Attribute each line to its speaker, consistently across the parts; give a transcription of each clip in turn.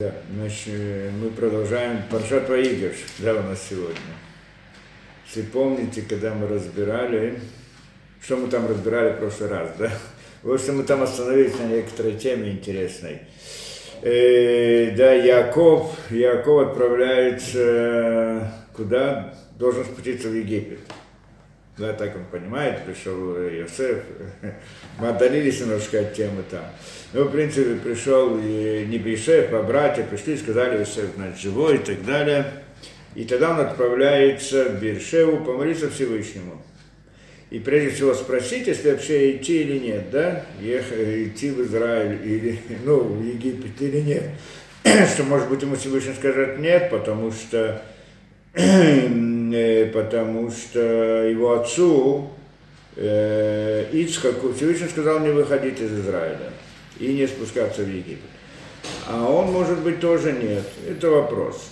Speaker 1: Да, значит, мы продолжаем Паршат Ваигаш, да, у нас сегодня. Если помните, когда мы разбирали, что мы там разбирали в прошлый раз, да? В общем, мы там остановились на некоторой теме интересной. Э, да, Яков, Яков отправляется куда? Должен спуститься в Египет. Да, так он понимает, пришел Йосеф. Мы отдалились немножко от темы там. Ну, в принципе, пришел не Бейшеф, а братья пришли сказали, Йосеф, значит, живой и так далее. И тогда он отправляется в Бершеву помолиться Всевышнему. И прежде всего спросить, если вообще идти или нет, да, ехать, идти в Израиль или, ну, в Египет или нет. что, может быть, ему Всевышний скажет нет, потому что Э, потому что его отцу э, Ицхаку Всевышний сказал не выходить из Израиля и не спускаться в Египет. А он, может быть, тоже нет. Это вопрос.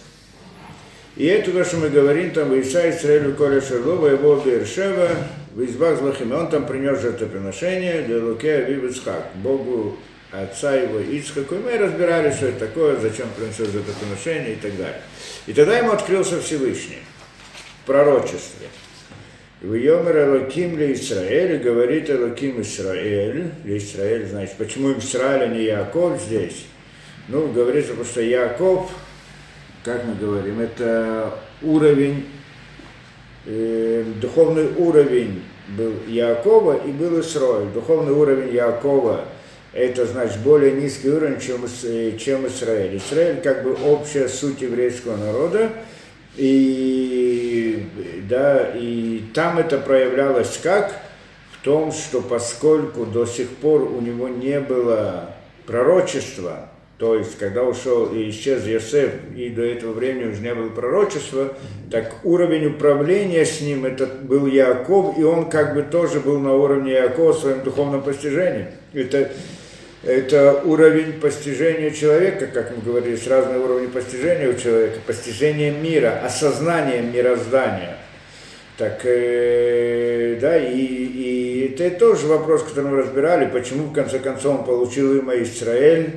Speaker 1: И это то, что мы говорим, там, Иса Исраилю Коля Шерлова, его Бершева, в избах Злахиме, он там принес жертвоприношение для Луке Авивицхак, Богу отца его Ицхаку, и мы разбирали, что это такое, зачем принесет жертвоприношение и так далее. И тогда ему открылся Всевышний в пророчестве. В Йомер Элоким ли Исраэль, говорит Элоким Исраэль, ли Исраэль, значит, почему Израиль, а не Яков здесь? Ну, говорится, потому что Яков, как мы говорим, это уровень, э, духовный уровень был Якова и был Исраиль. Духовный уровень Якова это значит более низкий уровень, чем, чем Израиль. Израиль как бы общая суть еврейского народа, и, да, и там это проявлялось как? В том, что поскольку до сих пор у него не было пророчества, то есть, когда ушел и исчез Йосеф, и до этого времени уже не было пророчества, так уровень управления с ним, это был Яков, и он как бы тоже был на уровне Якова в своем духовном постижении. Это это уровень постижения человека, как мы говорили, есть разные уровни постижения у человека, постижение мира, осознание мироздания. Так, э, да, и, и это тоже вопрос, который мы разбирали, почему в конце концов он получил имя Израиль,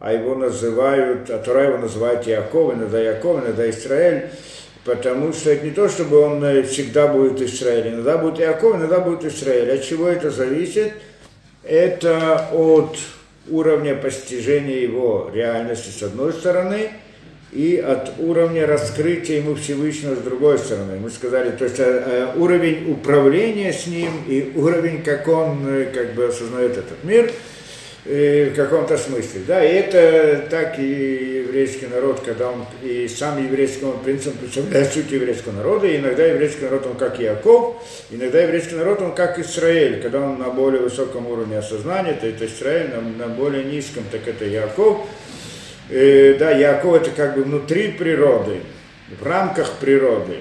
Speaker 1: а его называют, а Тора его называют Яков, иногда Яков, иногда Израиль, потому что это не то, чтобы он э, всегда будет Израиль, иногда будет Яков, иногда будет Израиль. От чего это зависит? Это от уровня постижения его реальности с одной стороны и от уровня раскрытия ему Всевышнего с другой стороны. Мы сказали, то есть э, э, уровень управления с ним и уровень, как он э, как бы осознает этот мир в каком-то смысле. Да, и это так и еврейский народ, когда он и сам еврейский он, принцип представляет суть еврейского народа, и иногда еврейский народ он как Яков, иногда еврейский народ он как Израиль, когда он на более высоком уровне осознания, то это Израиль, на, на более низком, так это Яков. И, да, Яков это как бы внутри природы, в рамках природы,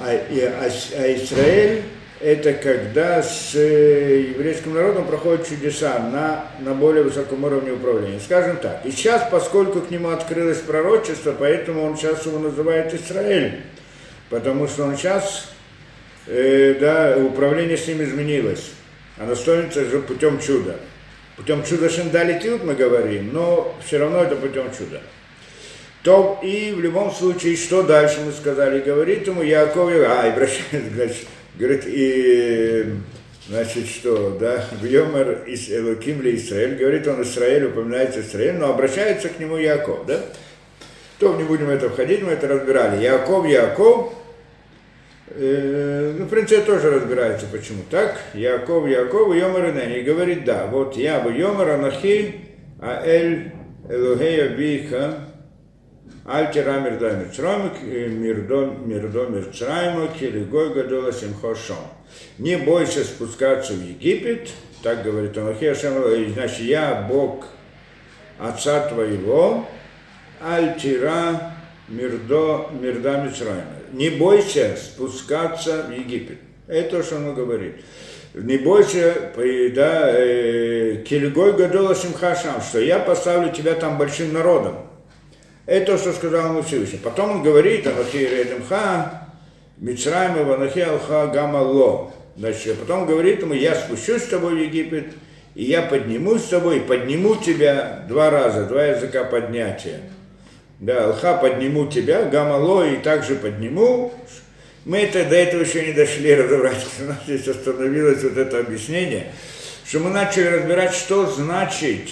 Speaker 1: а, и, а, а Израиль это когда с э, еврейским народом проходят чудеса на, на более высоком уровне управления. Скажем так, и сейчас, поскольку к нему открылось пророчество, поэтому он сейчас его называет Израиль, потому что он сейчас, э, да, управление с ним изменилось. Оно становится же путем чуда. Путем чуда Шиндали Тилт мы говорим, но все равно это путем чуда. То и в любом случае, что дальше мы сказали, говорит ему Яков, а, и обращается, Говорит, и, значит, что, да, в Йомар из Элоким ли Израиль, говорит он Израиль, упоминается Израиль, но обращается к нему Яков, да? То не будем это входить, мы это разбирали. Яков, Яков, э, ну, в принципе, тоже разбирается, почему так. Яков, Яков, Йомар и И говорит, да, вот я бы Йомар Анахи, а Эль Элогея Биха, Альтера Мирдо Мирцрайма, Мирдо, Мирдо Мирцрайма, Килигой Гадола Симхошон. Не бойся спускаться в Египет, так говорит он, значит, я Бог отца твоего, Альтира Мирдо Мирда Мицрайма. Не бойся спускаться в Египет. Это то, что он говорит. Не бойся, да, э, Кильгой Гадола Симхашам, что я поставлю тебя там большим народом. Это то, что сказал ему Всевышний. Потом он говорит, Анахи Редемха, Мицраем Ванахи Алха Гамало. Значит, потом говорит ему, я спущусь с тобой в Египет, и я поднимусь с тобой, и подниму тебя два раза, два языка поднятия. Да, Алха подниму тебя, Гамало и также подниму. Мы это до этого еще не дошли разобрать. У нас здесь остановилось вот это объяснение, что мы начали разбирать, что значит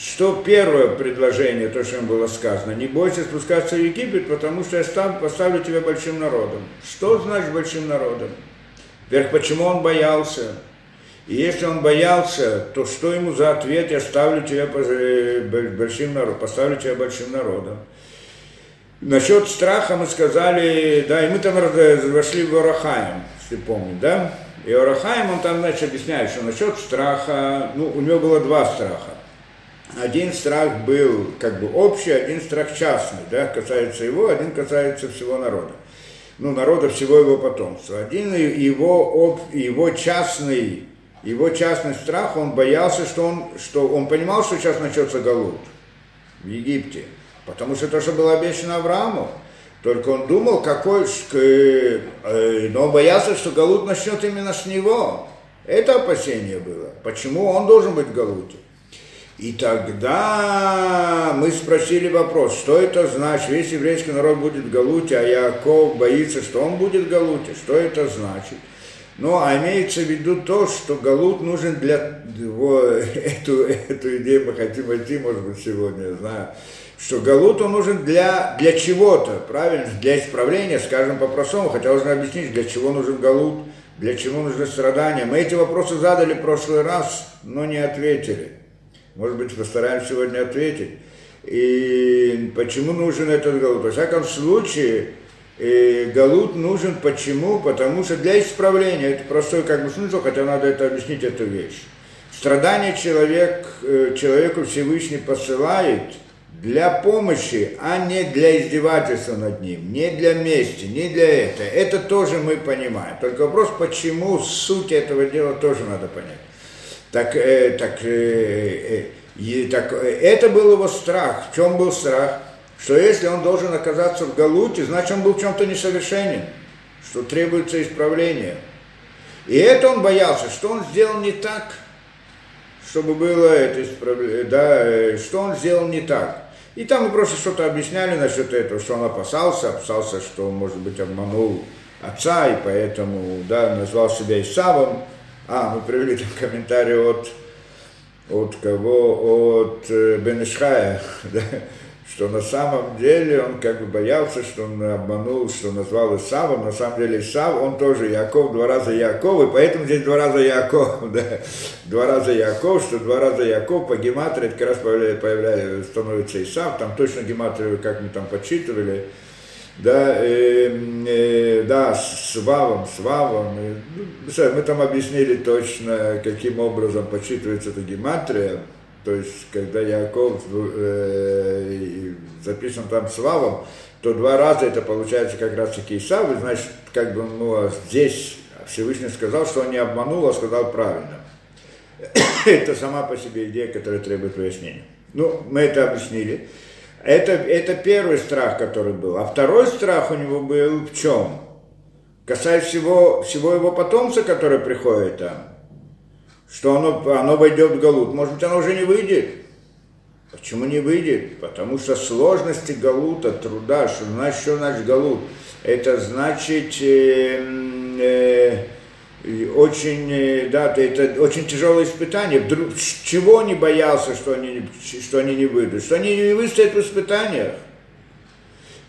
Speaker 1: что первое предложение, то, что им было сказано, не бойся спускаться в Египет, потому что я став, поставлю тебя большим народом. Что значит большим народом? Вверх, почему он боялся? И если он боялся, то что ему за ответ, я ставлю тебя э, большим народом, поставлю тебя большим народом. Насчет страха мы сказали, да, и мы там вошли в Орахаем, если помните, да? И Орахаем, он там, значит, объясняет, что насчет страха, ну, у него было два страха. Один страх был как бы общий, один страх частный, да, касается его, один касается всего народа. Ну, народа всего его потомства. Один его, его частный, его частный страх, он боялся, что он, что он понимал, что сейчас начнется Галут в Египте. Потому что то, что было обещано Аврааму, только он думал, какой, э, но он боялся, что Галут начнет именно с него. Это опасение было. Почему он должен быть в? И тогда мы спросили вопрос, что это значит, весь еврейский народ будет в Галуте, а Яков боится, что он будет в Галуте, что это значит? Ну, а имеется в виду то, что Галут нужен для его, эту, эту идею мы хотим войти, может быть, сегодня, я знаю, что Галут он нужен для, для чего-то, правильно, для исправления, скажем по-простому, хотя нужно объяснить, для чего нужен Галут, для чего нужны страдания. Мы эти вопросы задали в прошлый раз, но не ответили. Может быть, постараемся сегодня ответить. И почему нужен этот галут? Во всяком случае, и галут нужен почему? Потому что для исправления, это простой как бы смысл, хотя надо это объяснить эту вещь. Страдание человек, э, человеку Всевышний посылает для помощи, а не для издевательства над ним, не для мести, не для этого. Это тоже мы понимаем. Только вопрос, почему суть этого дела тоже надо понять. Так, э, так, э, э, так э, это был его страх. В чем был страх? Что если он должен оказаться в Галуте, значит он был в чем-то несовершенен, что требуется исправление. И это он боялся, что он сделал не так, чтобы было это исправление, да, э, что он сделал не так. И там мы просто что-то объясняли насчет этого, что он опасался, опасался, что он, может быть, обманул отца, и поэтому, да, назвал себя Исавом, а, мы привели там комментарий от, от кого? От э, Бенешхая, да? что на самом деле он как бы боялся, что он обманул, что назвал Исавом, на самом деле Исав, он тоже Яков, два раза Яков, и поэтому здесь два раза Яков, да, два раза Яков, что два раза Яков по гематрии, как раз появляется, появляется, становится Исав, там точно гематрию, как мы там подсчитывали, да, э, э, да, с Вавом, с Вавом. Ну, мы там объяснили точно, каким образом подсчитывается эта гематрия. То есть, когда Яков э, записан там с Вавом, то два раза это получается как раз таки Исав, значит, как бы ну, а здесь Всевышний сказал, что он не обманул, а сказал правильно. это сама по себе идея, которая требует пояснения. Ну, мы это объяснили. Это, это первый страх, который был. А второй страх у него был в чем? Касаясь всего, всего его потомца, который приходит там. Что оно, оно войдет в Галут. Может быть, оно уже не выйдет. Почему не выйдет? Потому что сложности Галута, труда, что значит, что значит Галут? Это значит... Э, э, очень, э, да, это очень тяжелое испытание. Вдруг, чего не боялся, что они, что они не выйдут? Что они не выстоят в испытаниях.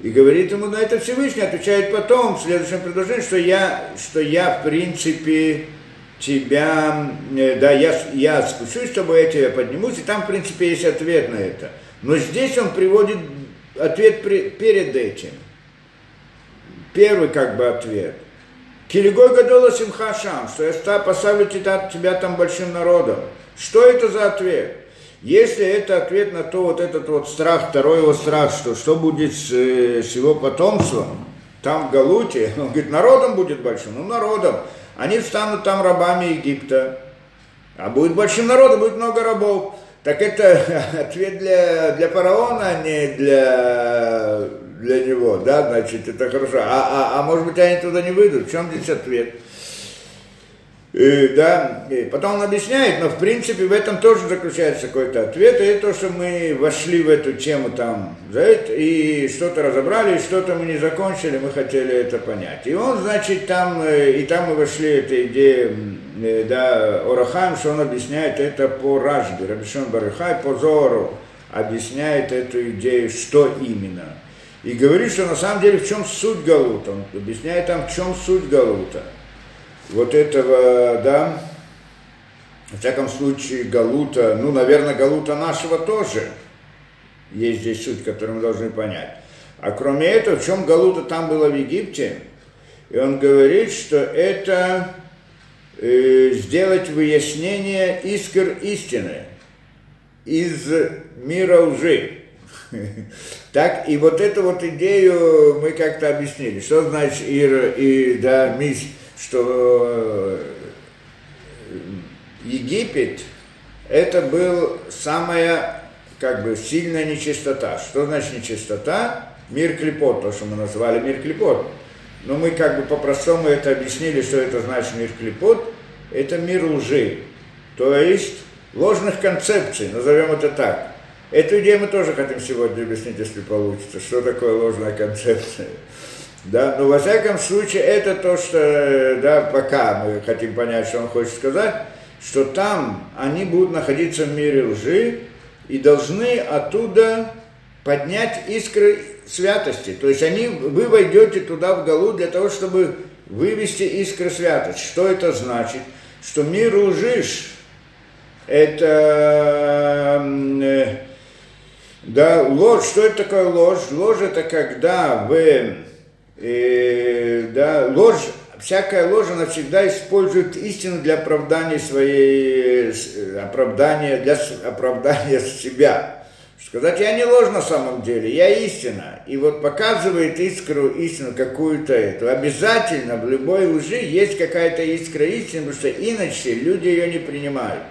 Speaker 1: И говорит ему, на это Всевышний отвечает потом, в следующем предложении, что я, что я в принципе тебя, э, да, я, я спущусь с тобой, я тебя поднимусь, и там, в принципе, есть ответ на это. Но здесь он приводит ответ при, перед этим. Первый как бы ответ – Килигой Гадола Симхашам, что я поставлю тебя, тебя там большим народом. Что это за ответ? Если это ответ на то, вот этот вот страх, второй его страх, что что будет с, э, с его потомством, там в Галуте, он говорит, народом будет большим, ну народом. Они станут там рабами Египта, а будет большим народом, будет много рабов. Так это ответ для, для фараона, а не для для него, да, значит, это хорошо. А, а, а может быть, они туда не выйдут? В чем здесь ответ? И, да, и потом он объясняет, но в принципе в этом тоже заключается какой-то ответ, и то, что мы вошли в эту тему там, за это, и что-то разобрали, и что-то мы не закончили, мы хотели это понять. И он, значит, там, э, и там мы вошли эта идея, э, да, Орахам, что он объясняет это по Ражбе, Рабишон Барыхай, по Зору, объясняет эту идею, что именно. И говорит, что на самом деле в чем суть Галута, он объясняет там, в чем суть Галута вот этого, да, в всяком случае, Галута, ну, наверное, Галута нашего тоже есть здесь суть, которую мы должны понять. А кроме этого, в чем Галута там было в Египте? И он говорит, что это э, сделать выяснение искр истины из мира лжи. Так, и вот эту вот идею мы как-то объяснили. Что значит Ир и да, мисс что э, Египет это был самая как бы сильная нечистота. Что значит нечистота? Мир клепот, то, что мы назвали мир клепот. Но мы как бы по-простому это объяснили, что это значит мир клепот. Это мир лжи. То есть ложных концепций, назовем это так. Эту идею мы тоже хотим сегодня объяснить, если получится. Что такое ложная концепция? Да, но во всяком случае это то, что, да, пока мы хотим понять, что он хочет сказать, что там они будут находиться в мире лжи и должны оттуда поднять искры святости. То есть они, вы войдете туда в голу для того, чтобы вывести искры святости. Что это значит? Что мир лжи, это э, да, ложь. Что это такое ложь? Ложь это когда вы э, да, ложь, всякая ложь, она всегда использует истину для оправдания своей, оправдания, для оправдания себя. Сказать, я не ложь на самом деле, я истина. И вот показывает искру, истину какую-то эту. Обязательно в любой лжи есть какая-то искра истины, потому что иначе люди ее не принимают.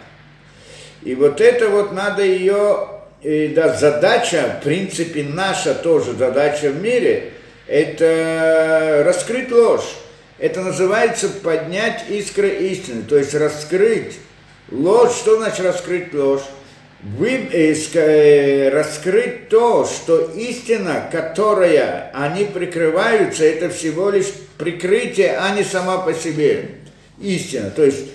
Speaker 1: И вот это вот надо ее, и, да, задача, в принципе, наша тоже задача в мире – это раскрыть ложь. Это называется поднять искры истины, то есть раскрыть ложь. Что значит раскрыть ложь? Вы, э, э, раскрыть то, что истина, которая они прикрываются, это всего лишь прикрытие, а не сама по себе истина. То есть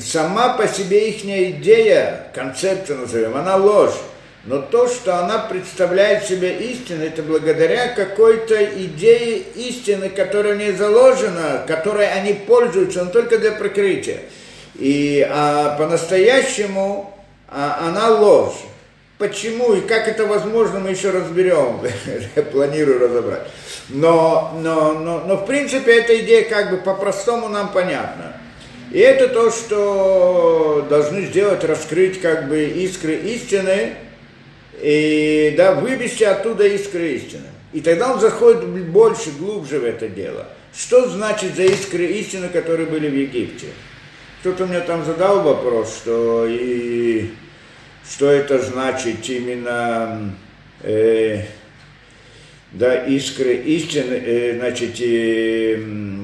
Speaker 1: сама по себе их идея, концепция назовем, она ложь. Но то, что она представляет себе истину, это благодаря какой-то идее истины, которая в ней заложена, которой они пользуются, но только для прикрытия. И а по-настоящему а, она ложь. Почему и как это возможно, мы еще разберем. Планирую разобрать. Но, но, но, но в принципе эта идея как бы по-простому нам понятна. И это то, что должны сделать, раскрыть как бы искры истины, и да, вывести оттуда искры истины. И тогда он заходит больше, глубже в это дело. Что значит за искры истины, которые были в Египте? Кто-то мне там задал вопрос, что, и, что это значит именно э, да, искры истины, э, значит, э,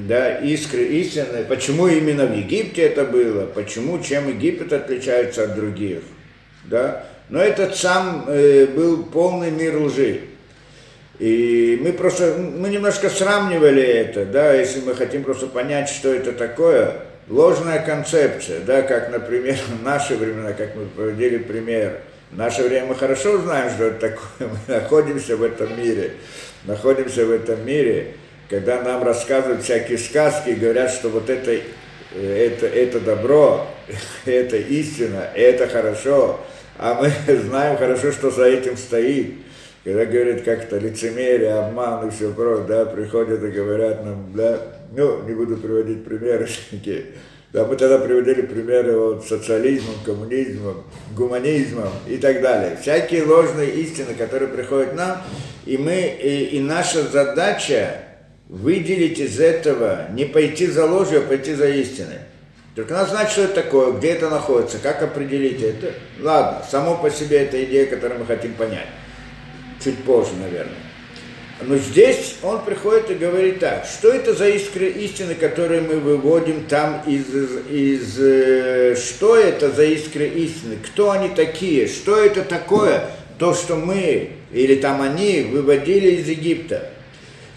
Speaker 1: да, искры истины, почему именно в Египте это было, почему, чем Египет отличается от других, да, но этот сам э, был полный мир лжи. И мы просто, мы немножко сравнивали это, да, если мы хотим просто понять, что это такое, ложная концепция, да, как, например, в наши времена, как мы проводили пример, в наше время мы хорошо знаем, что это такое, мы находимся в этом мире, находимся в этом мире, когда нам рассказывают всякие сказки и говорят, что вот это, э, это, это добро, это истина, это хорошо, а мы знаем хорошо, что за этим стоит. Когда говорят как-то лицемерие, обман и все прочее, да, приходят и говорят нам, да, ну, не буду приводить примеры такие. Да, мы тогда приводили примеры вот социализмом, коммунизмом, гуманизмом и так далее. Всякие ложные истины, которые приходят нам, и мы, и, и наша задача выделить из этого, не пойти за ложью, а пойти за истиной. Только надо знать, что это такое, где это находится, как определить это. Ладно, само по себе это идея, которую мы хотим понять. Чуть позже, наверное. Но здесь он приходит и говорит так, что это за искры истины, которые мы выводим там из, из, из что это за искры истины, кто они такие, что это такое, то, что мы или там они выводили из Египта.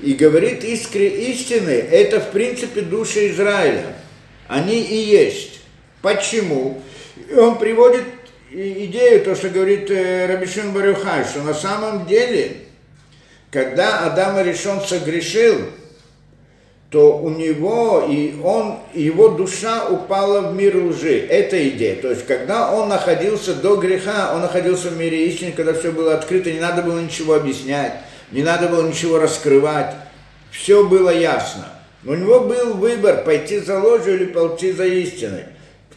Speaker 1: И говорит, искры истины, это в принципе души Израиля. Они и есть. Почему? Он приводит идею, то, что говорит э, Рабишин Барюхай, что на самом деле когда Адам решен согрешил, то у него и он, его душа упала в мир лжи. Это идея. То есть, когда он находился до греха, он находился в мире истины, когда все было открыто, не надо было ничего объяснять, не надо было ничего раскрывать. Все было ясно. У него был выбор, пойти за ложью или пойти за истиной.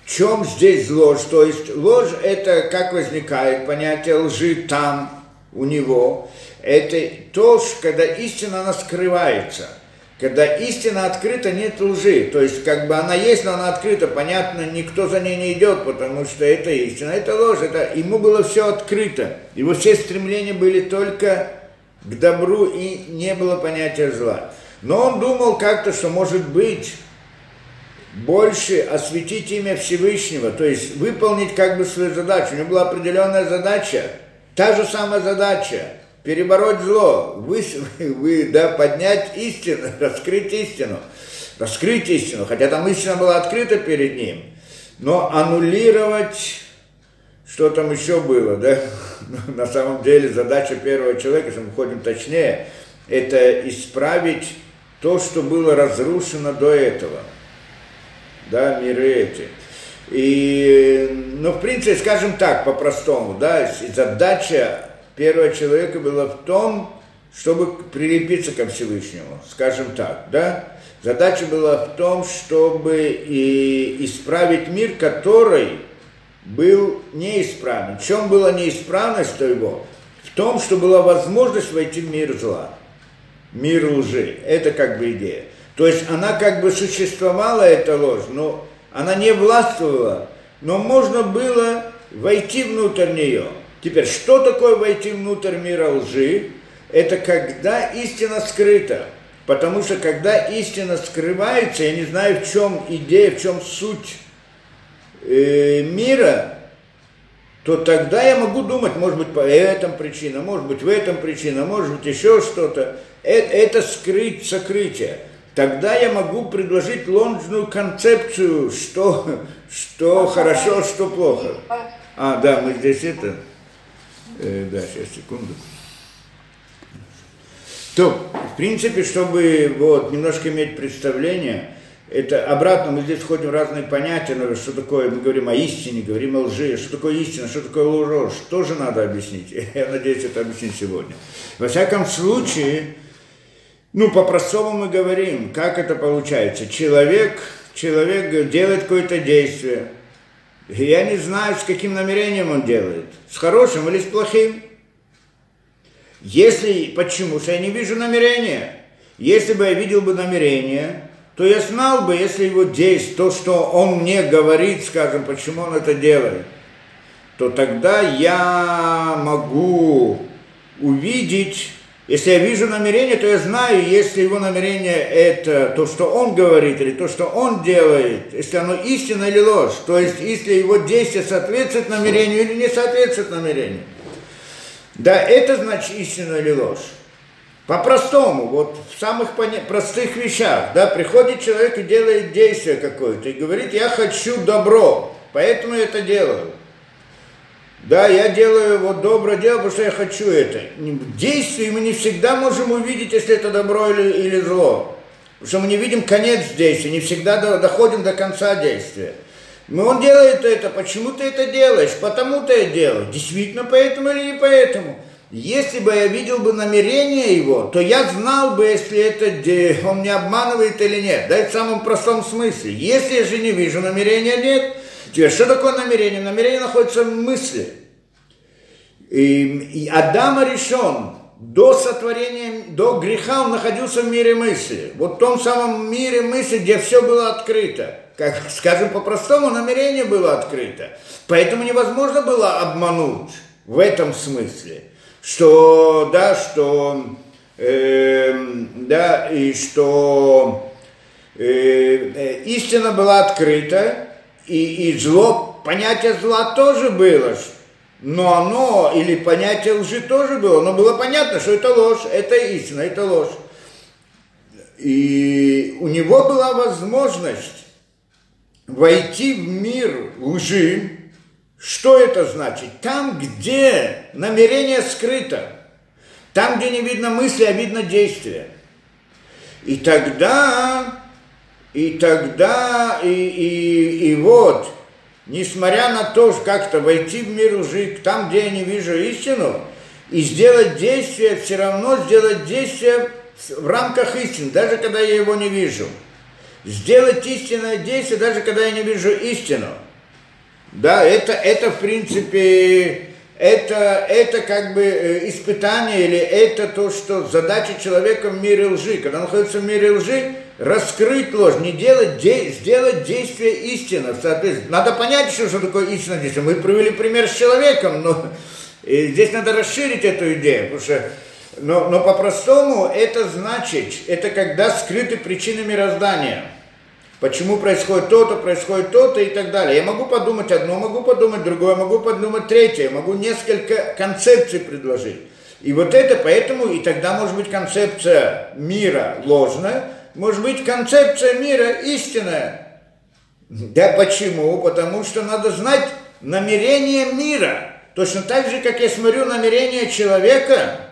Speaker 1: В чем здесь ложь? То есть ложь это как возникает понятие лжи там, у него это то, когда истина, она скрывается. Когда истина открыта, нет лжи. То есть, как бы она есть, но она открыта, понятно, никто за ней не идет, потому что это истина, это ложь. Это, ему было все открыто. Его все стремления были только к добру, и не было понятия зла. Но он думал как-то, что может быть больше осветить имя Всевышнего, то есть выполнить как бы свою задачу. У него была определенная задача, та же самая задача – перебороть зло, вы, вы, да, поднять истину, раскрыть истину, раскрыть истину, хотя там истина была открыта перед ним, но аннулировать, что там еще было, да, на самом деле задача первого человека, если мы ходим точнее, это исправить то, что было разрушено до этого, да, миры эти. И, ну, в принципе, скажем так, по-простому, да, задача первого человека было в том, чтобы прилепиться ко Всевышнему, скажем так, да? Задача была в том, чтобы и исправить мир, который был неисправен. В чем была неисправность его? В том, что была возможность войти в мир зла, мир лжи. Это как бы идея. То есть она как бы существовала, эта ложь, но она не властвовала, но можно было войти внутрь нее – Теперь, что такое войти внутрь мира лжи? Это когда истина скрыта. Потому что когда истина скрывается, я не знаю, в чем идея, в чем суть э, мира, то тогда я могу думать, может быть, по этом причина, может быть, в этом причина, может быть, еще что-то. Это, это скрыть сокрытие. Тогда я могу предложить ложную концепцию, что, что хорошо, что плохо. А, да, мы здесь это... Э, да, сейчас, секунду. То, в принципе, чтобы вот, немножко иметь представление, это обратно мы здесь входим в разные понятия, но что такое, мы говорим о истине, говорим о лжи, что такое истина, что такое ложь, тоже надо объяснить. Я надеюсь, это объяснить сегодня. Во всяком случае, ну, по-простому мы говорим, как это получается. Человек, человек делает какое-то действие, я не знаю, с каким намерением он делает. С хорошим или с плохим. Если, почему? Что я не вижу намерения. Если бы я видел бы намерение, то я знал бы, если его действие, то, что он мне говорит, скажем, почему он это делает, то тогда я могу увидеть если я вижу намерение, то я знаю, если его намерение это то, что он говорит, или то, что он делает, если оно истина или ложь. То есть, если его действие соответствует намерению или не соответствует намерению. Да, это значит истина или ложь. По-простому, вот в самых простых вещах, да, приходит человек и делает действие какое-то, и говорит, я хочу добро, поэтому я это делаю. Да, я делаю вот доброе дело, потому что я хочу это. Действие мы не всегда можем увидеть, если это добро или, или зло. Потому что мы не видим конец действия, не всегда доходим до конца действия. Но он делает это, почему ты это делаешь? Потому ты это делаешь. Действительно поэтому или не поэтому? Если бы я видел бы намерение его, то я знал бы, если это он не обманывает или нет. Да, в самом простом смысле. Если я же не вижу намерения, нет, Теперь, что такое намерение? Намерение находится в мысли. И, и Адама решен, до сотворения, до греха он находился в мире мысли. Вот в том самом мире мысли, где все было открыто. Как, скажем по-простому, намерение было открыто. Поэтому невозможно было обмануть в этом смысле. Что, да, что э, да, и что э, э, истина была открыта, и, и зло, понятие зла тоже было, но оно, или понятие лжи тоже было, но было понятно, что это ложь, это истина, это ложь. И у него была возможность войти в мир лжи. Что это значит? Там, где намерение скрыто, там, где не видно мысли, а видно действие. И тогда, и тогда, и, и, и вот, несмотря на то, что как-то войти в мир лжи, там, где я не вижу истину, и сделать действие, все равно сделать действие в рамках истины, даже когда я его не вижу. Сделать истинное действие, даже когда я не вижу истину. Да, это, это в принципе, это, это как бы э, испытание или это то, что задача человека в мире лжи. Когда он находится в мире лжи, раскрыть ложь, не делать, де, сделать действие истины. Соответственно, надо понять, что, что такое истинное действие. Мы привели пример с человеком, но здесь надо расширить эту идею, потому что но, но по-простому это значит, это когда скрыты причины мироздания. Почему происходит то-то, происходит то-то и так далее. Я могу подумать одно, могу подумать другое, могу подумать третье, могу несколько концепций предложить. И вот это поэтому, и тогда может быть концепция мира ложная, может быть концепция мира истинная. Да почему? Потому что надо знать намерение мира. Точно так же, как я смотрю намерение человека,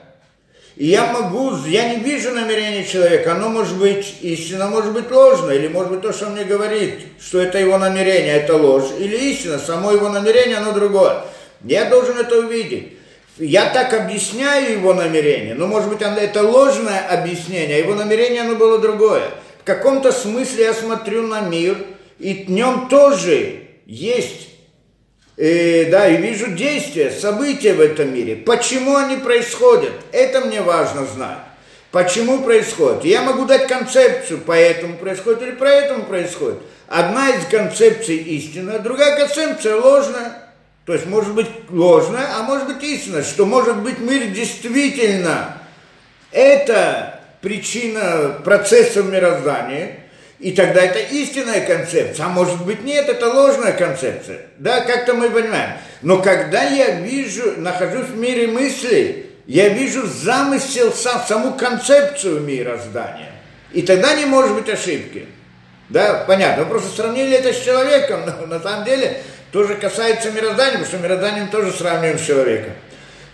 Speaker 1: и я могу, я не вижу намерения человека, оно может быть истина, может быть ложно, или может быть то, что он мне говорит, что это его намерение, это ложь, или истина, само его намерение, оно другое. Я должен это увидеть. Я так объясняю его намерение, но может быть это ложное объяснение, а его намерение оно было другое. В каком-то смысле я смотрю на мир, и в нем тоже есть э, да, и вижу действия, события в этом мире. Почему они происходят? Это мне важно знать. Почему происходит? Я могу дать концепцию, поэтому происходит или поэтому происходит. Одна из концепций истинная, другая концепция ложная. То есть может быть ложная, а может быть истинная, что может быть мир действительно это причина процесса мироздания, и тогда это истинная концепция, а может быть нет, это ложная концепция. Да, как-то мы понимаем. Но когда я вижу, нахожусь в мире мысли, я вижу замысел, сам, саму концепцию мироздания. И тогда не может быть ошибки. Да, понятно. Вы просто сравнили это с человеком, но на самом деле тоже касается мироздания, потому что мироздание тоже сравниваем с человеком.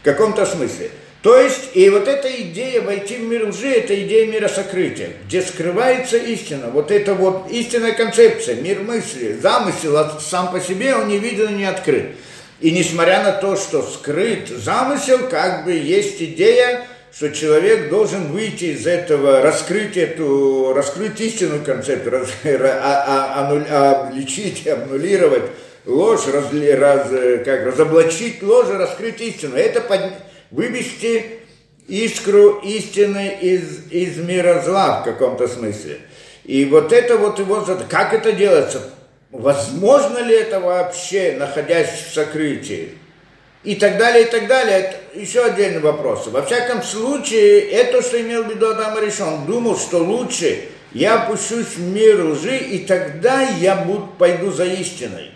Speaker 1: В каком-то смысле. То есть, и вот эта идея войти в мир лжи, это идея мира сокрытия, где скрывается истина. Вот это вот истинная концепция, мир мысли, замысел сам по себе, он не виден и не открыт. И несмотря на то, что скрыт замысел, как бы есть идея, что человек должен выйти из этого, раскрыть эту, раскрыть истинную концепцию, раз, а, а, обличить, обнулировать ложь, раз, раз, как, разоблачить ложь, раскрыть истину. Это под, вывести искру истины из, из мира зла в каком-то смысле. И вот это вот его, как это делается? Возможно ли это вообще, находясь в сокрытии? И так далее, и так далее. Это еще отдельный вопрос. Во всяком случае, это, что имел в виду Адам решен, думал, что лучше я опущусь в мир лжи, и тогда я буду, пойду за истиной.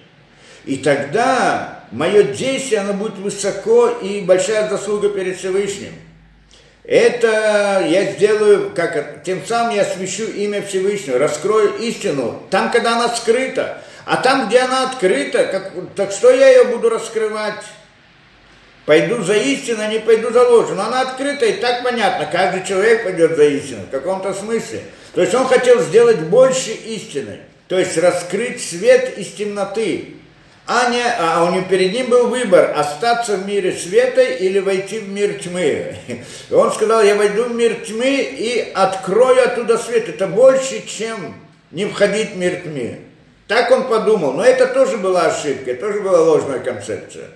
Speaker 1: И тогда мое действие, оно будет высоко и большая заслуга перед Всевышним. Это я сделаю, как тем самым я освящу имя Всевышнего, раскрою истину, там, когда она скрыта. А там, где она открыта, как, так что я ее буду раскрывать? Пойду за истину, а не пойду за ложь. Но она открыта, и так понятно, каждый человек пойдет за истину, в каком-то смысле. То есть он хотел сделать больше истины, то есть раскрыть свет из темноты, а, не, а у него перед ним был выбор, остаться в мире света или войти в мир тьмы. И он сказал, я войду в мир тьмы и открою оттуда свет. Это больше, чем не входить в мир тьмы. Так он подумал. Но это тоже была ошибка, тоже была ложная концепция.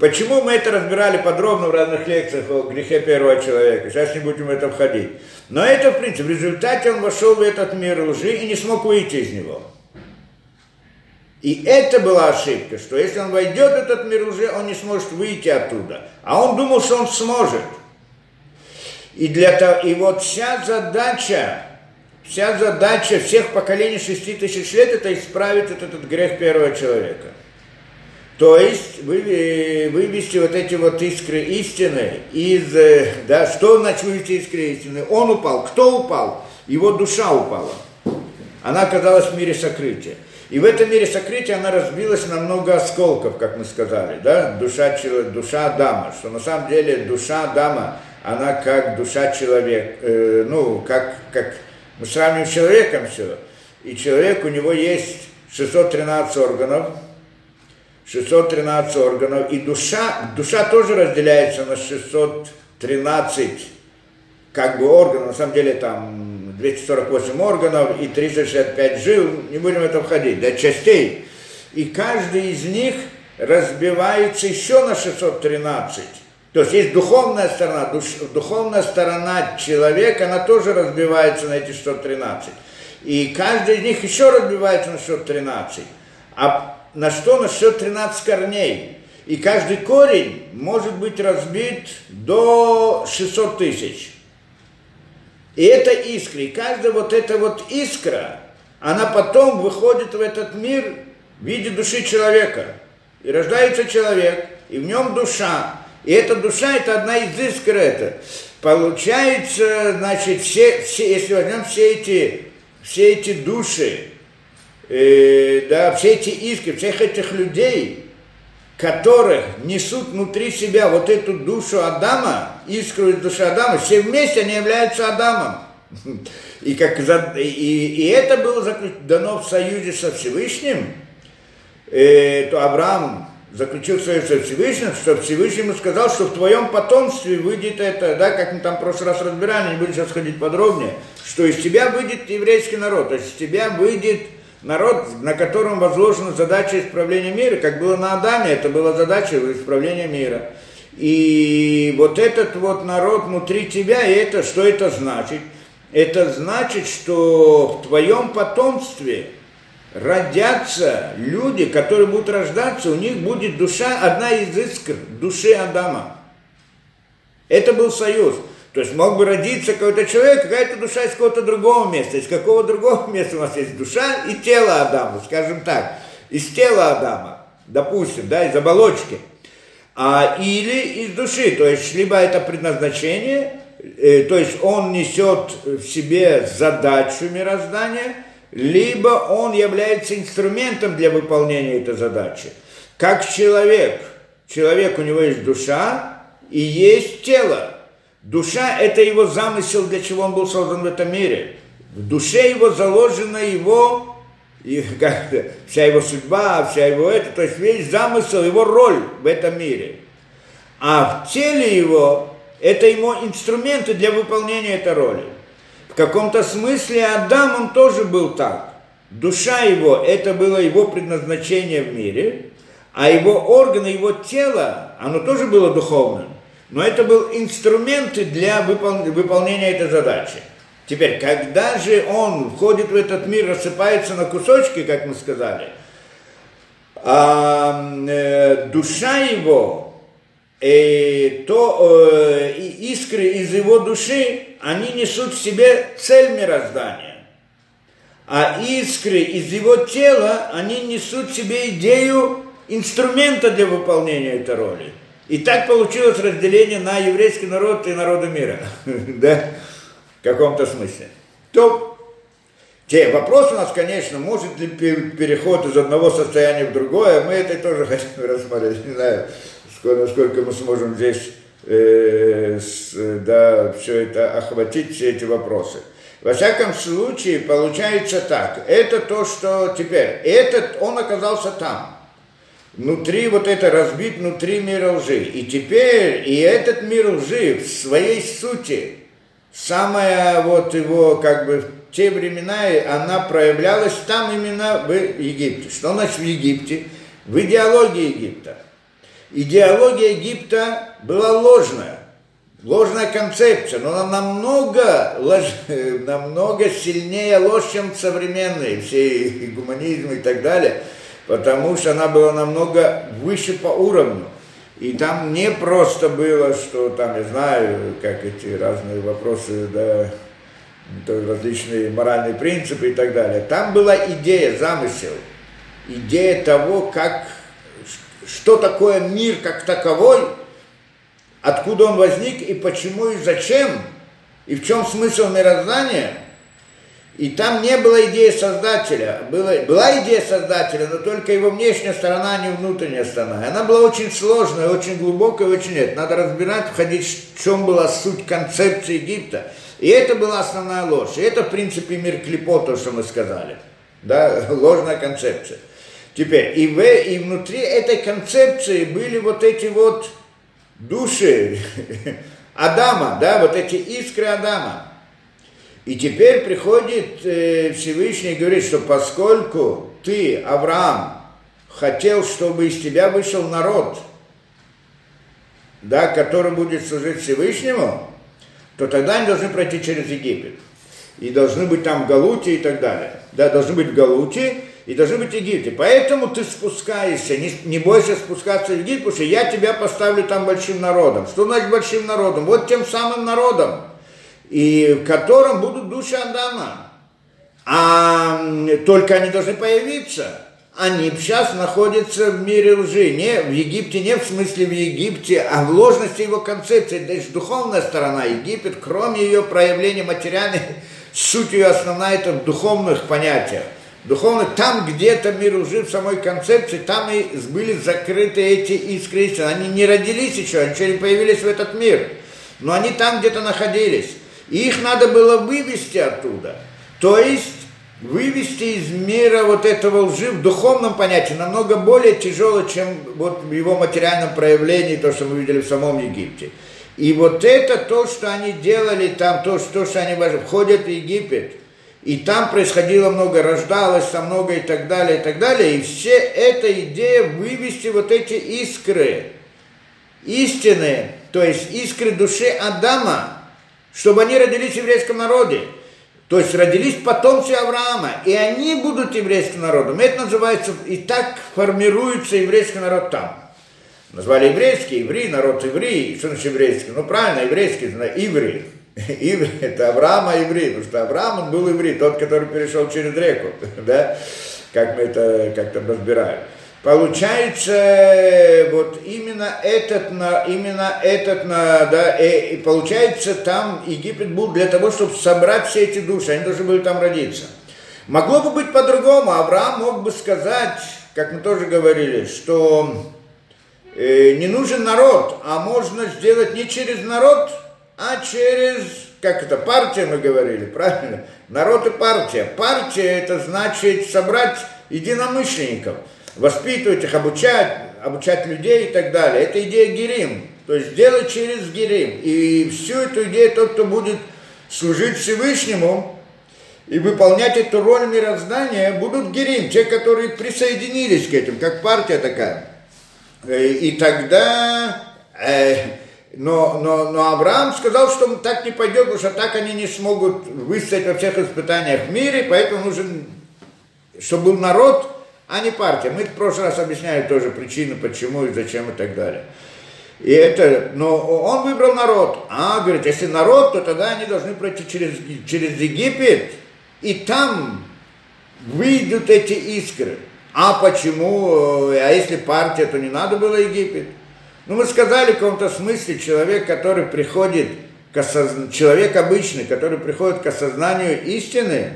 Speaker 1: Почему мы это разбирали подробно в разных лекциях о грехе первого человека? Сейчас не будем в это входить. Но это, в принципе, в результате он вошел в этот мир лжи и не смог выйти из него. И это была ошибка, что если он войдет в этот мир уже, он не сможет выйти оттуда. А он думал, что он сможет. И, для того, и вот вся задача, вся задача всех поколений шести тысяч лет это исправить этот, этот грех первого человека. То есть вывести вот эти вот искры истины из, э, да, что значит вывести искры истины? Он упал. Кто упал? Его душа упала. Она оказалась в мире сокрытия. И в этом мире сокрытия она разбилась на много осколков, как мы сказали, да, душа, душа Адама, что на самом деле душа Адама, она как душа человека, э, ну, как, как мы сравниваем с человеком все, и человек, у него есть 613 органов, 613 органов, и душа, душа тоже разделяется на 613 как бы органов, на самом деле там 248 органов и 365 жил, не будем в это входить, да, частей. И каждый из них разбивается еще на 613. То есть есть духовная сторона, душ, духовная сторона человека, она тоже разбивается на эти 613. И каждый из них еще разбивается на 613. А на что? На счет 13 корней. И каждый корень может быть разбит до 600 тысяч. И это искра. И каждая вот эта вот искра, она потом выходит в этот мир в виде души человека. И рождается человек, и в нем душа. И эта душа, это одна из искр это. Получается, значит, все, все, если возьмем все эти, все эти души, э, да, все эти искры, всех этих людей, которых несут внутри себя вот эту душу Адама, искру из души Адама, все вместе они являются Адамом. И, как, и, и это было дано в союзе со Всевышним, э, то Авраам заключил союз со Всевышним, что Всевышний ему сказал, что в твоем потомстве выйдет это, да, как мы там в прошлый раз разбирали, не буду сейчас ходить подробнее, что из тебя выйдет еврейский народ, то есть из тебя выйдет народ, на котором возложена задача исправления мира, как было на Адаме, это была задача исправления мира. И вот этот вот народ внутри тебя, и это, что это значит? Это значит, что в твоем потомстве родятся люди, которые будут рождаться, у них будет душа, одна из искр души Адама. Это был союз. То есть мог бы родиться какой-то человек, какая-то душа из какого-то другого места. Из какого другого места у нас есть душа и тело Адама, скажем так. Из тела Адама, допустим, да, из оболочки. А, или из души, то есть либо это предназначение, э, то есть он несет в себе задачу мироздания, либо он является инструментом для выполнения этой задачи. Как человек, человек у него есть душа и есть тело. Душа – это его замысел, для чего он был создан в этом мире. В душе его заложена его, и, как, вся его судьба, вся его это, то есть весь замысел, его роль в этом мире. А в теле его – это его инструменты для выполнения этой роли. В каком-то смысле Адам, он тоже был так. Душа его – это было его предназначение в мире, а его органы, его тело, оно тоже было духовным но это был инструменты для выпол... выполнения этой задачи. Теперь, когда же он входит в этот мир, рассыпается на кусочки, как мы сказали, а, э, душа его, э, то э, искры из его души, они несут в себе цель мироздания. А искры из его тела, они несут в себе идею инструмента для выполнения этой роли. И так получилось разделение на еврейский народ и народы мира. да? В каком-то смысле. То те вопрос у нас, конечно, может ли переход из одного состояния в другое, мы это тоже хотим рассмотреть, не знаю, сколько, насколько мы сможем здесь э, с, да, все это охватить, все эти вопросы. Во всяком случае, получается так, это то, что теперь, этот, он оказался там, внутри вот это разбит внутри мира лжи. И теперь и этот мир лжи в своей сути, самая вот его как бы в те времена, она проявлялась там именно в Египте. Что значит в Египте? В идеологии Египта. Идеология Египта была ложная, ложная концепция, но она намного, лож, намного сильнее ложь, чем современные, все гуманизм и так далее – потому что она была намного выше по уровню. И там не просто было, что там, я знаю, как эти разные вопросы, да, различные моральные принципы и так далее. Там была идея, замысел, идея того, как, что такое мир как таковой, откуда он возник и почему и зачем, и в чем смысл мироздания – и там не было идеи создателя. Была, была идея создателя, но только его внешняя сторона, а не внутренняя сторона. И она была очень сложная, очень глубокая, очень нет. Надо разбирать, входить, в чем была суть концепции Египта. И это была основная ложь. И это, в принципе, мир клепо, то, что мы сказали. Да, ложная концепция. Теперь, и, в, и внутри этой концепции были вот эти вот души Адама, да, вот эти искры Адама. И теперь приходит э, Всевышний и говорит, что поскольку ты, Авраам, хотел, чтобы из тебя вышел народ, да, который будет служить Всевышнему, то тогда они должны пройти через Египет. И должны быть там в Галуте и так далее. Да, должны быть в Галуте и должны быть в Египте. Поэтому ты спускаешься, не, не бойся спускаться в Египет, потому что я тебя поставлю там большим народом. Что значит большим народом? Вот тем самым народом, и в котором будут души Адама. А только они должны появиться. Они сейчас находятся в мире лжи. Не в Египте, не в смысле в Египте, а в ложности его концепции. То есть духовная сторона Египет, кроме ее проявления материальной, суть ее основная это в духовных понятиях. Духовно, там где-то мир лжи в самой концепции, там и были закрыты эти искры. Они не родились еще, они еще не появились в этот мир. Но они там где-то находились. Их надо было вывести оттуда. То есть вывести из мира вот этого лжи в духовном понятии намного более тяжело, чем вот в его материальном проявлении, то, что мы видели в самом Египте. И вот это то, что они делали там, то, что, что они входят в Египет, и там происходило много, рождалось там много и так далее, и так далее. И все эта идея вывести вот эти искры, истины, то есть искры души Адама, чтобы они родились в еврейском народе. То есть родились потомцы Авраама, и они будут еврейским народом. Это называется, и так формируется еврейский народ там. Назвали еврейский, еврей, народ еврей. Что значит еврейский? Ну правильно, еврейский, еврей. Иври, это Авраама еврей, потому что Авраам он был еврей, тот, который перешел через реку, да, как мы это как-то разбираем. Получается, вот именно этот, именно этот, да, и, и получается, там Египет был для того, чтобы собрать все эти души, они должны были там родиться. Могло бы быть по-другому, Авраам мог бы сказать, как мы тоже говорили, что э, не нужен народ, а можно сделать не через народ, а через, как это, партия мы говорили, правильно? Народ и партия. Партия это значит собрать единомышленников – воспитывать их, обучать, обучать людей и так далее. Это идея Герим. То есть делать через Герим. И всю эту идею тот, кто будет служить Всевышнему и выполнять эту роль мироздания, будут Герим, те, которые присоединились к этим, как партия такая. Э, и тогда... Э, но, но, но Авраам сказал, что так не пойдет, потому что так они не смогут выстоять во всех испытаниях в мире, поэтому нужен, чтобы был народ, а не партия. Мы в прошлый раз объясняли тоже причины, почему и зачем и так далее. И это, но он выбрал народ. А, говорит, если народ, то тогда они должны пройти через, через Египет, и там выйдут эти искры. А почему? А если партия, то не надо было Египет? Ну, мы сказали в каком-то смысле, человек, который приходит к осознанию, человек обычный, который приходит к осознанию истины,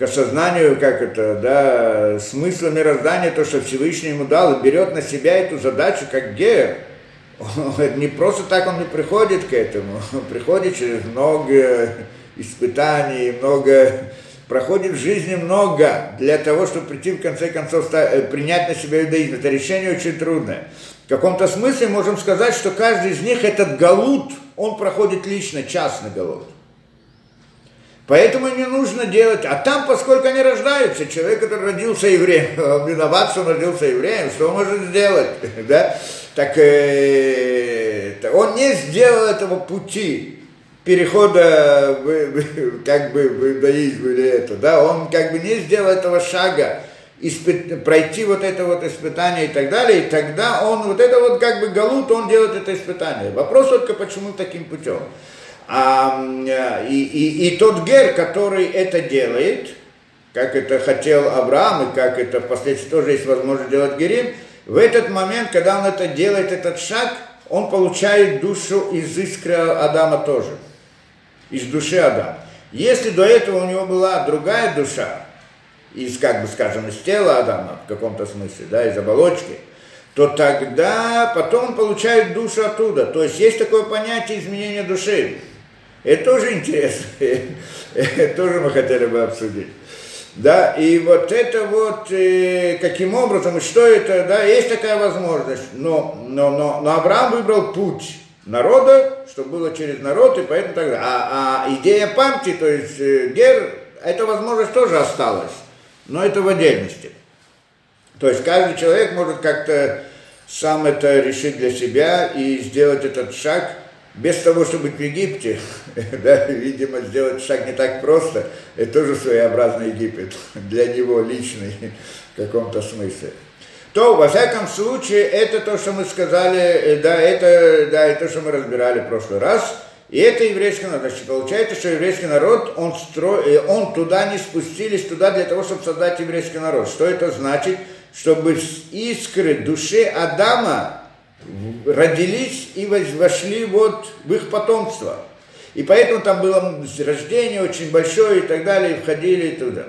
Speaker 1: к осознанию, как это, да, смысла мироздания, то, что Всевышний ему дал, и берет на себя эту задачу как гер. Не просто так он не приходит к этому, он приходит через много испытаний, много, проходит в жизни много для того, чтобы прийти в конце концов э, принять на себя иудаизм. Это решение очень трудное. В каком-то смысле можем сказать, что каждый из них этот галут, он проходит лично, частный галут. Поэтому не нужно делать. А там, поскольку они рождаются, человек, который родился евреем, он виноват, что он родился евреем, что он может сделать? Да? Так э, он не сделал этого пути перехода как бы в иудаизм или это, да, он как бы не сделал этого шага испыт, пройти вот это вот испытание и так далее, и тогда он, вот это вот как бы галут, он делает это испытание. Вопрос только, почему таким путем. А, и, и, и тот гер, который это делает, как это хотел Авраам, и как это впоследствии тоже есть возможность делать герим, в этот момент, когда он это делает, этот шаг, он получает душу из искры Адама тоже, из души Адама. Если до этого у него была другая душа, из, как бы скажем, из тела Адама, в каком-то смысле, да, из оболочки, то тогда потом он получает душу оттуда. То есть есть такое понятие изменения души. Это тоже интересно. Это тоже мы хотели бы обсудить. Да, и вот это вот, э, каким образом, что это, да, есть такая возможность. Но, но, но, но Авраам выбрал путь народа, чтобы было через народ, и поэтому тогда. А, а идея памяти, то есть э, гер, эта возможность тоже осталась, но это в отдельности. То есть каждый человек может как-то сам это решить для себя и сделать этот шаг – без того, чтобы быть в Египте, да, видимо, сделать шаг не так просто, это тоже своеобразный Египет для него личный в каком-то смысле. То, во всяком случае, это то, что мы сказали, э, да, это, да, это то, что мы разбирали в прошлый раз, и это еврейский народ. Значит, получается, что еврейский народ, он, стро... Э, он туда не спустились, туда для того, чтобы создать еврейский народ. Что это значит? Чтобы искры души Адама родились и вошли вот в их потомство. И поэтому там было рождение очень большое и так далее, и входили туда.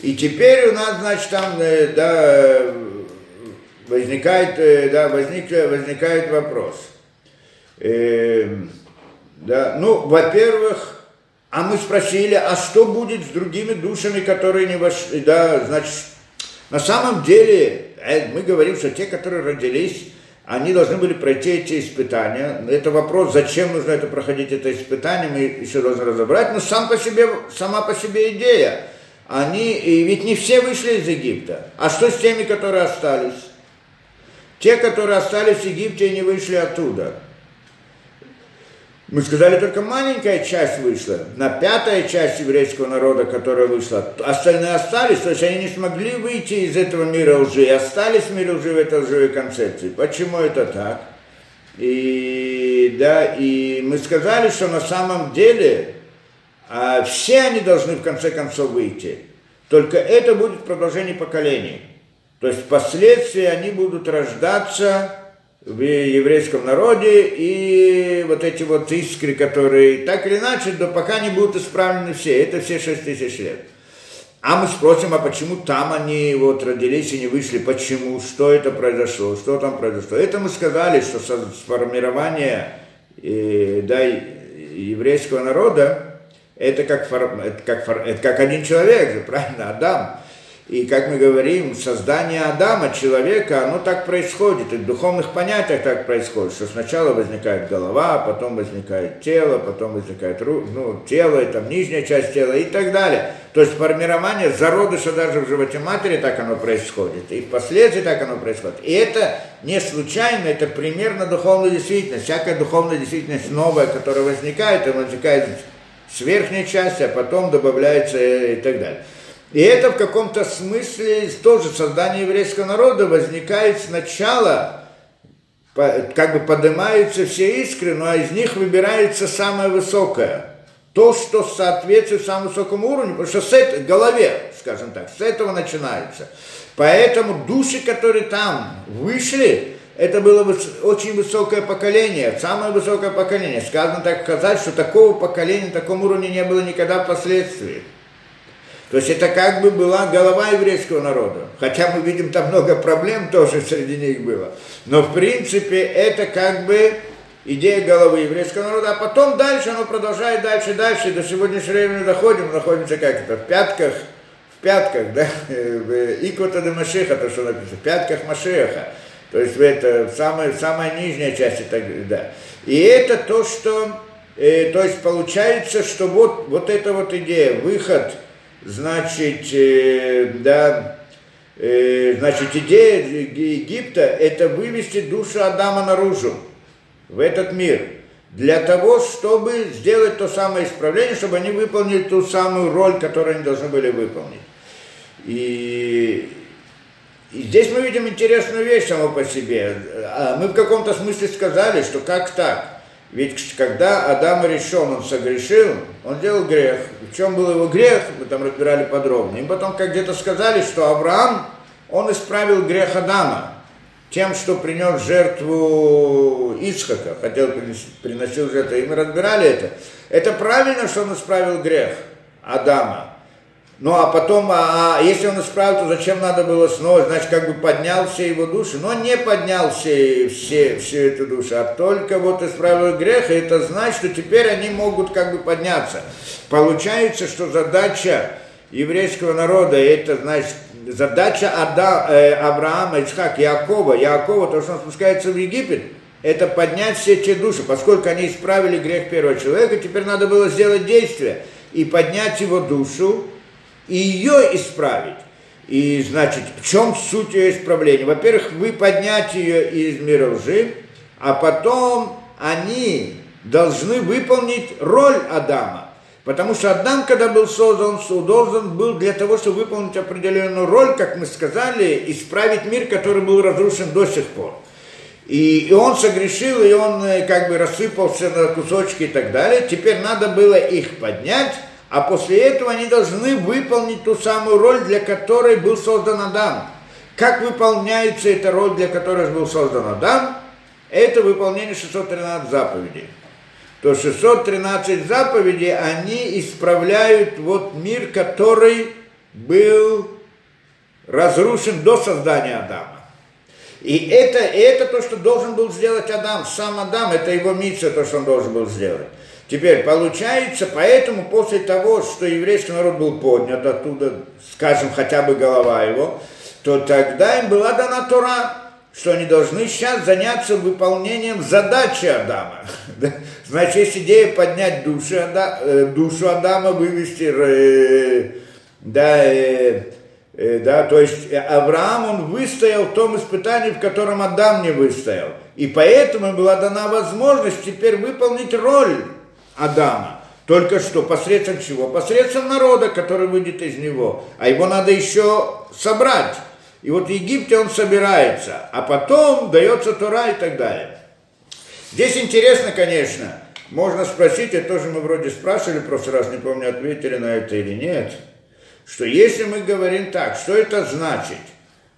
Speaker 1: И теперь у нас, значит, там, э, да, возникает, э, да, возник, возникает вопрос. Э, да, ну, во-первых, а мы спросили, а что будет с другими душами, которые не вошли, да, значит, на самом деле, э, мы говорим, что те, которые родились они должны были пройти эти испытания. Это вопрос, зачем нужно это проходить, это испытание, мы еще должны разобрать. Но сам по себе, сама по себе идея. Они, и ведь не все вышли из Египта. А что с теми, которые остались? Те, которые остались в Египте и не вышли оттуда. Мы сказали, только маленькая часть вышла, на пятая часть еврейского народа, которая вышла, остальные остались, то есть они не смогли выйти из этого мира лжи, и остались в мире лжи в этой лживой концепции. Почему это так? И, да, и мы сказали, что на самом деле а, все они должны в конце концов выйти. Только это будет продолжение поколений. То есть впоследствии они будут рождаться в еврейском народе, и вот эти вот искры, которые так или иначе, да пока не будут исправлены все, это все шесть тысяч лет. А мы спросим, а почему там они вот родились и не вышли, почему, что это произошло, что там произошло. Это мы сказали, что сформирование э, да, еврейского народа, это как, это, как, это как один человек, правильно, Адам. И, как мы говорим, создание Адама, человека, оно так происходит, и в духовных понятиях так происходит, что сначала возникает голова, потом возникает тело, потом возникает ну, тело, и там нижняя часть тела и так далее. То есть формирование зародыша даже в животе матери так оно происходит, и впоследствии так оно происходит. И это не случайно, это примерно духовная действительность. Всякая духовная действительность новая, которая возникает, она возникает с верхней части, а потом добавляется и так далее. И это в каком-то смысле тоже создание еврейского народа возникает сначала, как бы поднимаются все искры, но из них выбирается самое высокое. То, что соответствует самому высокому уровню, потому что с этой голове, скажем так, с этого начинается. Поэтому души, которые там вышли, это было очень высокое поколение, самое высокое поколение. Сказано так сказать, что такого поколения, таком уровне не было никогда впоследствии. То есть это как бы была голова еврейского народа. Хотя мы видим, там много проблем тоже среди них было. Но в принципе это как бы идея головы еврейского народа. А потом дальше оно продолжает дальше, дальше. До сегодняшнего времени доходим, находимся как это, в пятках, в пятках, да, Икота де Машеха, то, что написано, в пятках Машеха. То есть это самая, самая нижняя часть, это, да. И это то, что, э, то есть получается, что вот, вот эта вот идея, выход – значит, э, да, э, значит, идея Египта – это вывести душу Адама наружу, в этот мир, для того, чтобы сделать то самое исправление, чтобы они выполнили ту самую роль, которую они должны были выполнить. И, и здесь мы видим интересную вещь само по себе. А мы в каком-то смысле сказали, что как так? Ведь когда Адам решен, он согрешил, он делал грех. В чем был его грех, мы там разбирали подробно. И потом, как где-то сказали, что Авраам, он исправил грех Адама тем, что принес жертву Ицхака, хотел приносить, приносил жертву, и мы разбирали это. Это правильно, что он исправил грех Адама. Ну а потом, а, а если он исправил, то зачем надо было снова, значит, как бы поднял все его души. Но не поднял все, все, всю эту душу, а только вот исправил грех, и это значит, что теперь они могут как бы подняться. Получается, что задача еврейского народа, это значит задача Ада, э, Авраама, Ицхак, Якова, Якова, то, что он спускается в Египет, это поднять все те души, поскольку они исправили грех первого человека, теперь надо было сделать действие и поднять его душу, и ее исправить. И значит, в чем суть ее исправления? Во-первых, вы поднять ее из мира лжи, а потом они должны выполнить роль Адама. Потому что Адам, когда был создан, должен был для того, чтобы выполнить определенную роль, как мы сказали, исправить мир, который был разрушен до сих пор. И, и он согрешил, и он э, как бы рассыпался на кусочки и так далее. Теперь надо было их поднять, а после этого они должны выполнить ту самую роль, для которой был создан Адам. Как выполняется эта роль, для которой был создан Адам? Это выполнение 613 заповедей то 613 заповедей, они исправляют вот мир, который был разрушен до создания Адама. И это, это то, что должен был сделать Адам, сам Адам, это его миссия, то, что он должен был сделать. Теперь получается, поэтому после того, что еврейский народ был поднят оттуда, скажем, хотя бы голова его, то тогда им была дана Тора, что они должны сейчас заняться выполнением задачи Адама. Значит, есть идея поднять душу, э, душу Адама, вывести, э, да, э, да, то есть Авраам, он выстоял в том испытании, в котором Адам не выстоял. И поэтому была дана возможность теперь выполнить роль Адама. Только что, посредством чего? Посредством народа, который выйдет из него. А его надо еще собрать. И вот в Египте он собирается, а потом дается Тора и так далее. Здесь интересно, конечно, можно спросить, это тоже мы вроде спрашивали, просто раз не помню, ответили на это или нет, что если мы говорим так, что это значит?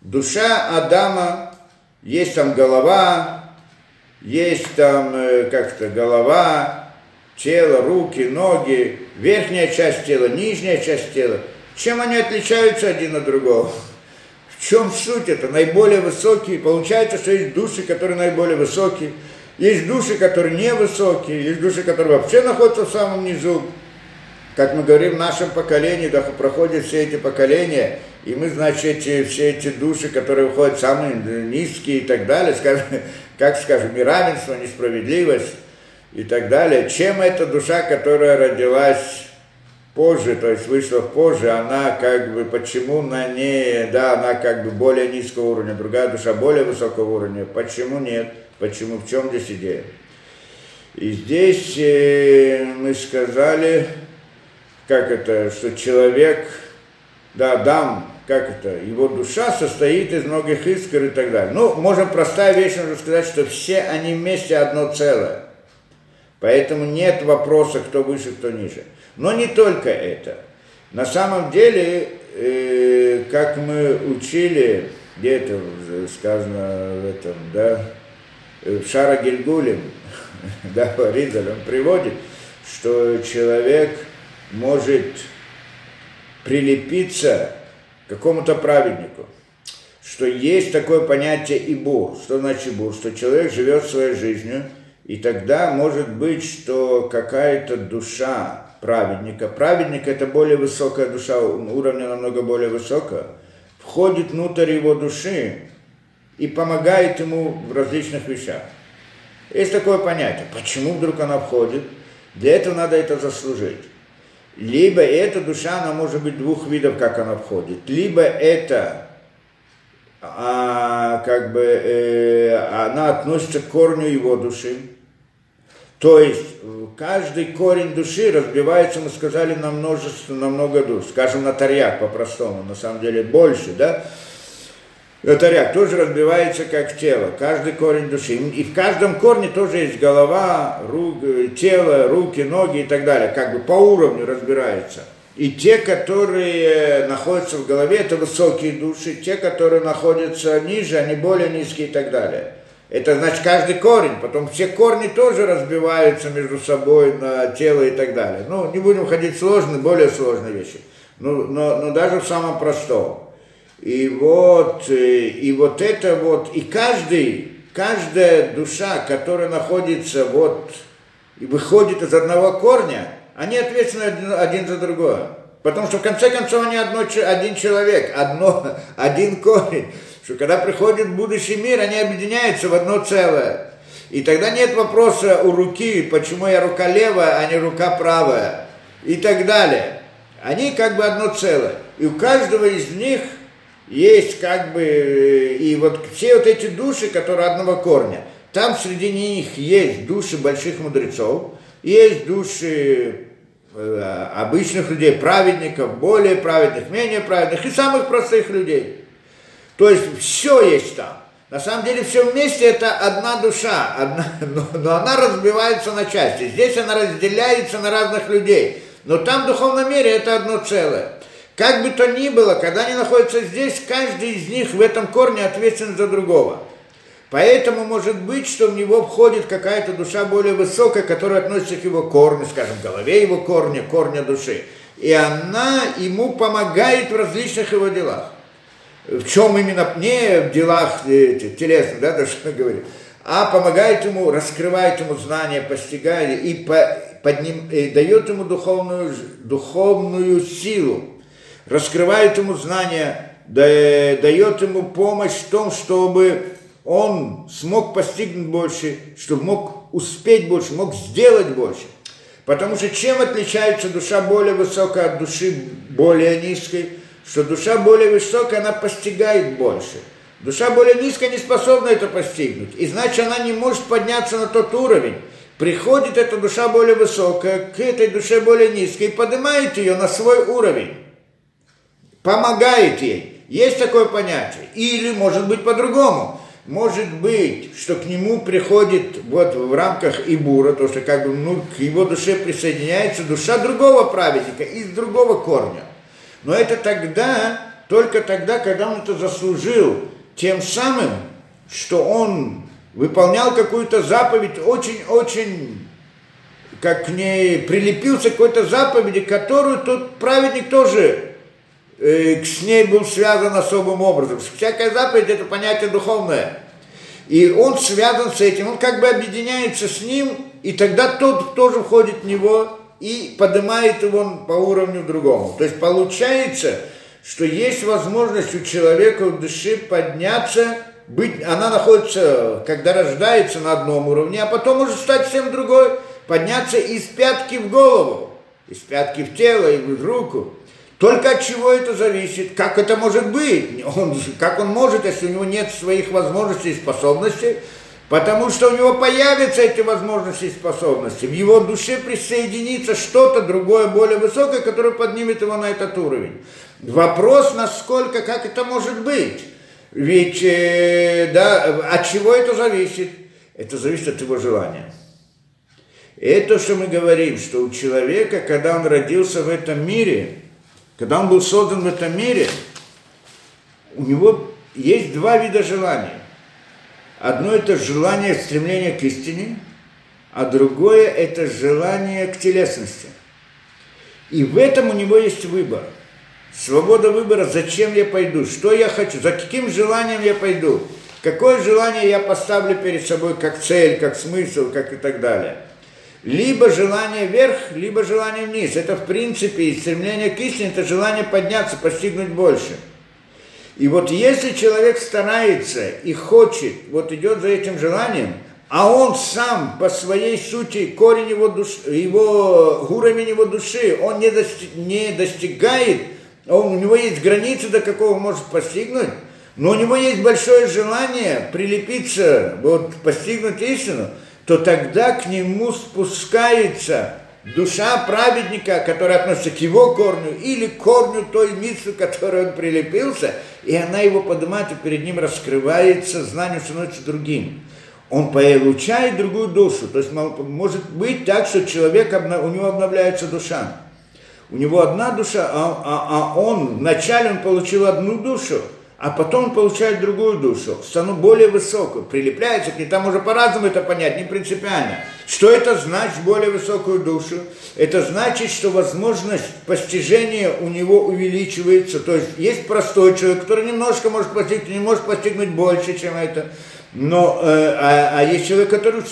Speaker 1: Душа Адама, есть там голова, есть там э, как-то голова, тело, руки, ноги, верхняя часть тела, нижняя часть тела. Чем они отличаются один от другого? В чем суть это? Наиболее высокие. Получается, что есть души, которые наиболее высокие. Есть души, которые невысокие. Есть души, которые вообще находятся в самом низу. Как мы говорим, в нашем поколении, да, проходят все эти поколения, и мы, значит, эти, все эти души, которые выходят самые низкие и так далее, скажем, как скажем, неравенство, несправедливость и так далее. Чем эта душа, которая родилась позже, то есть вышла позже, она как бы, почему на ней, да, она как бы более низкого уровня, другая душа более высокого уровня, почему нет, почему, в чем здесь идея? И здесь э, мы сказали, как это, что человек, да, Адам, как это, его душа состоит из многих искр и так далее. Ну, можно простая вещь, можно сказать, что все они вместе одно целое. Поэтому нет вопроса, кто выше, кто ниже. Но не только это. На самом деле, э, как мы учили, где это сказано в этом, да, в Шара Гильгулем, да, Ризаль, он приводит, что человек может прилепиться к какому-то праведнику, что есть такое понятие ибур. Что значит ибур? Что человек живет своей жизнью, и тогда может быть, что какая-то душа праведника. Праведник это более высокая душа, уровня намного более высокая, входит внутрь его души и помогает ему в различных вещах. Есть такое понятие. Почему вдруг она входит? Для этого надо это заслужить. Либо эта душа, она может быть двух видов, как она входит. Либо это а, как бы э, она относится к корню его души, То есть каждый корень души разбивается, мы сказали, на множество, на много душ. Скажем, на тарьяк по-простому, на самом деле больше, да? Тарьяк тоже разбивается как тело, каждый корень души. И в каждом корне тоже есть голова, рук, тело, руки, ноги и так далее. Как бы по уровню разбирается. И те, которые находятся в голове, это высокие души. Те, которые находятся ниже, они более низкие и так далее. Это значит каждый корень, потом все корни тоже разбиваются между собой на тело и так далее. Ну, не будем ходить в сложные, более сложные вещи. Ну, но, но даже в самом простом. И вот, э, и вот это вот, и каждый, каждая душа, которая находится вот, и выходит из одного корня, они ответственны один, один за другое. Потому что в конце концов они одно, один человек, одно, один корень что когда приходит будущий мир, они объединяются в одно целое. И тогда нет вопроса у руки, почему я рука левая, а не рука правая. И так далее. Они как бы одно целое. И у каждого из них есть как бы, и вот все вот эти души, которые одного корня, там среди них есть души больших мудрецов, есть души э, обычных людей, праведников, более праведных, менее праведных и самых простых людей. То есть все есть там. На самом деле все вместе это одна душа, одна, но, но она разбивается на части. Здесь она разделяется на разных людей. Но там в духовном мире это одно целое. Как бы то ни было, когда они находятся здесь, каждый из них в этом корне ответственен за другого. Поэтому может быть, что в него входит какая-то душа более высокая, которая относится к его корню, скажем, голове его корня, корня души. И она ему помогает в различных его делах в чем именно, не в делах э, телесных, да, что говорю, а помогает ему, раскрывает ему знания, постигает и по, подним, и дает ему духовную, духовную силу, раскрывает ему знания, дает ему помощь в том, чтобы он смог постигнуть больше, чтобы мог успеть больше, мог сделать больше. Потому что чем отличается душа более высокая от души более низкой – что душа более высокая, она постигает больше. Душа более низкая не способна это постигнуть. И значит, она не может подняться на тот уровень. Приходит эта душа более высокая к этой душе более низкой и поднимает ее на свой уровень. Помогает ей. Есть такое понятие. Или может быть по-другому. Может быть, что к нему приходит вот в рамках Ибура, то, что как бы ну, к его душе присоединяется душа другого праведника из другого корня. Но это тогда, только тогда, когда он это заслужил, тем самым, что он выполнял какую-то заповедь очень-очень, как к ней прилепился какой-то заповеди, которую тот праведник тоже э, с ней был связан особым образом. Всякая заповедь – это понятие духовное. И он связан с этим, он как бы объединяется с ним, и тогда тот тоже входит в него, и поднимает его по уровню другому. То есть получается, что есть возможность у человека в душе подняться, быть, она находится, когда рождается на одном уровне, а потом может стать всем другой, подняться из пятки в голову, из пятки в тело и в руку. Только от чего это зависит? Как это может быть? Он, как он может, если у него нет своих возможностей и способностей? Потому что у него появятся эти возможности и способности. В его душе присоединится что-то другое, более высокое, которое поднимет его на этот уровень. Вопрос, насколько, как это может быть? Ведь, э, да, от чего это зависит? Это зависит от его желания. Это, что мы говорим, что у человека, когда он родился в этом мире, когда он был создан в этом мире, у него есть два вида желаний. Одно это желание, стремление к истине, а другое это желание к телесности. И в этом у него есть выбор. Свобода выбора, зачем я пойду, что я хочу, за каким желанием я пойду, какое желание я поставлю перед собой как цель, как смысл, как и так далее. Либо желание вверх, либо желание вниз. Это в принципе и стремление к истине, это желание подняться, постигнуть больше – и вот если человек старается и хочет, вот идет за этим желанием, а он сам по своей сути, корень его души, его, уровень его души, он не, достиг, не достигает, он, у него есть границы, до какого он может постигнуть, но у него есть большое желание прилепиться, вот, постигнуть истину, то тогда к нему спускается душа праведника, которая относится к его корню или к корню той миссу, к которой он прилепился, и она его поднимает, и перед ним раскрывается, знание становится другим. Он получает другую душу. То есть может быть так, что человек, у него обновляется душа. У него одна душа, а, а, а он, вначале он получил одну душу, а потом получает другую душу, стану более высокую, прилепляется к ней, там уже по-разному это понять, не принципиально. Что это значит, более высокую душу? Это значит, что возможность постижения у него увеличивается, то есть есть простой человек, который немножко может постигнуть, не может постигнуть больше, чем это, но, э, а, а есть человек, который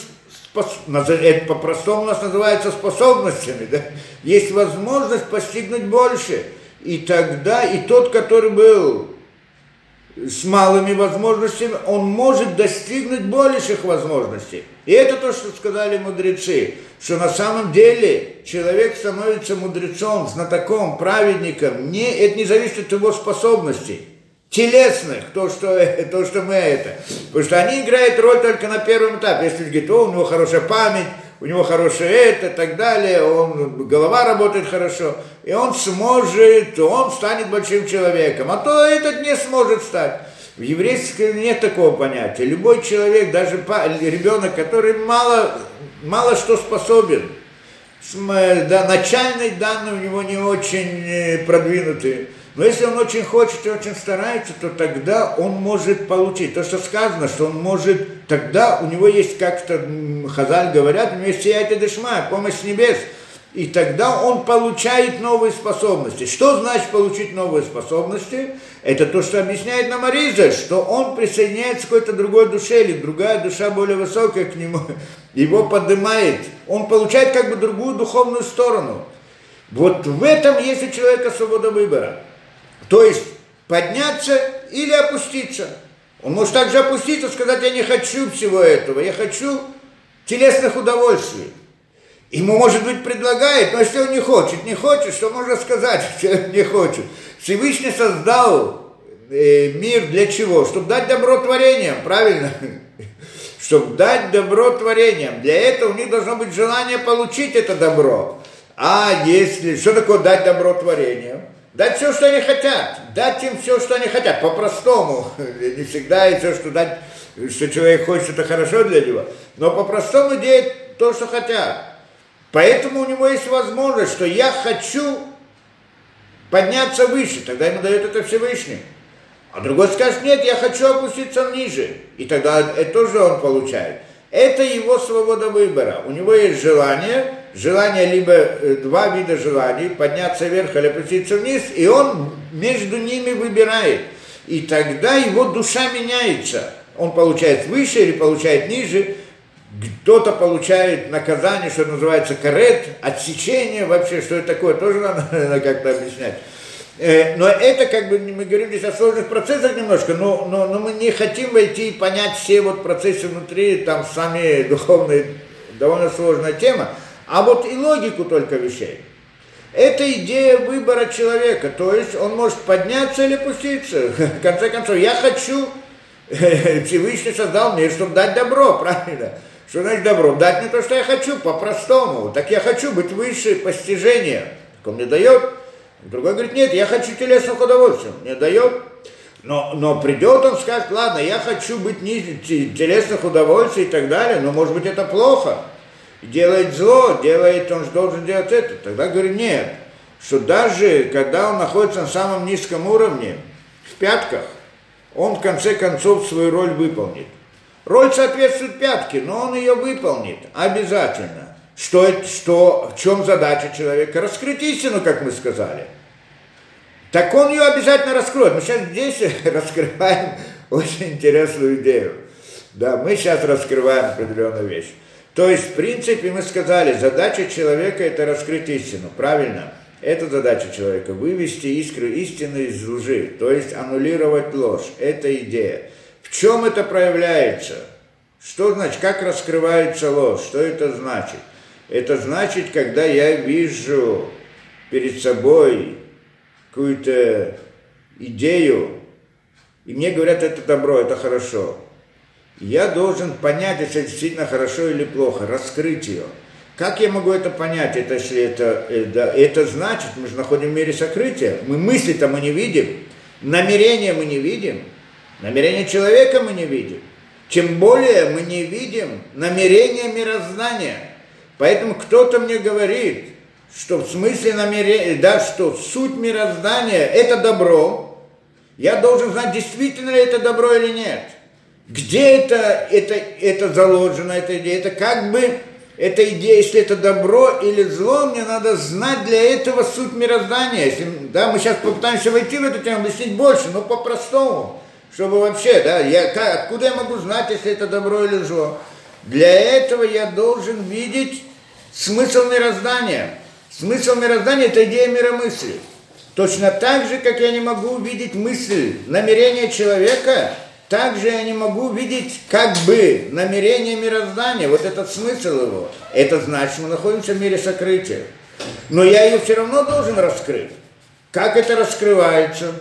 Speaker 1: это по-простому у нас называется способностями, да? есть возможность постигнуть больше. И тогда и тот, который был с малыми возможностями, он может достигнуть больших возможностей. И это то, что сказали мудрецы, что на самом деле человек становится мудрецом, знатоком, праведником, не, это не зависит от его способностей телесных, то что, то, что мы это. Потому что они играют роль только на первом этапе. Если говорит, о, у него хорошая память, у него хорошее это, так далее, он, голова работает хорошо, и он сможет, он станет большим человеком, а то этот не сможет стать. В еврейском нет такого понятия. Любой человек, даже ребенок, который мало, мало что способен, да, начальные данные у него не очень э, продвинутые, но если он очень хочет и очень старается, то тогда он может получить. То, что сказано, что он может, тогда у него есть, как-то Хазаль говорят, у него есть сияйте дешма, помощь небес. И тогда он получает новые способности. Что значит получить новые способности? Это то, что объясняет нам Ариза, что он присоединяется к какой-то другой душе, или другая душа более высокая к нему, его поднимает. Он получает как бы другую духовную сторону. Вот в этом есть у человека свобода выбора. То есть подняться или опуститься. Он может также опуститься, сказать, я не хочу всего этого, я хочу телесных удовольствий. Ему, может быть, предлагает, но если он не хочет, не хочет, что можно сказать, если не хочет? Всевышний создал э, мир для чего? Чтобы дать добро творениям, правильно? Чтобы дать добро творениям. Для этого у них должно быть желание получить это добро. А если, что такое дать добро творениям? Дать все, что они хотят. Дать им все, что они хотят. По-простому. Не всегда и все, что дать, что человек хочет, это хорошо для него. Но по-простому делать то, что хотят. Поэтому у него есть возможность, что я хочу подняться выше. Тогда ему дает это Всевышний. А другой скажет, нет, я хочу опуститься ниже. И тогда это тоже он получает. Это его свобода выбора. У него есть желание, желание либо э, два вида желаний, подняться вверх или опуститься вниз, и он между ними выбирает. И тогда его душа меняется. Он получает выше или получает ниже. Кто-то получает наказание, что называется карет, отсечение вообще, что это такое, тоже надо как-то объяснять. Э, но это как бы, мы говорим здесь о сложных процессах немножко, но, но, но мы не хотим войти и понять все вот процессы внутри, там сами духовные, довольно сложная тема, а вот и логику только вещей. Это идея выбора человека, то есть он может подняться или опуститься. В конце концов, я хочу, Всевышний создал мир, чтобы дать добро, правильно? Что значит добро? Дать мне то, что я хочу, по-простому. Так я хочу быть выше постижения. Так он мне дает Другой говорит, нет, я хочу телесных удовольствий. Не дает. Но, но придет он, скажет, ладно, я хочу быть ниже телесных удовольствий и так далее, но может быть это плохо. Делает зло, делает, он же должен делать это. Тогда говорит, нет, что даже когда он находится на самом низком уровне, в пятках, он в конце концов свою роль выполнит. Роль соответствует пятке, но он ее выполнит обязательно. Что, что, в чем задача человека? Раскрыть истину, как мы сказали. Так он ее обязательно раскроет. Мы сейчас здесь раскрываем очень интересную идею. Да, мы сейчас раскрываем определенную вещь. То есть, в принципе, мы сказали, задача человека – это раскрыть истину, правильно? Это задача человека – вывести искру истины из лжи, то есть аннулировать ложь. Это идея. В чем это проявляется? Что значит, как раскрывается ложь? Что это значит? Это значит, когда я вижу перед собой какую-то идею, и мне говорят, это добро, это хорошо. Я должен понять, это действительно хорошо или плохо, раскрыть ее. Как я могу это понять, это, если это, это, это значит, мы же находим в мире сокрытия, мы мысли-то мы не видим, намерения мы не видим, намерения человека мы не видим, тем более мы не видим намерения мироздания. Поэтому кто-то мне говорит, что в смысле намерения, да, что суть мироздания – это добро, я должен знать, действительно ли это добро или нет. Где это, это, это заложено, эта идея, это как бы эта идея, если это добро или зло, мне надо знать для этого суть мироздания. Если, да, мы сейчас попытаемся войти в эту тему, объяснить больше, но по-простому, чтобы вообще, да, я, как, откуда я могу знать, если это добро или зло? Для этого я должен видеть смысл мироздания. Смысл мироздания – это идея миромысли. Точно так же, как я не могу увидеть мысль, намерение человека – также я не могу видеть как бы намерение мироздания, вот этот смысл его. Это значит, мы находимся в мире сокрытия. Но я ее все равно должен раскрыть. Как это раскрывается?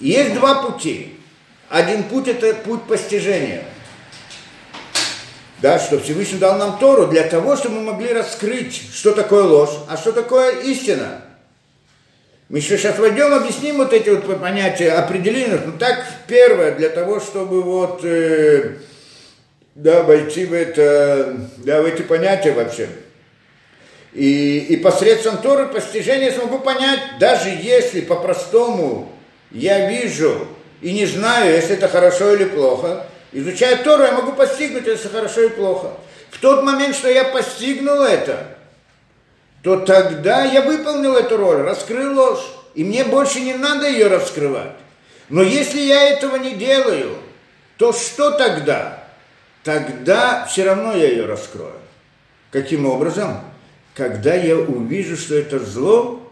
Speaker 1: Есть два пути. Один путь – это путь постижения. Да, что Всевышний дал нам Тору для того, чтобы мы могли раскрыть, что такое ложь, а что такое истина. Мы еще сейчас войдем, объясним вот эти вот понятия определения. Ну так, первое, для того, чтобы вот, э, да, войти в это, да, в эти понятия вообще. И, и посредством Торы постижения смогу понять, даже если по-простому я вижу и не знаю, если это хорошо или плохо, изучая Тору, я могу постигнуть, если хорошо и плохо. В тот момент, что я постигнул это, то тогда я выполнил эту роль, раскрыл ложь, и мне больше не надо ее раскрывать. Но если я этого не делаю, то что тогда? Тогда все равно я ее раскрою. Каким образом? Когда я увижу, что это зло,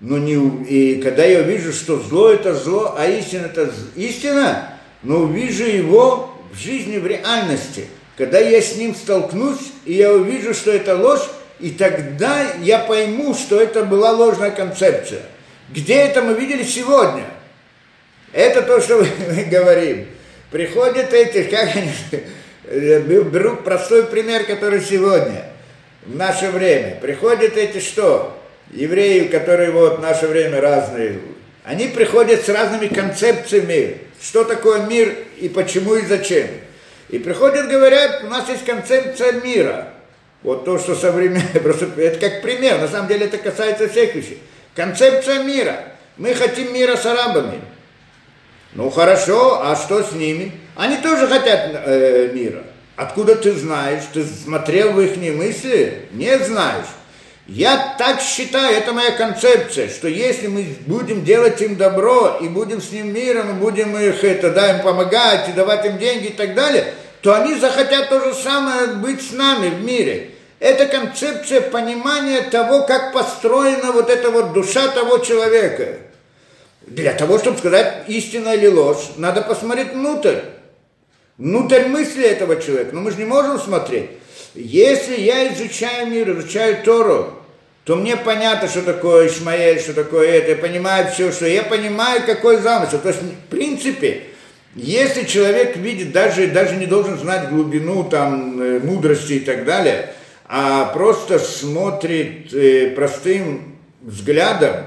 Speaker 1: но не, и когда я увижу, что зло это зло, а истина это истина, но увижу его в жизни, в реальности. Когда я с ним столкнусь, и я увижу, что это ложь, и тогда я пойму, что это была ложная концепция. Где это мы видели сегодня? Это то, что мы говорим. Приходят эти, как они, беру простой пример, который сегодня, в наше время. Приходят эти что? Евреи, которые вот в наше время разные. Они приходят с разными концепциями, что такое мир и почему и зачем. И приходят, говорят, у нас есть концепция мира – вот то, что современное, просто это как пример, на самом деле это касается всех вещей. Концепция мира. Мы хотим мира с арабами. Ну хорошо, а что с ними? Они тоже хотят э, мира. Откуда ты знаешь? Ты смотрел в их мысли? Не знаешь. Я так считаю, это моя концепция, что если мы будем делать им добро и будем с ним миром, и будем их это, да, им помогать и давать им деньги и так далее, то они захотят то же самое быть с нами в мире. Это концепция понимания того, как построена вот эта вот душа того человека. Для того, чтобы сказать истина или ложь, надо посмотреть внутрь. Внутрь мысли этого человека. Но мы же не можем смотреть. Если я изучаю мир, изучаю Тору, то мне понятно, что такое Ишмаэль, что такое это, я понимаю все, что я понимаю, какой замысел. То есть, в принципе, если человек видит, даже, даже не должен знать глубину там, э, мудрости и так далее – а просто смотрит э, простым взглядом,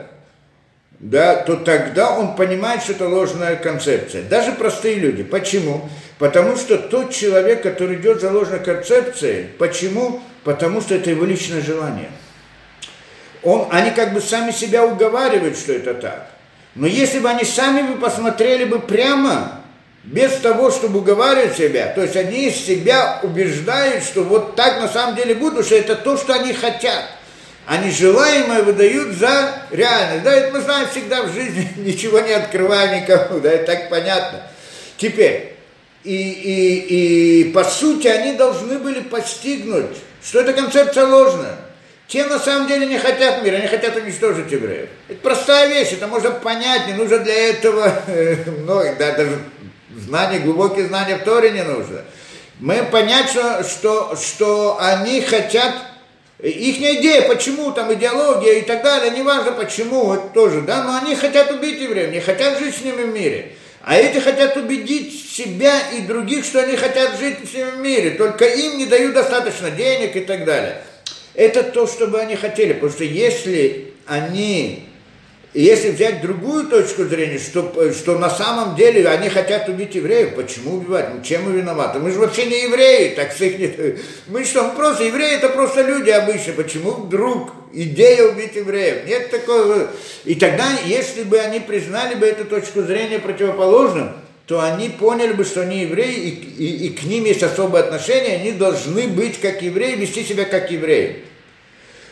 Speaker 1: да, то тогда он понимает, что это ложная концепция. Даже простые люди. Почему? Потому что тот человек, который идет за ложной концепцией, почему? Потому что это его личное желание. Он, они как бы сами себя уговаривают, что это так. Но если бы они сами бы посмотрели бы прямо, без того, чтобы уговаривать себя, то есть они себя убеждают, что вот так на самом деле что это то, что они хотят. Они желаемое выдают за реальность. Да, это мы знаем всегда в жизни, ничего не открывая никому, да, это так понятно. Теперь, и, и, и по сути они должны были постигнуть, что эта концепция ложная. Те на самом деле не хотят мира, они хотят уничтожить евреев. Это простая вещь, это можно понять, не нужно для этого многих, да, даже знания, глубокие знания в Торе не нужно. Мы понять, что, что, что они хотят, их идея, почему там идеология и так далее, неважно почему, это тоже, да, но они хотят убить евреев, не хотят жить с ними в мире. А эти хотят убедить себя и других, что они хотят жить в всем мире, только им не дают достаточно денег и так далее. Это то, что бы они хотели, потому что если они если взять другую точку зрения, что, что на самом деле они хотят убить евреев, почему убивать? Ну, чем мы виноваты? Мы же вообще не евреи, так сказать. Мы что, мы просто евреи, это просто люди обычные. Почему вдруг идея убить евреев? Нет такого. И тогда, если бы они признали бы эту точку зрения противоположным, то они поняли бы, что они евреи, и, и, и к ним есть особое отношение, они должны быть как евреи, вести себя как евреи.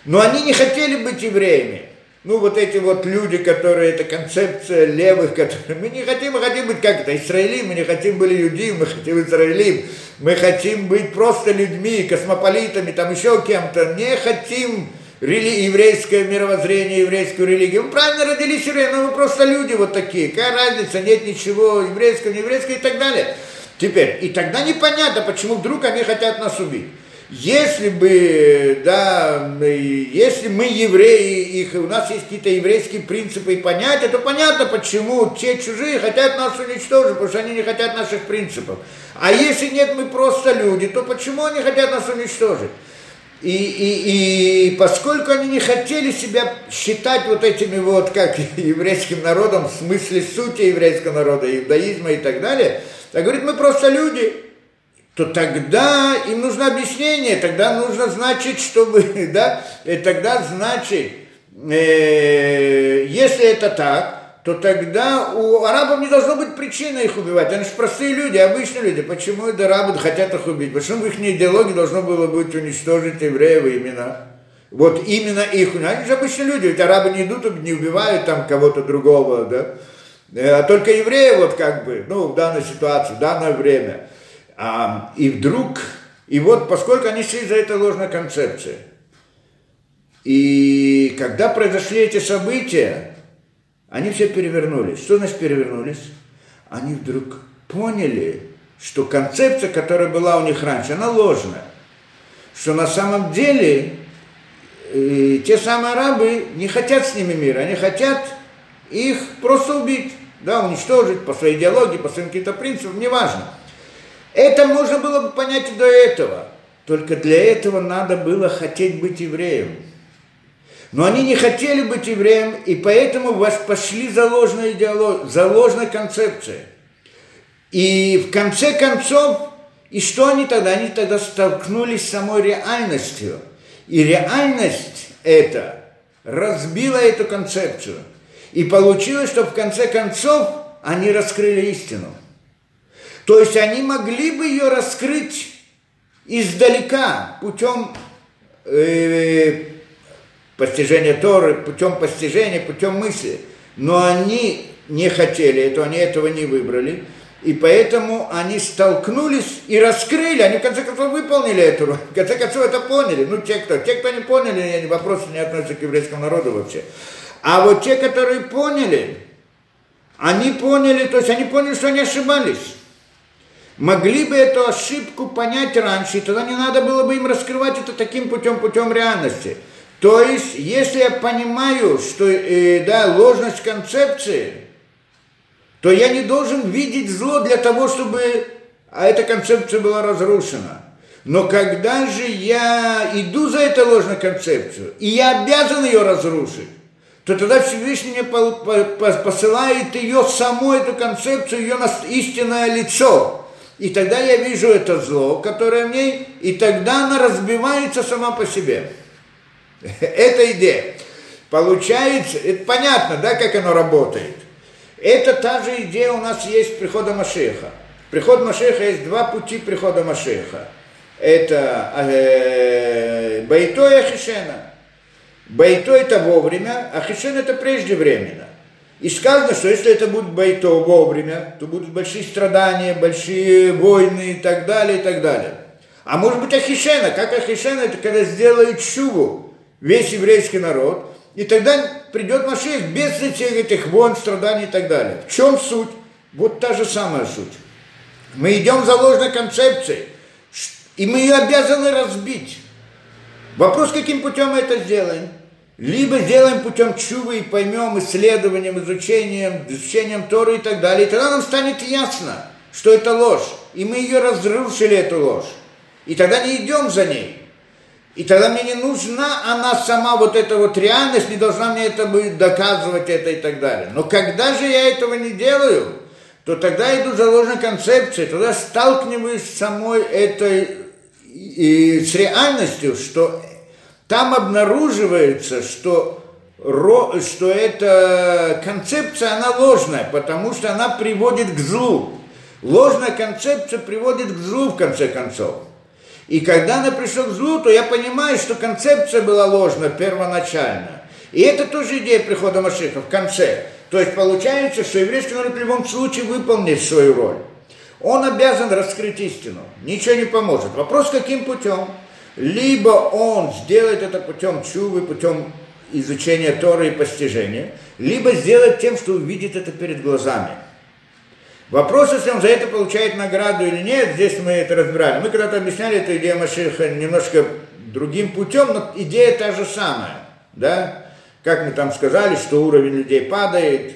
Speaker 1: Но они не хотели быть евреями ну, вот эти вот люди, которые, это концепция левых, которые, мы не хотим, мы хотим быть как это, Израилим, мы не хотим быть людьми, мы хотим Израилим, мы хотим быть просто людьми, космополитами, там еще кем-то, не хотим рели- еврейское мировоззрение, еврейскую религию. Мы правильно родились евреи, но мы просто люди вот такие, какая разница, нет ничего еврейского, не еврейского и так далее. Теперь, и тогда непонятно, почему вдруг они хотят нас убить. Если бы, да, если мы евреи, их, у нас есть какие-то еврейские принципы и понятия, то понятно, почему те чужие хотят нас уничтожить, потому что они не хотят наших принципов. А если нет, мы просто люди, то почему они хотят нас уничтожить? И, и, и поскольку они не хотели себя считать вот этими вот, как еврейским народом, в смысле сути еврейского народа, иудаизма и так далее, так говорит, мы просто люди, то тогда им нужно объяснение, тогда нужно значит, чтобы, да, и тогда значит, э, если это так, то тогда у арабов не должно быть причины их убивать. Они же простые люди, обычные люди. Почему это арабы хотят их убить? Почему в их идеологии должно было быть уничтожить евреев именно? Вот именно их. Они же обычные люди, ведь арабы не идут, не убивают там кого-то другого, да? Э, а только евреи вот как бы, ну, в данной ситуации, в данное время – а, и вдруг, и вот поскольку они шли за этой ложной концепцией, и когда произошли эти события, они все перевернулись. Что значит перевернулись? Они вдруг поняли, что концепция, которая была у них раньше, она ложная. Что на самом деле э, те самые арабы не хотят с ними мира, они хотят их просто убить, да, уничтожить по своей идеологии, по своим каким-то принципам, неважно. Это можно было бы понять до этого. Только для этого надо было хотеть быть евреем. Но они не хотели быть евреем, и поэтому вас пошли за ложной идеологией, за ложной концепцией. И в конце концов, и что они тогда? Они тогда столкнулись с самой реальностью. И реальность эта разбила эту концепцию. И получилось, что в конце концов они раскрыли истину – то есть они могли бы ее раскрыть издалека, путем э, постижения Торы, путем постижения, путем мысли. Но они не хотели этого, они этого не выбрали. И поэтому они столкнулись и раскрыли, они в конце концов выполнили эту роль, в конце концов это поняли. Ну, те, кто, те, кто не поняли, вопросы не относятся к еврейскому народу вообще. А вот те, которые поняли, они поняли, то есть они поняли, что они ошибались могли бы эту ошибку понять раньше, и тогда не надо было бы им раскрывать это таким путем, путем реальности. То есть, если я понимаю, что э, да, ложность концепции, то я не должен видеть зло для того, чтобы а эта концепция была разрушена. Но когда же я иду за этой ложной концепцией, и я обязан ее разрушить, то тогда Всевышний мне посылает ее саму, эту концепцию, ее истинное лицо. И тогда я вижу это зло, которое в ней, и тогда она разбивается сама по себе. Это идея. Получается, это понятно, да, как оно работает. Это та же идея у нас есть прихода Машеха. Приход Машеха есть два пути прихода Машеха. Это э, Байто и Ахишена. Байто это вовремя, а Хишен это преждевременно. И сказано, что если это будет байто вовремя, то будут большие страдания, большие войны и так далее, и так далее. А может быть Ахишена, как Ахишена, это когда сделают шубу весь еврейский народ, и тогда придет Машех без этих, этих войн, страданий и так далее. В чем суть? Вот та же самая суть. Мы идем за ложной концепцией, и мы ее обязаны разбить. Вопрос, каким путем мы это сделаем? Либо сделаем путем чувы и поймем исследованием, изучением, изучением Торы и так далее. И тогда нам станет ясно, что это ложь. И мы ее разрушили, эту ложь. И тогда не идем за ней. И тогда мне не нужна она сама, вот эта вот реальность, не должна мне это будет доказывать это и так далее. Но когда же я этого не делаю, то тогда иду за ложной концепцией, тогда сталкиваюсь с самой этой, и с реальностью, что там обнаруживается, что что эта концепция, она ложная, потому что она приводит к злу. Ложная концепция приводит к злу, в конце концов. И когда она пришла к злу, то я понимаю, что концепция была ложна первоначально. И это тоже идея прихода Машиха в конце. То есть получается, что еврейский народ в любом случае выполнит свою роль. Он обязан раскрыть истину. Ничего не поможет. Вопрос, каким путем? Либо он сделает это путем чувы, путем изучения Торы и постижения, либо сделает тем, что увидит это перед глазами. Вопрос, если он за это получает награду или нет, здесь мы это разбирали. Мы когда-то объясняли эту идею Машиха немножко другим путем, но идея та же самая. Да? Как мы там сказали, что уровень людей падает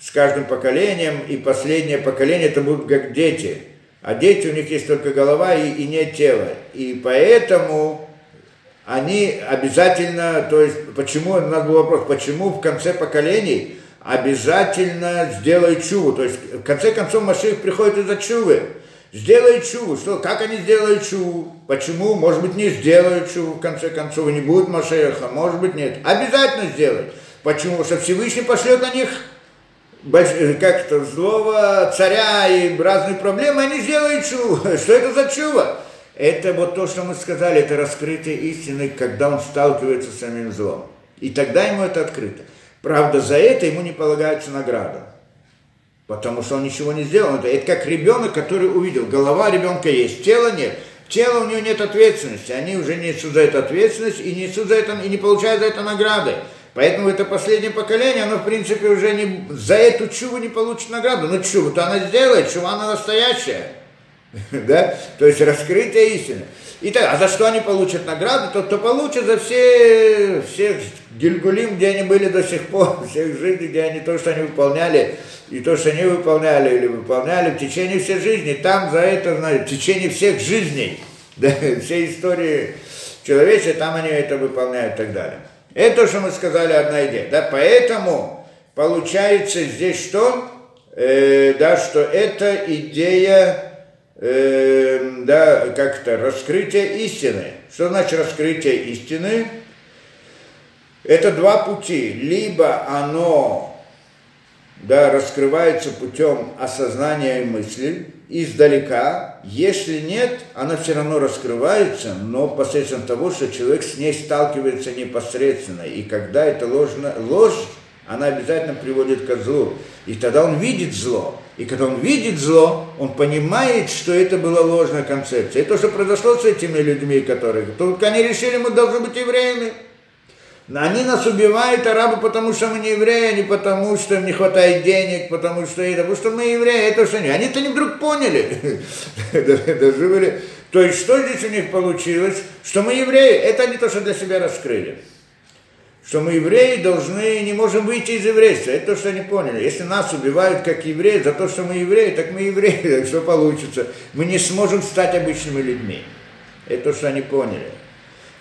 Speaker 1: с каждым поколением, и последнее поколение это будут как дети. А дети, у них есть только голова и, и нет тела. И поэтому они обязательно, то есть, почему, у нас был вопрос, почему в конце поколений обязательно сделай чуву. То есть, в конце концов, Маших приходит из-за чувы. Сделай чуву. Что, как они сделают чуву? Почему? Может быть, не сделают чуву, в конце концов, и не будет Машеха. Может быть, нет. Обязательно сделать. Почему? Потому что Всевышний пошлет на них больш... как-то злого царя и разные проблемы, они сделают чуву. Что это за чува? Это вот то, что мы сказали, это раскрытие истины, когда он сталкивается с самим злом. И тогда ему это открыто. Правда, за это ему не полагается награда. Потому что он ничего не сделал. Это, это как ребенок, который увидел, голова ребенка есть, тела нет. Тело у него нет ответственности. Они уже несут за это ответственность и несут за это, и не получают за это награды. Поэтому это последнее поколение, оно, в принципе, уже не, за эту чуву не получит награду. Ну, чуву-то она сделает, чува она настоящая. да? То есть раскрытие истины. И так, а за что они получат награду? Тот, кто получит за все, всех Гильгулим, где они были до сих пор, всех жизней, где они то, что они выполняли, и то, что они выполняли или выполняли в течение всей жизни, там за это, знаете, в течение всех жизней, да, всей истории человечества, там они это выполняют и так далее. Это то, что мы сказали, одна идея. Да, поэтому получается здесь что? Э, да, что это идея э, да, как-то раскрытие истины. Что значит раскрытие истины? Это два пути. Либо оно да, раскрывается путем осознания мысли издалека. Если нет, она все равно раскрывается, но посредством того, что человек с ней сталкивается непосредственно. И когда это ложно, ложь, она обязательно приводит к злу. И тогда он видит зло. И когда он видит зло, он понимает, что это была ложная концепция. И то, что произошло с этими людьми, которые... Только они решили, мы должны быть евреями. Они нас убивают, арабы, потому что мы не евреи, а не потому, что им не хватает денег, потому что это, потому что мы евреи, это что они. Они-то не вдруг поняли. Даже были. То есть, что здесь у них получилось? Что мы евреи, это они то, что для себя раскрыли что мы евреи должны, не можем выйти из еврейства. Это то, что они поняли. Если нас убивают как евреи за то, что мы евреи, так мы евреи, так что получится? Мы не сможем стать обычными людьми. Это то, что они поняли.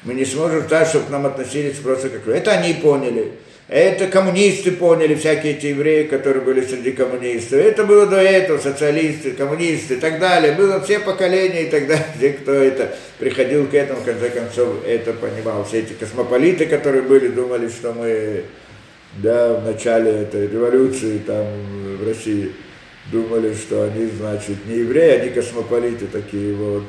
Speaker 1: Мы не сможем стать, чтобы к нам относились просто как... Это они поняли. Это коммунисты поняли, всякие эти евреи, которые были среди коммунистов. Это было до этого, социалисты, коммунисты и так далее. Было все поколения и так далее. Те, кто это приходил к этому, в конце концов, это понимал. Все эти космополиты, которые были, думали, что мы да, в начале этой революции там в России думали, что они, значит, не евреи, они космополиты такие вот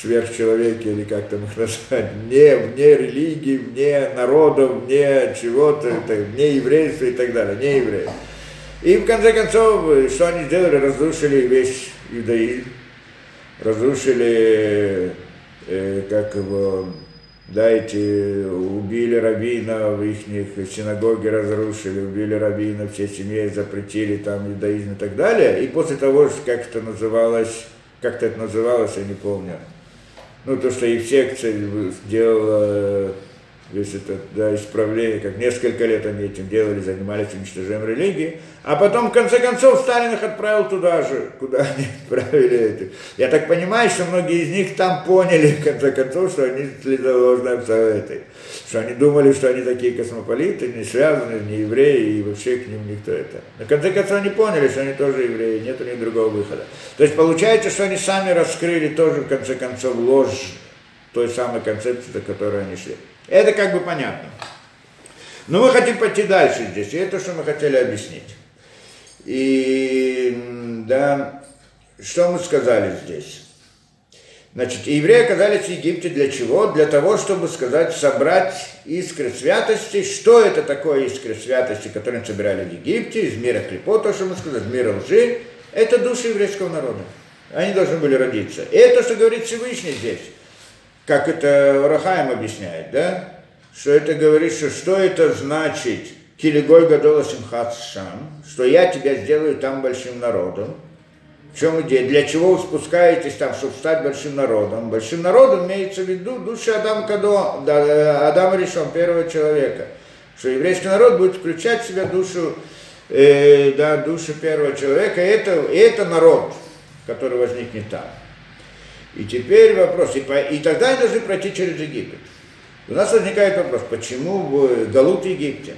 Speaker 1: сверхчеловеки, или как там их назвать, вне, вне религии, вне народов, вне чего-то, вне еврейства и так далее, не евреи. И в конце концов, что они сделали? Разрушили весь иудаизм, разрушили, э, как его, да, эти, убили раввина в их синагоге разрушили, убили раввина, все семьи запретили там иудаизм и так далее. И после того, как это называлось, как-то это называлось, я не помню, ну, то, что их секция сделала весь этот да, исправление, как несколько лет они этим делали, занимались уничтожением религии, а потом, в конце концов, Сталин их отправил туда же, куда они отправили это. Я так понимаю, что многие из них там поняли, в конце концов, что они следовали этой, что они думали, что они такие космополиты, не связаны, не евреи, и вообще к ним никто это. На конце концов, они поняли, что они тоже евреи, нет у них другого выхода. То есть получается, что они сами раскрыли тоже, в конце концов, ложь той самой концепции, до которой они шли. Это как бы понятно. Но мы хотим пойти дальше здесь, и это что мы хотели объяснить. И да, что мы сказали здесь? Значит, евреи оказались в Египте для чего? Для того, чтобы сказать, собрать искры святости. Что это такое искры святости, которые собирали в Египте, из мира клепот, то, что мы сказали, из мира лжи? Это души еврейского народа. Они должны были родиться. И это, что говорит Всевышний здесь как это Рахаем объясняет, да? Что это говорит, что что это значит Килиголь Гадола Симхат Шам, что я тебя сделаю там большим народом. В чем идея? Для чего вы спускаетесь там, чтобы стать большим народом? Большим народом имеется в виду душа Адам Кадо, да, Адама Решон, первого человека. Что еврейский народ будет включать в себя душу, э, да, душу первого человека, и это, и это народ, который возникнет там. И теперь вопрос, и, по, и тогда они должны пройти через Египет. У нас возникает вопрос, почему в Египте?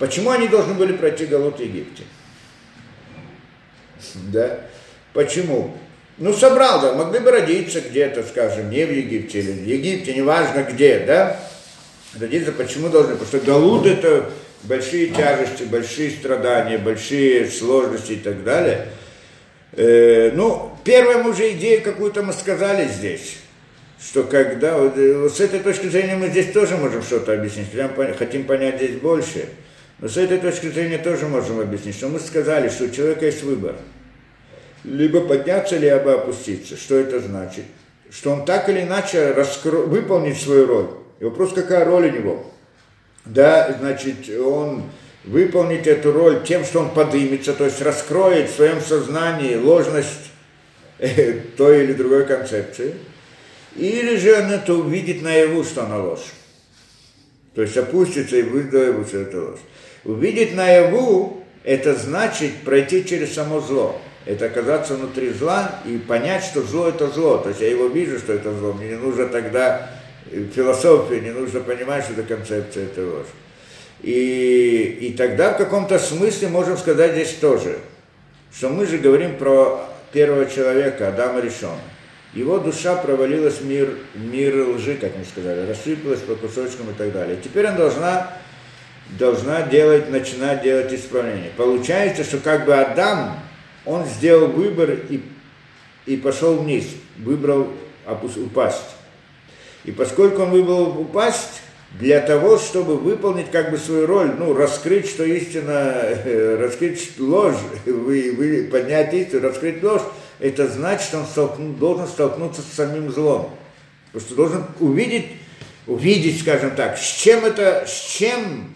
Speaker 1: Почему они должны были пройти Галут Египте? Да? Почему? Ну, собрал, да, могли бы родиться где-то, скажем, не в Египте или в Египте, неважно где, да? Родиться почему должны? Потому что Галут это большие тяжести, большие страдания, большие сложности и так далее – Э, ну, первую уже идею какую-то мы сказали здесь, что когда, вот, э, вот с этой точки зрения мы здесь тоже можем что-то объяснить, прям хотим понять здесь больше, но с этой точки зрения тоже можем объяснить, что мы сказали, что у человека есть выбор, либо подняться, либо опуститься. Что это значит? Что он так или иначе раскро... выполнит свою роль. И вопрос, какая роль у него? Да, значит, он выполнить эту роль тем, что он подымется, то есть раскроет в своем сознании ложность э, той или другой концепции, или же он это увидит наяву, что она ложь. То есть опустится и выдает, что это ложь. Увидеть наяву – это значит пройти через само зло. Это оказаться внутри зла и понять, что зло – это зло. То есть я его вижу, что это зло. Мне не нужно тогда философия, не нужно понимать, что это концепция, это ложь. И, и тогда в каком-то смысле можем сказать здесь тоже, что мы же говорим про первого человека, Адама Решон. Его душа провалилась в мир, мир лжи, как мы сказали, рассыпалась по кусочкам и так далее. теперь она должна, должна делать, начинать делать исправление. Получается, что как бы Адам, он сделал выбор и, и пошел вниз, выбрал упасть. И поскольку он выбрал упасть, для того, чтобы выполнить как бы свою роль, ну, раскрыть, что истина, э, раскрыть ложь, вы, вы, поднять истину, раскрыть ложь, это значит, что он столкну, должен столкнуться с самим злом. Потому что должен увидеть, увидеть, скажем так, с чем это, с чем,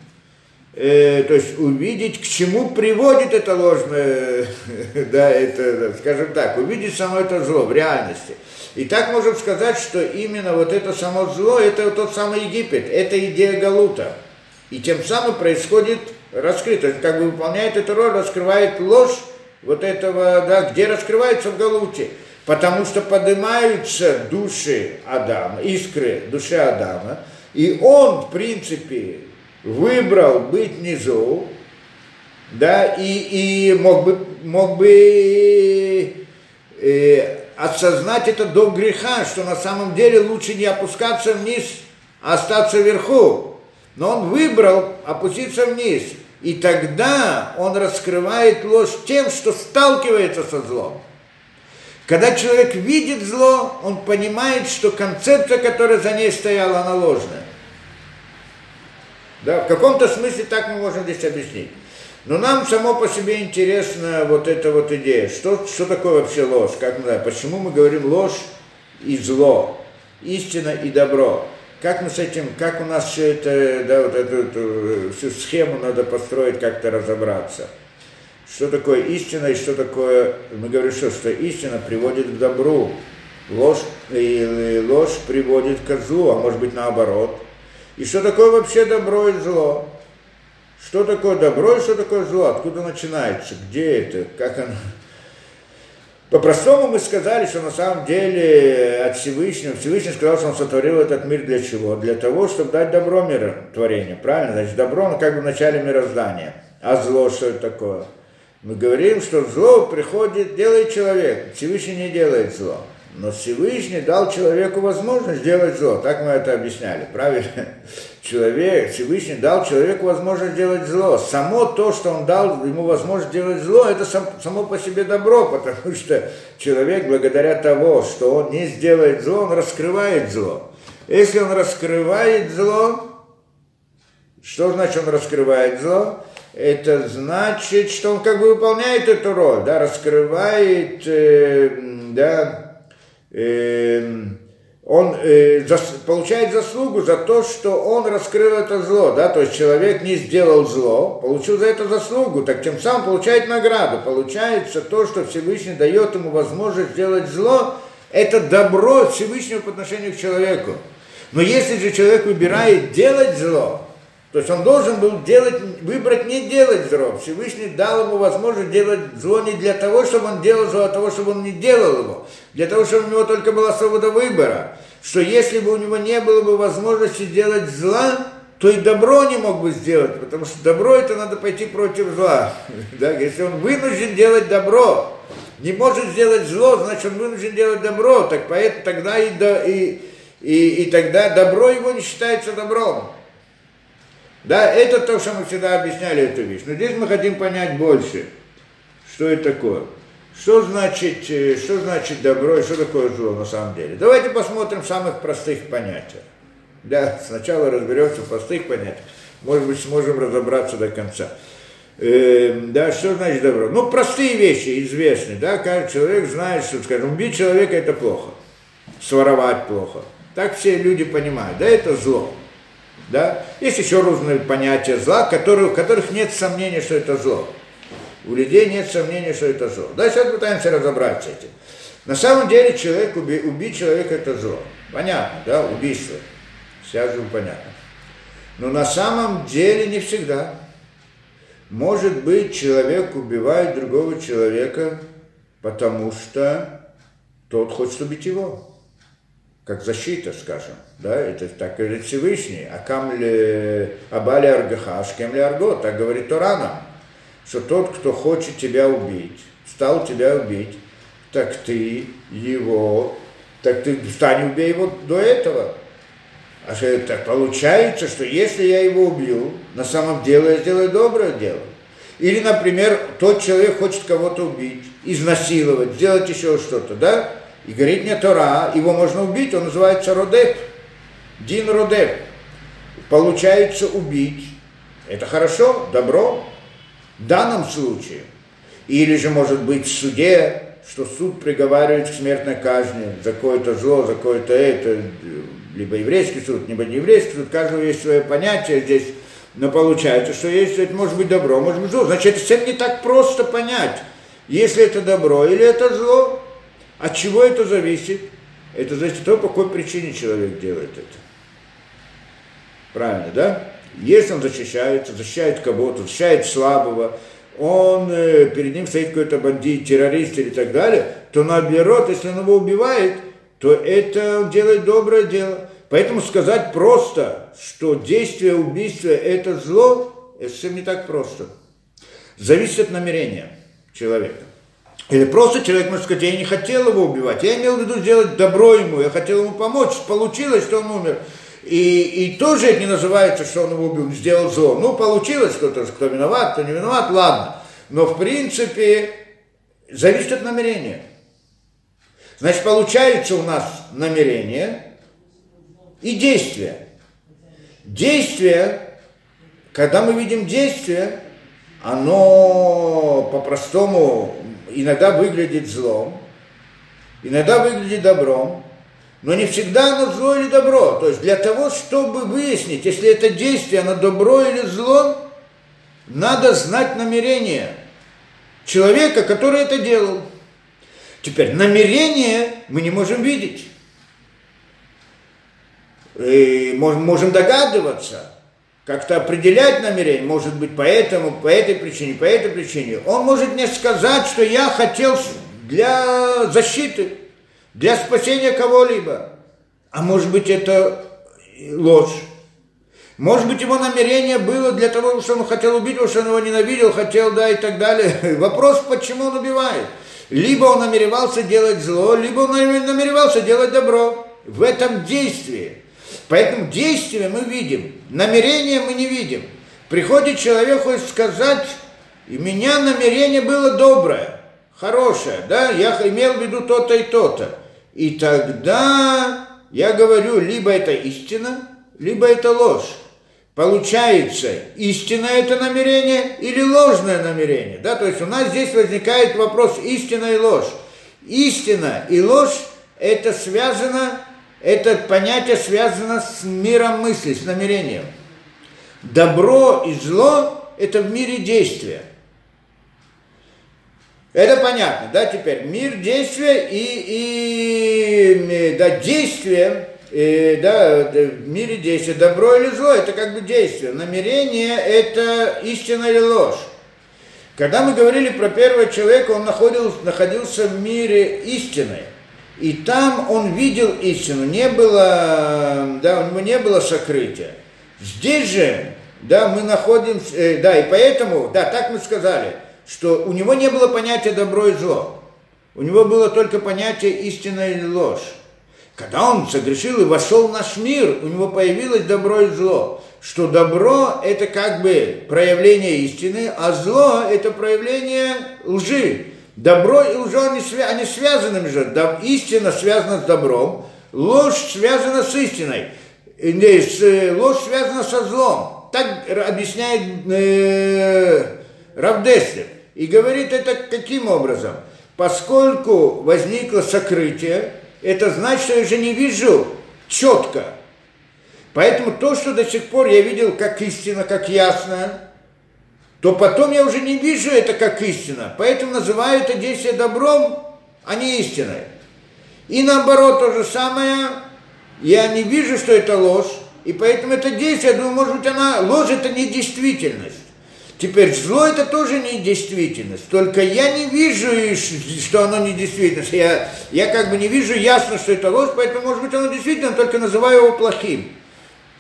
Speaker 1: э, то есть увидеть, к чему приводит это ложное, да, это, скажем так, увидеть само это зло в реальности – и так можем сказать, что именно вот это само зло, это тот самый Египет, это идея Галута. И тем самым происходит раскрытие, как бы выполняет эту роль, раскрывает ложь вот этого, да, где раскрывается в Галуте. Потому что поднимаются души Адама, искры души Адама, и он, в принципе, выбрал быть внизу, да, и, и мог бы, мог бы э, осознать это до греха, что на самом деле лучше не опускаться вниз, а остаться вверху. Но он выбрал опуститься вниз. И тогда он раскрывает ложь тем, что сталкивается со злом. Когда человек видит зло, он понимает, что концепция, которая за ней стояла, она ложная. Да, в каком-то смысле так мы можем здесь объяснить. Но нам само по себе интересна вот эта вот идея. Что, что такое вообще ложь? Как мы знаем? Почему мы говорим ложь и зло? Истина и добро? Как мы с этим, как у нас все это, да, вот эту, эту всю схему надо построить, как-то разобраться. Что такое истина и что такое, мы говорим, что, что истина приводит к добру, ложь, и ложь приводит к злу, а может быть наоборот. И что такое вообще добро и зло? Что такое добро и что такое зло? Откуда начинается? Где это? Как оно? По-простому мы сказали, что на самом деле от Всевышнего, Всевышний сказал, что он сотворил этот мир для чего? Для того, чтобы дать добро миротворению, правильно? Значит, добро, ну как бы в начале мироздания. А зло что это такое? Мы говорим, что зло приходит, делает человек. Всевышний не делает зло. Но Всевышний дал человеку возможность сделать зло. Так мы это объясняли, правильно? Человек, Всевышний дал человеку возможность сделать зло. Само то, что он дал ему возможность сделать зло, это сам, само по себе добро, потому что человек, благодаря того, что он не сделает зло, он раскрывает зло. Если он раскрывает зло, что значит он раскрывает зло? Это значит, что он как бы выполняет эту роль, да, раскрывает, э, да, он э, получает заслугу за то, что он раскрыл это зло, да, то есть человек не сделал зло, получил за это заслугу, так тем самым получает награду. Получается то, что Всевышний дает ему возможность сделать зло, это добро Всевышнего по отношению к человеку. Но если же человек выбирает делать зло, то есть он должен был делать, выбрать не делать зло. Всевышний дал ему возможность делать зло не для того, чтобы он делал зло, а для того, чтобы он не делал его. Для того, чтобы у него только была свобода выбора. Что если бы у него не было бы возможности делать зла, то и добро не мог бы сделать, потому что добро это надо пойти против зла. Да? Если он вынужден делать добро, не может сделать зло, значит он вынужден делать добро, так поэтому тогда и, и, и, и тогда добро его не считается добром. Да, это то, что мы всегда объясняли эту вещь. Но здесь мы хотим понять больше, что это такое. Что значит, э, что значит добро и что такое зло на самом деле? Давайте посмотрим самых простых понятиях. Да, сначала разберемся в простых понятиях. Может быть, сможем разобраться до конца. Э, да, что значит добро? Ну, простые вещи, известные, да, каждый человек знает, что, скажем, убить человека это плохо, своровать плохо. Так все люди понимают, да, это зло. Да? Есть еще разные понятия зла, которые, у которых нет сомнения, что это зло. У людей нет сомнения, что это зло. Да, сейчас пытаемся разобраться с этим. На самом деле человек, уби, убить человека это зло. Понятно, да, убийство. Сразу понятно. Но на самом деле не всегда. Может быть, человек убивает другого человека, потому что тот хочет убить его как защита, скажем, да, это так говорит Всевышний, а камли абали аргаха, шкем ли арго, так говорит Торана, что тот, кто хочет тебя убить, стал тебя убить, так ты его, так ты встань, убей его до этого. А что это получается, что если я его убью, на самом деле я сделаю доброе дело. Или, например, тот человек хочет кого-то убить, изнасиловать, сделать еще что-то, да? И говорит мне Тора, его можно убить, он называется Родеп, Дин Родеп. Получается убить. Это хорошо, добро. В данном случае. Или же может быть в суде, что суд приговаривает к смертной казни за какое-то зло, за какое-то это, либо еврейский суд, либо не еврейский суд, каждого есть свое понятие здесь, но получается, что если это может быть добро, может быть зло. Значит, это совсем не так просто понять, если это добро или это зло. От чего это зависит? Это зависит от того, по какой причине человек делает это. Правильно, да? Если он защищается, защищает кого-то, защищает слабого, он, э, перед ним стоит какой-то бандит, террорист или так далее, то наоборот, если он его убивает, то это он делает доброе дело. Поэтому сказать просто, что действие убийства – это зло, это совсем не так просто. Зависит от намерения человека. Или просто человек может сказать, я не хотел его убивать, я имел в виду сделать добро ему, я хотел ему помочь, получилось, что он умер. И, и тоже это не называется, что он его убил, сделал зло. Ну, получилось, кто-то, кто виноват, кто не виноват, ладно. Но, в принципе, зависит от намерения. Значит, получается у нас намерение и действие. Действие, когда мы видим действие, оно по-простому иногда выглядит злом, иногда выглядит добром, но не всегда оно зло или добро. То есть для того, чтобы выяснить, если это действие, оно добро или зло, надо знать намерение человека, который это делал. Теперь намерение мы не можем видеть. И можем, догадываться, как-то определять намерение, может быть, по этому, по этой причине, по этой причине. Он может мне сказать, что я хотел для защиты, для спасения кого-либо. А может быть, это ложь. Может быть, его намерение было для того, что он хотел убить его, что он его ненавидел, хотел, да, и так далее. Вопрос, почему он убивает. Либо он намеревался делать зло, либо он намеревался делать добро. В этом действии. Поэтому действие мы видим, намерение мы не видим. Приходит человек хочет сказать, и меня намерение было доброе, хорошее, да, я имел в виду то-то и то-то. И тогда я говорю, либо это истина, либо это ложь. Получается, истинное это намерение или ложное намерение. Да? То есть у нас здесь возникает вопрос истина и ложь. Истина и ложь это связано, это понятие связано с миром мысли, с намерением. Добро и зло это в мире действия. Это понятно, да, теперь мир действия и, и да, действие и, да, в мире действия, добро или зло, это как бы действие. Намерение – это истина или ложь. Когда мы говорили про первого человека, он находился, находился в мире истины. И там он видел истину, не было, да, у него не было сокрытия. Здесь же, да, мы находимся, э, да, и поэтому, да, так мы сказали, что у него не было понятия добро и зло. У него было только понятие истина или ложь. Когда он согрешил и вошел в наш мир, у него появилось добро и зло. Что добро – это как бы проявление истины, а зло – это проявление лжи. Добро и лжа, они, связаны между Истина связана с добром, ложь связана с истиной. Не, с, э, ложь связана со злом. Так объясняет э, Равдеслер. И говорит это каким образом? Поскольку возникло сокрытие, это значит, что я уже не вижу четко. Поэтому то, что до сих пор я видел как истина, как ясно, то потом я уже не вижу это как истина. Поэтому называю это действие добром, а не истиной. И наоборот, то же самое, я не вижу, что это ложь, и поэтому это действие, я думаю, может быть, она, ложь это не действительность. Теперь зло это тоже не действительность. Только я не вижу, что оно не действительность. Я, я как бы не вижу ясно, что это ложь, поэтому, может быть, оно действительно, только называю его плохим.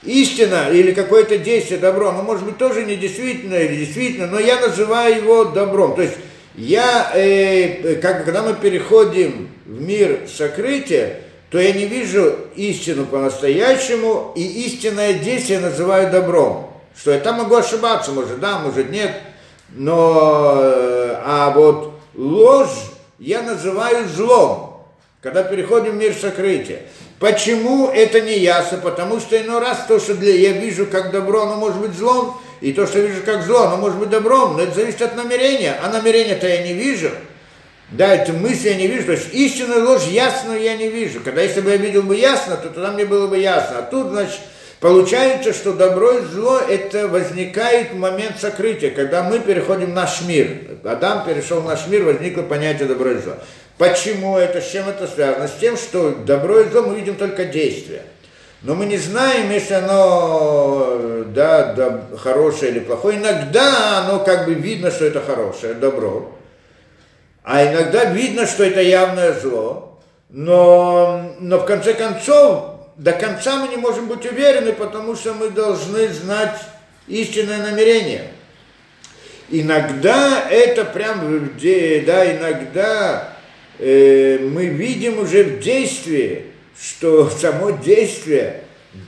Speaker 1: Истина или какое-то действие добро, оно может быть тоже не действительно или действительно, но я называю его добром. То есть я, э, как, когда мы переходим в мир сокрытия, то я не вижу истину по-настоящему, и истинное действие называю добром что я там могу ошибаться, может да, может нет, но, э, а вот ложь я называю злом, когда переходим в мир сокрытия. Почему это не ясно? Потому что иной раз то, что для, я вижу как добро, оно может быть злом, и то, что я вижу как зло, оно может быть добром, но это зависит от намерения, а намерения-то я не вижу. Да, это мысли я не вижу, то есть истинную ложь ясную я не вижу. Когда если бы я видел бы ясно, то тогда мне было бы ясно. А тут, значит, Получается, что добро и зло это возникает в момент сокрытия, когда мы переходим в наш мир. Адам перешел в наш мир, возникло понятие добро и зло. Почему это, с чем это связано? С тем, что добро и зло мы видим только действия. Но мы не знаем, если оно да, да, хорошее или плохое. Иногда оно как бы видно, что это хорошее, добро. А иногда видно, что это явное зло. Но, но в конце концов до конца мы не можем быть уверены, потому что мы должны знать истинное намерение. Иногда это прям, да, иногда э, мы видим уже в действии, что само действие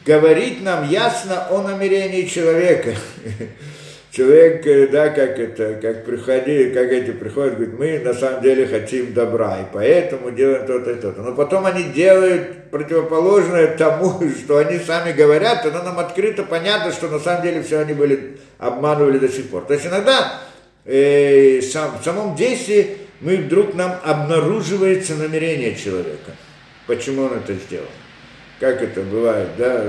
Speaker 1: говорит нам ясно о намерении человека. человек, э, да, как это, как приходили, как эти приходят, говорят, мы на самом деле хотим добра, и поэтому делаем то-то и то-то. Но потом они делают противоположное тому, что они сами говорят, тогда нам открыто понятно, что на самом деле все они были, обманывали до сих пор. То есть иногда э, сам, в самом действии мы вдруг нам обнаруживается намерение человека. Почему он это сделал? как это бывает, да,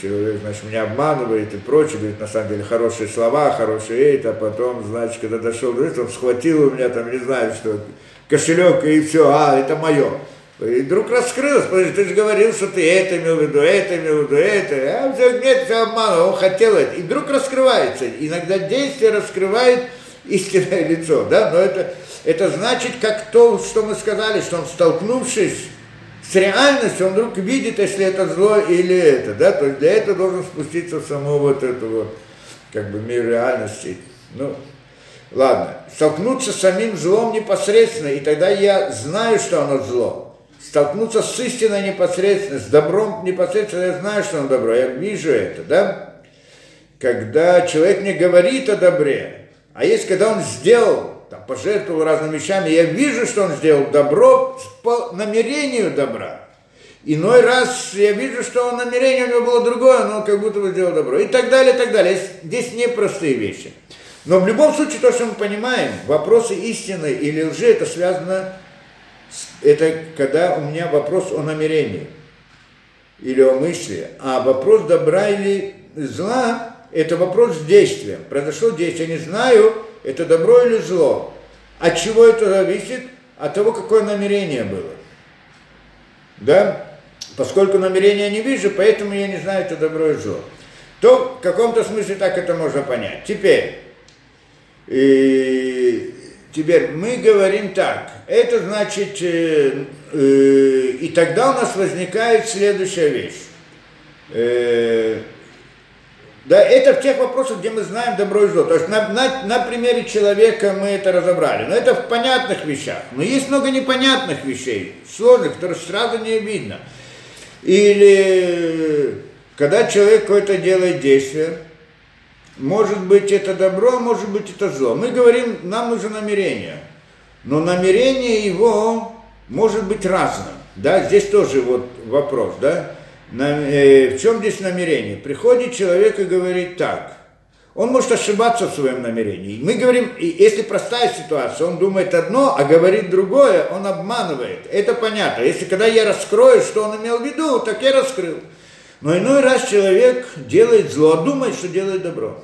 Speaker 1: человек, значит, меня обманывает и прочее, говорит, на самом деле, хорошие слова, хорошие это, а потом, значит, когда дошел до этого, схватил у меня там, не знаю, что, кошелек и все, а, это мое. И вдруг раскрылось, потому что ты же говорил, что ты это имел в виду, это имел в виду, это. А все, нет, все обманул, он хотел это. И вдруг раскрывается. Иногда действие раскрывает истинное лицо, да, но это, это значит, как то, что мы сказали, что он, столкнувшись с реальностью, он вдруг видит, если это зло или это, да, то есть для этого должен спуститься в саму вот эту вот, как бы, мир реальности. Ну, ладно, столкнуться с самим злом непосредственно, и тогда я знаю, что оно зло столкнуться с истиной непосредственно, с добром непосредственно, я знаю, что он добро, я вижу это, да? Когда человек мне говорит о добре, а есть, когда он сделал, там, пожертвовал разными вещами, я вижу, что он сделал добро по намерению добра. Иной раз я вижу, что он намерение у него было другое, но он как будто бы сделал добро. И так далее, и так далее. Здесь непростые вещи. Но в любом случае, то, что мы понимаем, вопросы истины или лжи, это связано это когда у меня вопрос о намерении или о мысли, а вопрос добра или зла – это вопрос с действием. Произошло действие, я не знаю, это добро или зло. От чего это зависит? От того, какое намерение было. Да? Поскольку намерения не вижу, поэтому я не знаю, это добро или зло. То в каком-то смысле так это можно понять. Теперь, и Теперь мы говорим так. Это значит, э, э, и тогда у нас возникает следующая вещь. Э, да, это в тех вопросах, где мы знаем добро и зло. То есть на, на, на примере человека мы это разобрали. Но это в понятных вещах. Но есть много непонятных вещей, сложных, которые сразу не видно. Или когда человек какое-то делает действие, может быть это добро, может быть это зло. Мы говорим, нам нужно намерение. Но намерение его может быть разным. Да, здесь тоже вот вопрос, да. Э, в чем здесь намерение? Приходит человек и говорит так. Он может ошибаться в своем намерении. Мы говорим, если простая ситуация, он думает одно, а говорит другое, он обманывает. Это понятно. Если когда я раскрою, что он имел в виду, так я раскрыл. Но иной раз человек делает зло, а думает, что делает добро.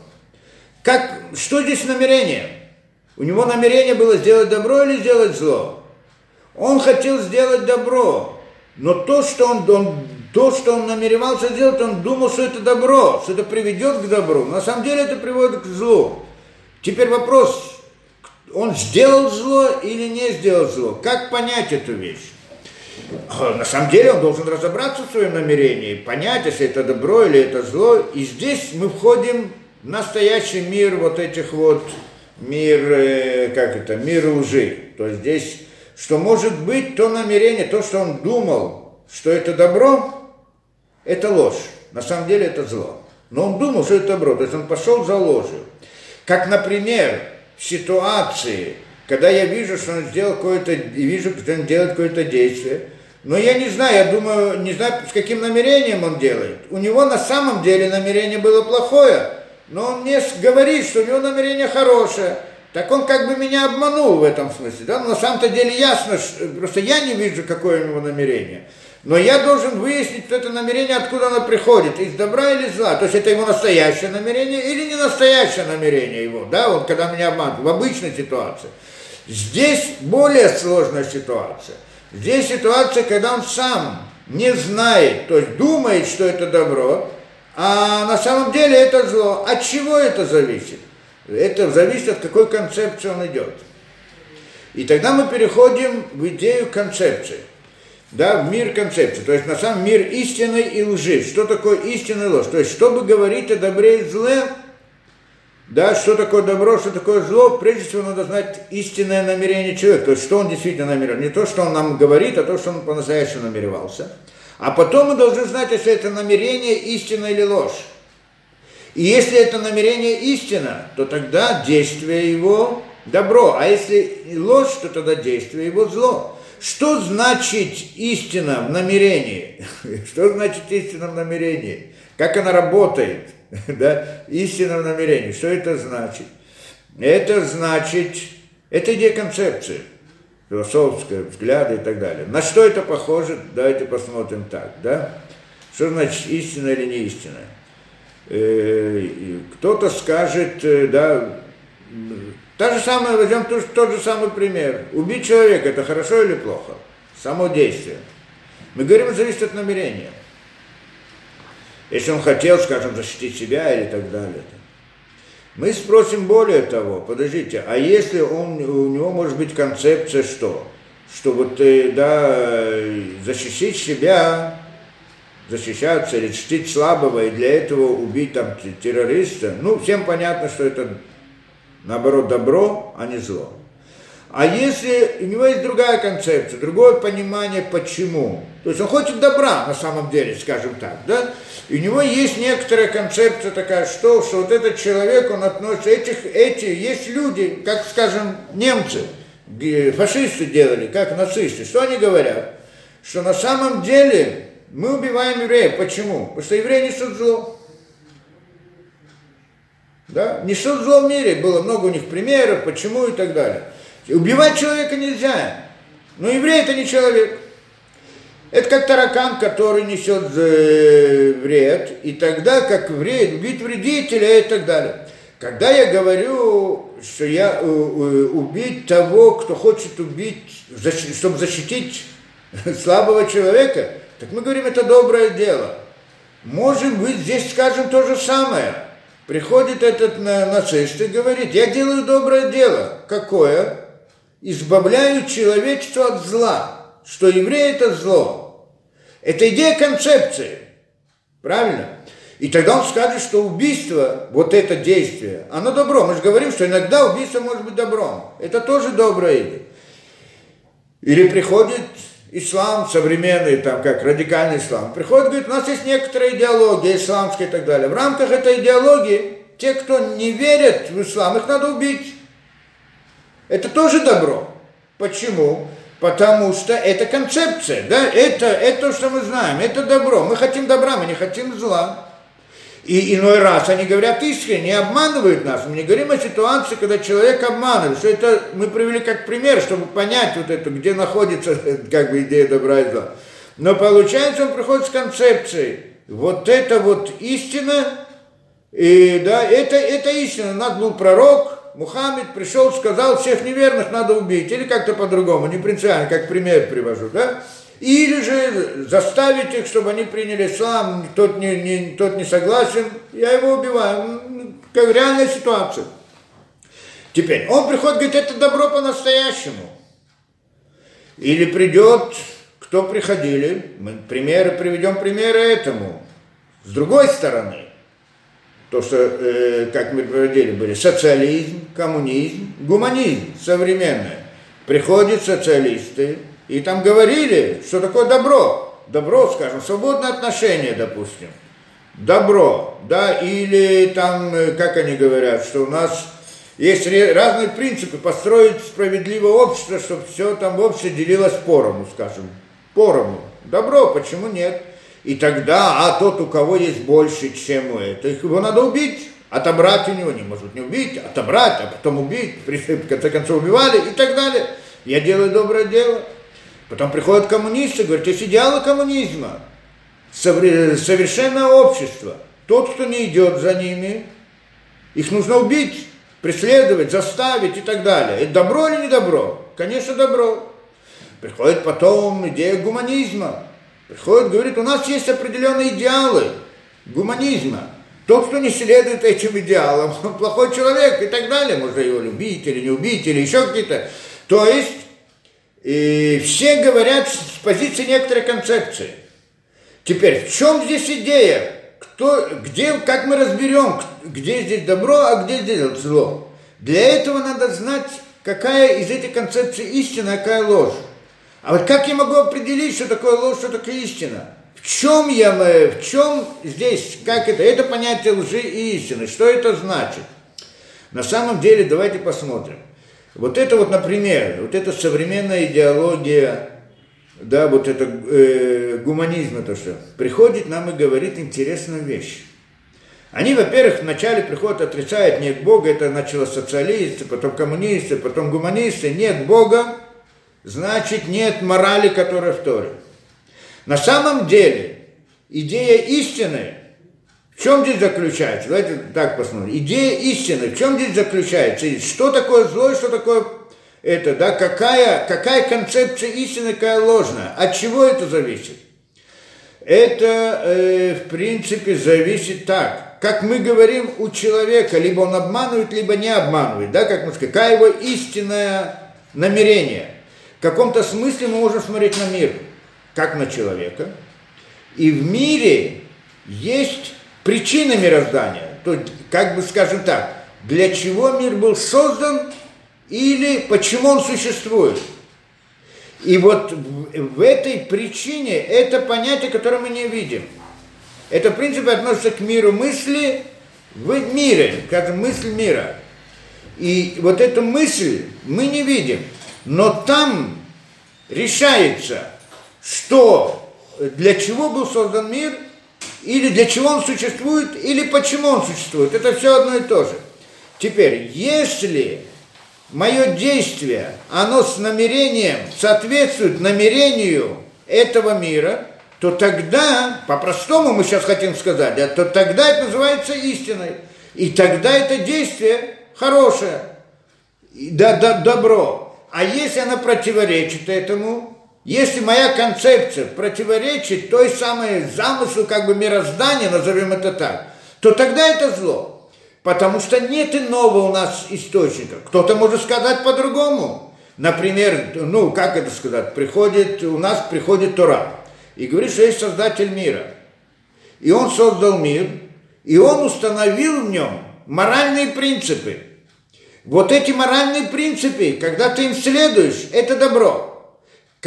Speaker 1: Как, что здесь намерение? У него намерение было сделать добро или сделать зло? Он хотел сделать добро, но то, что он, он, то, что он намеревался сделать, он думал, что это добро, что это приведет к добру. На самом деле это приводит к злу. Теперь вопрос, он сделал зло или не сделал зло? Как понять эту вещь? На самом деле он должен разобраться в своем намерении, понять, если это добро или это зло. И здесь мы входим настоящий мир вот этих вот, мир, э, как это, мир лжи. То есть здесь, что может быть то намерение, то, что он думал, что это добро, это ложь. На самом деле это зло. Но он думал, что это добро, то есть он пошел за ложью. Как, например, в ситуации, когда я вижу, что он сделал какое-то, вижу, что он делает какое-то действие, но я не знаю, я думаю, не знаю, с каким намерением он делает. У него на самом деле намерение было плохое, но он мне говорит, что у него намерение хорошее. Так он как бы меня обманул в этом смысле. Да? Но на самом-то деле ясно, просто я не вижу, какое у него намерение. Но я должен выяснить, что это намерение, откуда оно приходит, из добра или зла. То есть это его настоящее намерение или не настоящее намерение его, да, он когда меня обманывает, в обычной ситуации. Здесь более сложная ситуация. Здесь ситуация, когда он сам не знает, то есть думает, что это добро, а на самом деле это зло. От чего это зависит? Это зависит от какой концепции он идет. И тогда мы переходим в идею концепции. Да, в мир концепции. То есть на самом мир истины и лжи. Что такое истина и ложь? То есть, чтобы говорить о добре и зле, да, что такое добро, что такое зло, прежде всего надо знать истинное намерение человека. То есть, что он действительно намерен. Не то, что он нам говорит, а то, что он по-настоящему намеревался. А потом мы должны знать, если это намерение истина или ложь. И если это намерение истина, то тогда действие его добро. А если ложь, то тогда действие его зло. Что значит истина в намерении? Что значит истина в намерении? Как она работает? Да? Истина в намерении. Что это значит? Это значит, это идея концепции философское, взгляды и так далее. На что это похоже? Давайте посмотрим так, да? Что значит истина или не истина? Э, кто-то скажет, э, да, та же самая, возьмем тот, тот же самый пример. Убить человека – это хорошо или плохо? само действие. Мы говорим, зависит от намерения. Если он хотел, скажем, защитить себя или так далее. Мы спросим более того, подождите, а если он, у него может быть концепция что? Что вот, да, защитить себя, защищаться или чтить слабого, и для этого убить там террориста, ну, всем понятно, что это, наоборот, добро, а не зло. А если у него есть другая концепция, другое понимание, почему, то есть он хочет добра на самом деле, скажем так, да, и у него есть некоторая концепция такая, что, что вот этот человек, он относится, этих, эти, есть люди, как, скажем, немцы, фашисты делали, как нацисты, что они говорят? Что на самом деле мы убиваем евреев. Почему? Потому что евреи несут зло. Да? Несут зло в мире. Было много у них примеров, почему и так далее. Убивать человека нельзя. Но еврей это не человек. Это как таракан, который несет э, вред, и тогда как вред, убить вредителя и так далее. Когда я говорю, что я э, э, убить того, кто хочет убить, чтобы защитить слабого человека, так мы говорим, это доброе дело. Может быть, здесь скажем то же самое. Приходит этот нацист и говорит, я делаю доброе дело. Какое? Избавляю человечество от зла. Что еврей это зло. Это идея концепции. Правильно? И тогда он скажет, что убийство, вот это действие, оно добро. Мы же говорим, что иногда убийство может быть добром. Это тоже доброе идея. Или приходит ислам современный, там как радикальный ислам, приходит, говорит, у нас есть некоторая идеология исламская и так далее. В рамках этой идеологии те, кто не верят в ислам, их надо убить. Это тоже добро. Почему? Потому что это концепция, да, это, это то, что мы знаем, это добро. Мы хотим добра, мы не хотим зла. И иной раз они говорят искренне, обманывают нас. Мы не говорим о ситуации, когда человек обманывает. Что это мы привели как пример, чтобы понять вот это, где находится как бы идея добра и зла. Но получается, он приходит с концепцией. Вот это вот истина, и да, это, это истина. У нас был пророк, Мухаммед пришел, сказал, всех неверных надо убить. Или как-то по-другому, не принципиально, как пример привожу, да? Или же заставить их, чтобы они приняли ислам, тот не, не, тот не согласен, я его убиваю. Как реальная ситуация. Теперь, он приходит, говорит, это добро по-настоящему. Или придет, кто приходили, мы примеры, приведем примеры этому. С другой стороны, то, что, э, как мы приводили, были социализм, коммунизм, гуманизм современный. Приходят социалисты, и там говорили, что такое добро. Добро, скажем, свободное отношение, допустим. Добро, да, или там, э, как они говорят, что у нас есть разные принципы построить справедливое общество, чтобы все там в обществе делилось поровну, скажем, поровну. Добро, почему нет? И тогда, а тот, у кого есть больше, чем это, его надо убить, отобрать у него, не может не убить, отобрать, а потом убить, в конце концов убивали и так далее. Я делаю доброе дело. Потом приходят коммунисты, говорят, есть идеалы коммунизма, совершенное общество. Тот, кто не идет за ними, их нужно убить, преследовать, заставить и так далее. Это добро или не добро? Конечно, добро. Приходит потом идея гуманизма. Приходит, говорит, у нас есть определенные идеалы гуманизма. Тот, кто не следует этим идеалам, он плохой человек и так далее. Можно его любить или не убить, или еще какие-то. То есть и все говорят с позиции некоторой концепции. Теперь, в чем здесь идея? Кто, где, как мы разберем, где здесь добро, а где здесь зло? Для этого надо знать, какая из этих концепций истина, а какая ложь. А вот как я могу определить, что такое ложь, что такое истина? В чем я, в чем здесь, как это? Это понятие лжи и истины. Что это значит? На самом деле, давайте посмотрим. Вот это вот, например, вот эта современная идеология, да, вот это э, гуманизм, это что, приходит нам и говорит интересную вещь. Они, во-первых, вначале приходят, отрицают, нет Бога, это начало социалисты, потом коммунисты, потом гуманисты, нет Бога, значит нет морали, которая в Торе. На самом деле, идея истины чем здесь заключается? Давайте так посмотрим. Идея истины, в чем здесь заключается? Что такое зло и что такое это, да, какая, какая концепция истины, какая ложная. От чего это зависит? Это, э, в принципе, зависит так. Как мы говорим у человека, либо он обманывает, либо не обманывает, да, как мы сказали, какая его истинное намерение. В каком-то смысле мы можем смотреть на мир, как на человека. И в мире есть причина мироздания. То, как бы скажем так, для чего мир был создан или почему он существует. И вот в, этой причине это понятие, которое мы не видим. Это, в принципе, относится к миру мысли в мире, скажем, мысль мира. И вот эту мысль мы не видим, но там решается, что для чего был создан мир, или для чего он существует, или почему он существует. Это все одно и то же. Теперь, если мое действие, оно с намерением соответствует намерению этого мира, то тогда, по-простому мы сейчас хотим сказать, да, то тогда это называется истиной. И тогда это действие хорошее, да, да, добро. А если оно противоречит этому, если моя концепция противоречит той самой замыслу как бы мироздания, назовем это так, то тогда это зло. Потому что нет иного у нас источника. Кто-то может сказать по-другому. Например, ну, как это сказать, приходит, у нас приходит Тора и говорит, что есть Создатель мира. И он создал мир, и он установил в нем моральные принципы. Вот эти моральные принципы, когда ты им следуешь, это добро.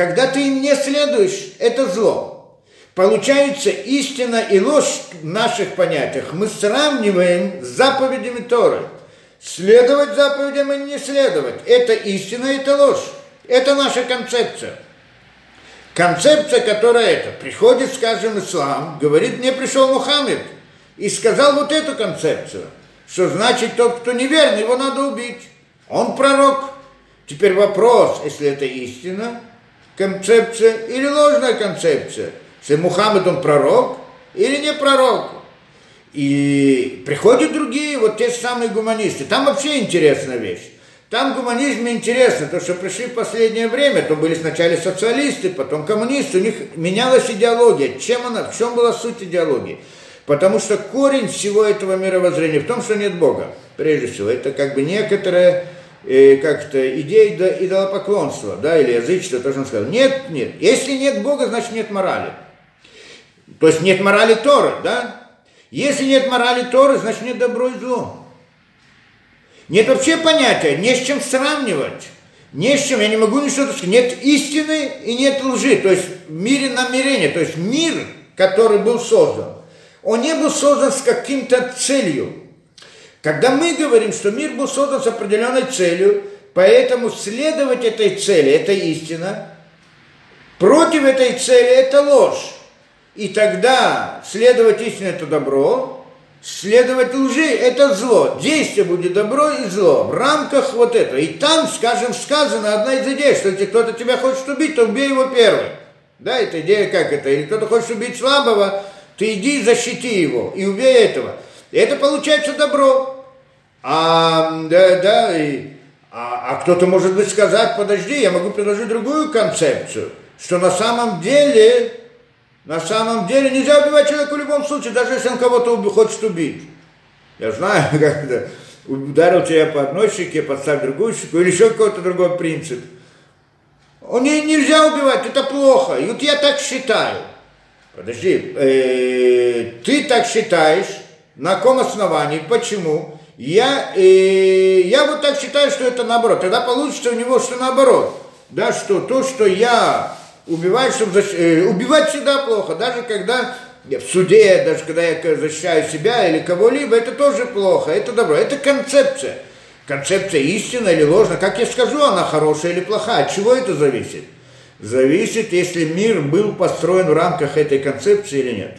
Speaker 1: Когда ты им не следуешь, это зло. Получается, истина и ложь в наших понятиях мы сравниваем с заповедями Торы. Следовать заповедям и не следовать. Это истина, это ложь. Это наша концепция. Концепция, которая это, приходит, скажем, ислам, говорит, мне пришел Мухаммед и сказал вот эту концепцию, что значит тот, кто неверный, его надо убить. Он пророк. Теперь вопрос, если это истина, концепция или ложная концепция – что Мухаммед он пророк или не пророк. И приходят другие, вот те самые гуманисты. Там вообще интересная вещь. Там гуманизм интересно, то, что пришли в последнее время, то были сначала социалисты, потом коммунисты, у них менялась идеология. Чем она, в чем была суть идеологии? Потому что корень всего этого мировоззрения в том, что нет Бога, прежде всего. Это как бы некоторая э, как-то идея идолопоклонства, да, или язычества, то, что он сказал. Нет, нет. Если нет Бога, значит нет морали. То есть нет морали Торы, да? Если нет морали Торы, значит нет добро и зло. Нет вообще понятия, не с чем сравнивать. Не с чем, я не могу ничего сказать. Нет истины и нет лжи. То есть в мире намерения. То есть мир, который был создан, он не был создан с каким-то целью. Когда мы говорим, что мир был создан с определенной целью, поэтому следовать этой цели – это истина, против этой цели – это ложь. И тогда следовать истине – это добро, следовать лжи – это зло. Действие будет добро и зло в рамках вот этого. И там, скажем, сказано одна из идей, что если кто-то тебя хочет убить, то убей его первым. Да, эта идея как это? Или кто-то хочет убить слабого, ты иди защити его и убей этого. Это получается добро. А, да, да, и, а, а кто-то может быть сказать, подожди, я могу предложить другую концепцию, что на самом деле на самом деле нельзя убивать человека в любом случае, даже если он кого-то уби- хочет убить. Я знаю, как ударил тебя по одной щеке, подставь другую щеку, или еще какой-то другой принцип. Он не, нельзя убивать, это плохо. И вот я так считаю. Подожди, э, ты так считаешь, на каком основании, почему? Я, э, я вот так считаю, что это наоборот. Тогда получится у него, что наоборот. Да, что то, что я убивать, чтобы защ... э, убивать всегда плохо, даже когда в суде, даже когда я защищаю себя или кого-либо, это тоже плохо, это добро, это концепция. Концепция истина или ложна, как я скажу, она хорошая или плохая, от чего это зависит? Зависит, если мир был построен в рамках этой концепции или нет.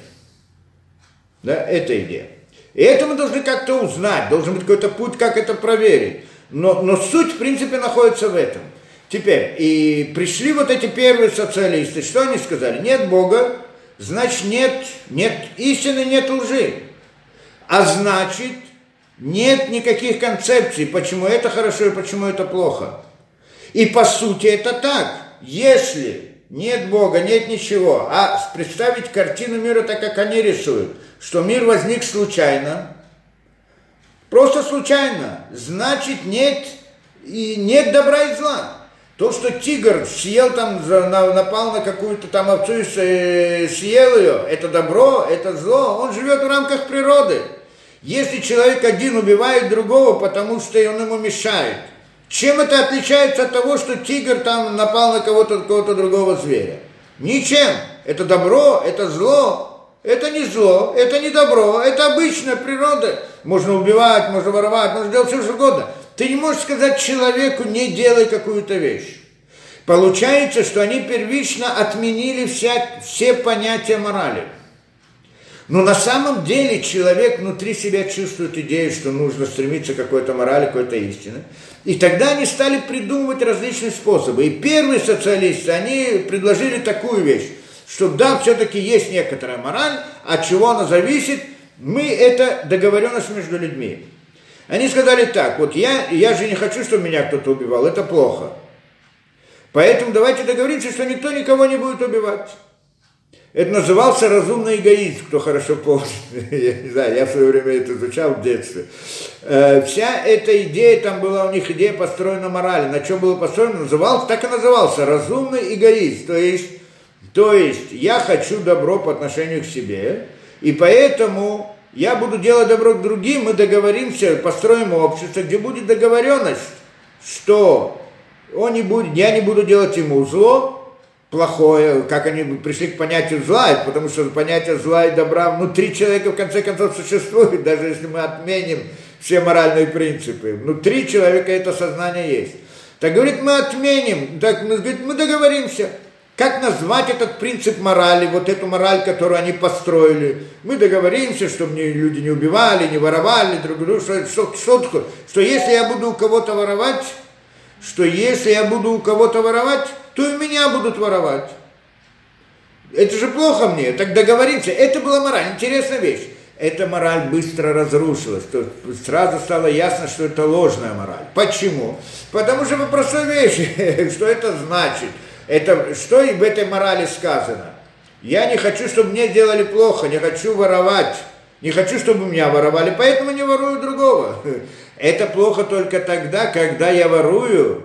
Speaker 1: Да, это идея. И это мы должны как-то узнать, должен быть какой-то путь, как это проверить. Но, но суть, в принципе, находится в этом. Теперь, и пришли вот эти первые социалисты, что они сказали? Нет Бога, значит нет, нет истины, нет лжи. А значит, нет никаких концепций, почему это хорошо и почему это плохо. И по сути это так. Если нет Бога, нет ничего, а представить картину мира так, как они рисуют, что мир возник случайно, просто случайно, значит нет, и нет добра и зла. То, что тигр съел там, напал на какую-то там овцу и съел ее, это добро, это зло, он живет в рамках природы. Если человек один убивает другого, потому что он ему мешает, чем это отличается от того, что тигр там напал на кого-то, кого-то другого зверя? Ничем. Это добро, это зло. Это не зло, это не добро, это обычная природа. Можно убивать, можно воровать, можно делать все что угодно. Ты не можешь сказать человеку, не делай какую-то вещь. Получается, что они первично отменили вся, все понятия морали. Но на самом деле человек внутри себя чувствует идею, что нужно стремиться к какой-то морали, какой-то истине. И тогда они стали придумывать различные способы. И первые социалисты, они предложили такую вещь, что да, все-таки есть некоторая мораль, от чего она зависит, мы это договоренность между людьми. Они сказали так, вот я, я же не хочу, чтобы меня кто-то убивал, это плохо. Поэтому давайте договоримся, что никто никого не будет убивать. Это назывался разумный эгоизм, кто хорошо помнит. я не знаю, я в свое время это изучал в детстве. Э, вся эта идея, там была у них идея построена морали. На чем было построено? Назывался, так и назывался, разумный эгоизм. То есть, то есть, я хочу добро по отношению к себе, и поэтому я буду делать добро к другим, мы договоримся, построим общество, где будет договоренность, что он не будет, я не буду делать ему зло, плохое, как они пришли к понятию зла, потому что понятие зла и добра внутри человека в конце концов существует, даже если мы отменим все моральные принципы. Внутри человека это сознание есть. Так говорит, мы отменим, так мы, говорит, мы договоримся. Как назвать этот принцип морали, вот эту мораль, которую они построили? Мы договоримся, чтобы люди не убивали, не воровали друг друга, что, что, что, что если я буду у кого-то воровать, что если я буду у кого-то воровать, то и меня будут воровать. Это же плохо мне, так договоримся. Это была мораль, интересная вещь. Эта мораль быстро разрушилась. То сразу стало ясно, что это ложная мораль. Почему? Потому что по простой вещи, что это значит. Это, что в этой морали сказано? Я не хочу, чтобы мне делали плохо, не хочу воровать, не хочу, чтобы меня воровали, поэтому не ворую другого. Это плохо только тогда, когда я ворую,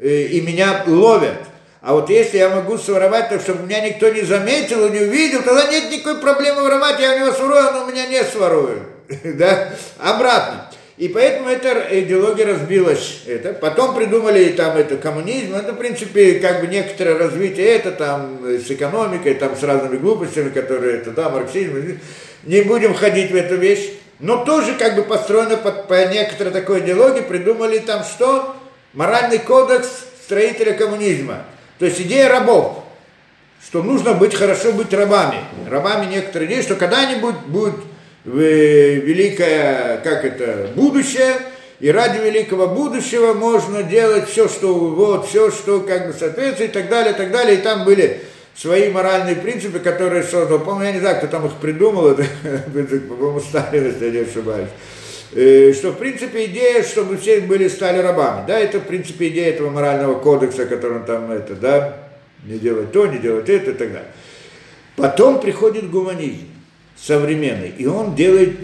Speaker 1: э, и меня ловят. А вот если я могу своровать так, чтобы меня никто не заметил и не увидел, тогда нет никакой проблемы воровать, я у него сворую, но у меня не сворую. да? Обратно. И поэтому эта идеология разбилась. Это. Потом придумали там это коммунизм. Это, в принципе, как бы некоторое развитие это там с экономикой, там с разными глупостями, которые это, да, марксизм. Не будем ходить в эту вещь. Но тоже как бы построено под, по некоторой такой идеологии, придумали там что? Моральный кодекс строителя коммунизма. То есть идея рабов, что нужно быть хорошо быть рабами. Рабами некоторые идеи, что когда-нибудь будет великое, как это, будущее, и ради великого будущего можно делать все, что вот, все, что как бы соответствует, и так далее, и так далее. И там были свои моральные принципы, которые создал. По-моему, я не знаю, кто там их придумал, это, по-моему, Сталин, если я не ошибаюсь. Э, что, в принципе, идея, чтобы все были стали рабами. Да, это, в принципе, идея этого морального кодекса, который там, это, да, не делать то, не делать это и так далее. Потом приходит гуманизм современный, и он делает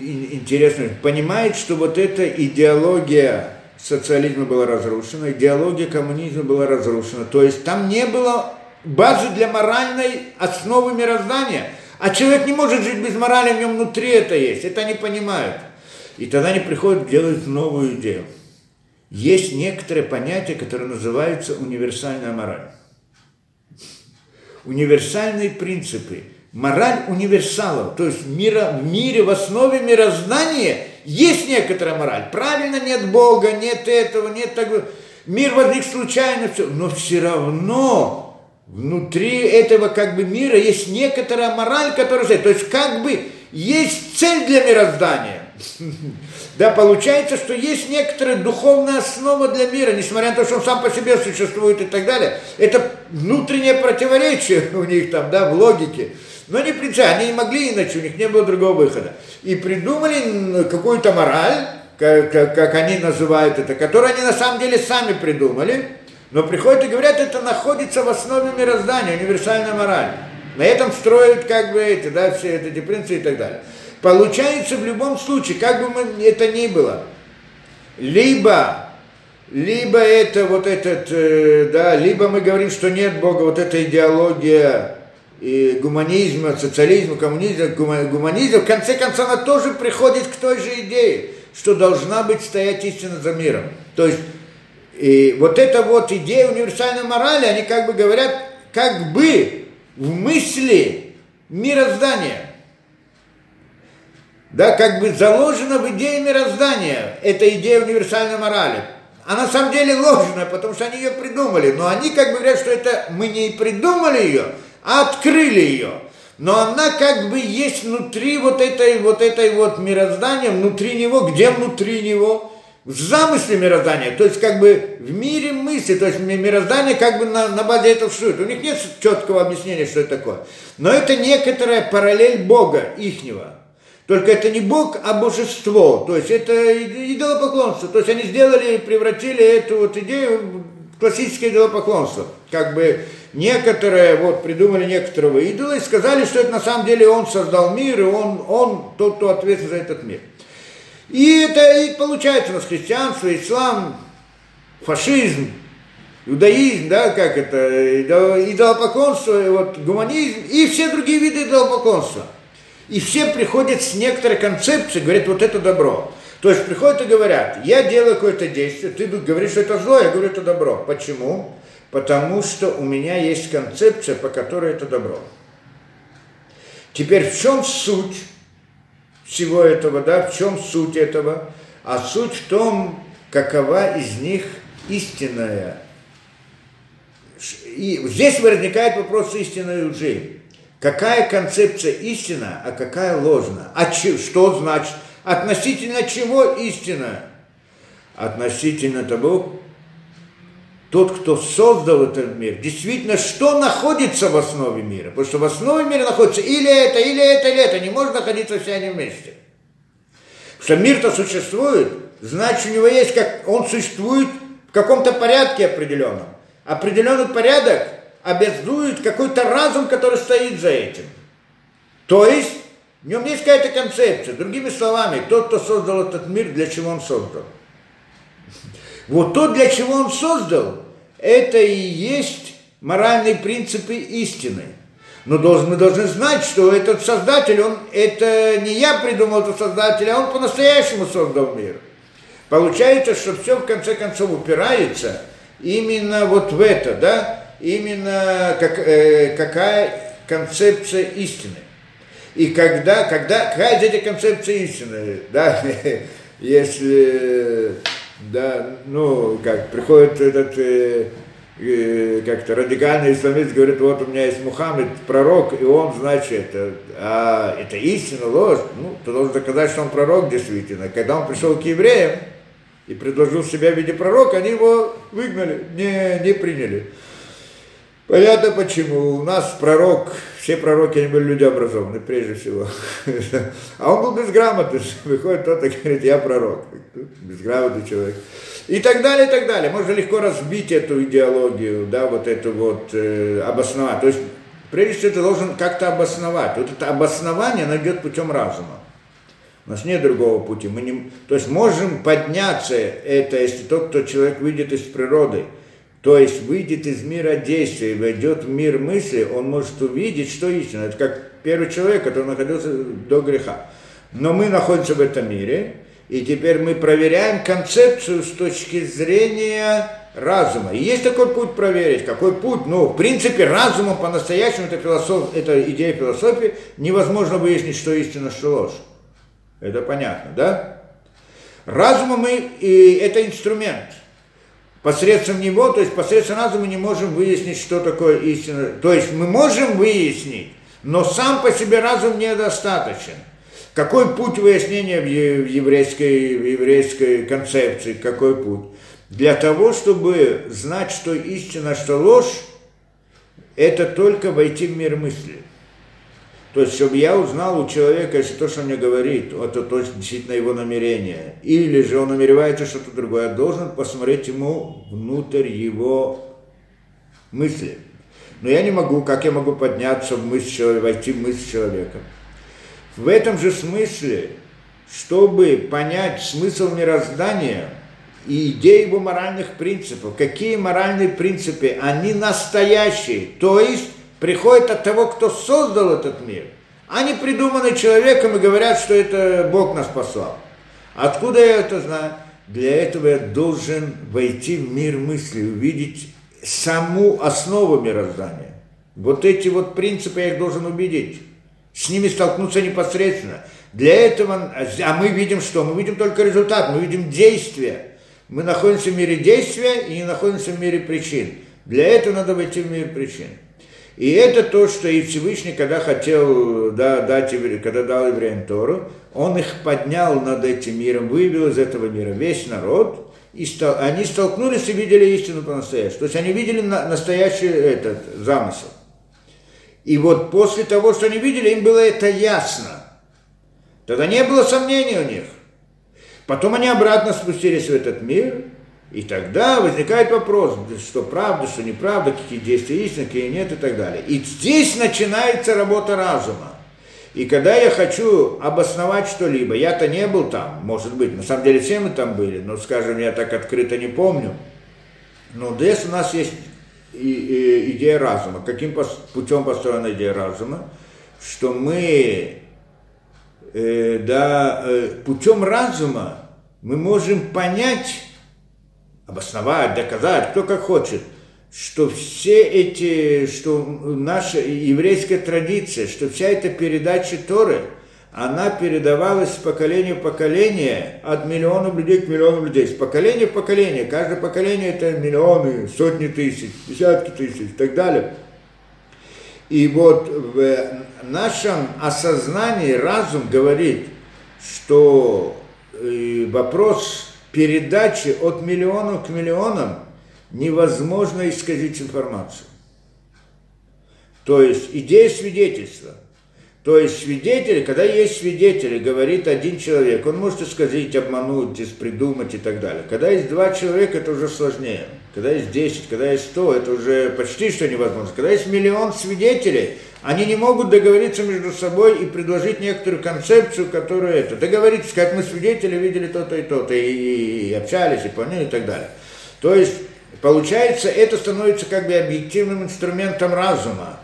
Speaker 1: интересно, понимает, что вот эта идеология социализма была разрушена, идеология коммунизма была разрушена, то есть там не было базы для моральной основы мироздания, а человек не может жить без морали, в нем внутри это есть, это они понимают. И тогда они приходят делать новую идею. Есть некоторые понятия, которые называются универсальная мораль. Универсальные принципы. Мораль универсалов. То есть мира, в мире, в основе мироздания есть некоторая мораль. Правильно, нет Бога, нет этого, нет такого. Мир возник случайно, все. Но все равно внутри этого как бы мира есть некоторая мораль, которая... То есть как бы есть цель для мироздания. Да, получается, что есть некоторая духовная основа для мира, несмотря на то, что он сам по себе существует и так далее. Это внутреннее противоречие у них там, да, в логике. Но не принципиально, они не могли иначе, у них не было другого выхода. И придумали какую-то мораль, как, как, как они называют это, которые они на самом деле сами придумали, но приходят и говорят, это находится в основе мироздания, универсальная мораль. На этом строят как бы эти, да, все эти принципы и так далее. Получается в любом случае, как бы мы, это ни было, либо, либо это вот этот, э, да, либо мы говорим, что нет Бога, вот эта идеология и гуманизма, социализма, коммунизма, гуманизма, в конце концов она тоже приходит к той же идее, что должна быть стоять истина за миром. То есть и вот эта вот идея универсальной морали, они как бы говорят, как бы в мысли мироздания. Да, как бы заложена в идее мироздания эта идея универсальной морали. А на самом деле ложная, потому что они ее придумали. Но они как бы говорят, что это мы не придумали ее, открыли ее. Но она как бы есть внутри вот этой вот этой вот мироздания, внутри него, где внутри него? в замысле мироздания, то есть как бы в мире мысли, то есть мироздание как бы на, на базе этого существует. У них нет четкого объяснения, что это такое. Но это некоторая параллель Бога ихнего. Только это не Бог, а божество. То есть это идолопоклонство. То есть они сделали, превратили эту вот идею в классическое идолопоклонство. Как бы некоторые вот придумали некоторого идола и сказали, что это на самом деле он создал мир, и он, он тот, кто ответственен за этот мир. И это и получается у нас христианство, ислам, фашизм, иудаизм, да, как это, идолопоклонство, вот, гуманизм и все другие виды идолопоклонства. И все приходят с некоторой концепцией, говорят, вот это добро. То есть приходят и говорят, я делаю какое-то действие, ты говоришь, что это зло, я говорю, это добро. Почему? Потому что у меня есть концепция, по которой это добро. Теперь в чем суть всего этого, да, в чем суть этого? А суть в том, какова из них истинная. И здесь возникает вопрос истинной лжи. Какая концепция истина, а какая ложна? А че, что значит? Относительно чего истина? Относительно того, тот, кто создал этот мир, действительно, что находится в основе мира. Потому что в основе мира находится или это, или это, или это. Не может находиться все они вместе. Потому что мир-то существует, значит, у него есть, как он существует в каком-то порядке определенном. Определенный порядок обязует какой-то разум, который стоит за этим. То есть, в нем есть какая-то концепция. Другими словами, тот, кто создал этот мир, для чего он создал. Вот то, для чего он создал, это и есть моральные принципы истины. Но должен, мы должны знать, что этот создатель, он, это не я придумал этого создателя, а он по-настоящему создал мир. Получается, что все в конце концов упирается именно вот в это, да, именно как, э, какая концепция истины. И когда, когда, какая из этих концепций истины, да, если да, ну, как, приходит этот, э, э, как-то радикальный исламист, говорит, вот у меня есть Мухаммед, пророк, и он, значит, это, а это истина, ложь, ну, ты должен доказать, что он пророк действительно. Когда он пришел к евреям и предложил себя в виде пророка, они его выгнали, не, не приняли. Понятно почему. У нас пророк, все пророки, они были люди образованные, прежде всего. А он был безграмотный. Выходит тот и говорит, я пророк. Безграмотный человек. И так далее, и так далее. Можно легко разбить эту идеологию, да, вот эту вот, э, обосновать. То есть, прежде всего, ты должен как-то обосновать. Вот это обоснование найдет путем разума. У нас нет другого пути. Мы не, то есть можем подняться это, если тот, кто человек видит из природы, то есть выйдет из мира действия и войдет в мир мысли, он может увидеть, что истина. Это как первый человек, который находился до греха. Но мы находимся в этом мире, и теперь мы проверяем концепцию с точки зрения разума. И есть такой путь проверить. Какой путь? Ну, в принципе, разумом по-настоящему, это, философ, это идея философии, невозможно выяснить, что истина, что ложь. Это понятно, да? Разумом мы, и это инструмент – посредством него, то есть посредством разума мы не можем выяснить, что такое истина. То есть мы можем выяснить, но сам по себе разум недостаточен. Какой путь выяснения в еврейской, в еврейской концепции, какой путь? Для того, чтобы знать, что истина, что ложь, это только войти в мир мысли. То есть, чтобы я узнал у человека, если то, что он мне говорит, это точно действительно его намерение, или же он намеревается что-то другое, я должен посмотреть ему внутрь его мысли. Но я не могу, как я могу подняться в мысль человека, войти в мысль человека. В этом же смысле, чтобы понять смысл мироздания и идеи его моральных принципов, какие моральные принципы, они настоящие, то есть приходят от того, кто создал этот мир. Они придуманы человеком и говорят, что это Бог нас послал. Откуда я это знаю? Для этого я должен войти в мир мысли, увидеть саму основу мироздания. Вот эти вот принципы я их должен увидеть. С ними столкнуться непосредственно. Для этого, а мы видим что? Мы видим только результат, мы видим действие. Мы находимся в мире действия и не находимся в мире причин. Для этого надо войти в мир причин. И это то, что и Всевышний, когда хотел да, дать, когда дал евреям Тору, он их поднял над этим миром, вывел из этого мира весь народ, и стал, они столкнулись и видели истину по-настоящему. То есть они видели на, настоящий этот замысел. И вот после того, что они видели, им было это ясно. Тогда не было сомнений у них. Потом они обратно спустились в этот мир, и тогда возникает вопрос, что правда, что неправда, какие действия истинны, какие нет и так далее. И здесь начинается работа разума. И когда я хочу обосновать что-либо, я-то не был там, может быть, на самом деле все мы там были, но, скажем, я так открыто не помню. Но здесь у нас есть идея разума. Каким путем построена идея разума? Что мы, э, да, э, путем разума мы можем понять, обосновать, доказать, кто как хочет, что все эти, что наша еврейская традиция, что вся эта передача Торы, она передавалась с поколения в поколение, от миллионов людей к миллионам людей, с поколения в поколение. Каждое поколение это миллионы, сотни тысяч, десятки тысяч и так далее. И вот в нашем осознании разум говорит, что э, вопрос передачи от миллионов к миллионам невозможно исказить информацию. То есть идея свидетельства. То есть свидетели, когда есть свидетели, говорит один человек, он может исказить, обмануть, придумать и так далее. Когда есть два человека, это уже сложнее. Когда есть десять, когда есть сто, это уже почти что невозможно. Когда есть миллион свидетелей, они не могут договориться между собой и предложить некоторую концепцию, которая это. Договориться, сказать, мы свидетели видели то-то и то-то, и, и общались, и поняли, и так далее. То есть, получается, это становится как бы объективным инструментом разума,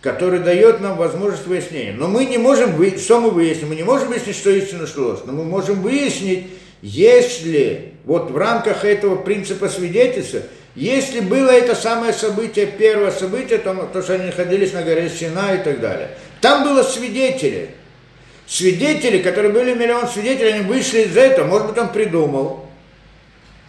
Speaker 1: который дает нам возможность выяснения. Но мы не можем, вы... что мы выясним? Мы не можем выяснить, что истина, что ложь. Но мы можем выяснить, если вот в рамках этого принципа свидетельства, если было это самое событие, первое событие, то, то что они находились на горе Сина и так далее, там было свидетели. Свидетели, которые были миллион свидетелей, они вышли из этого, может быть, он придумал.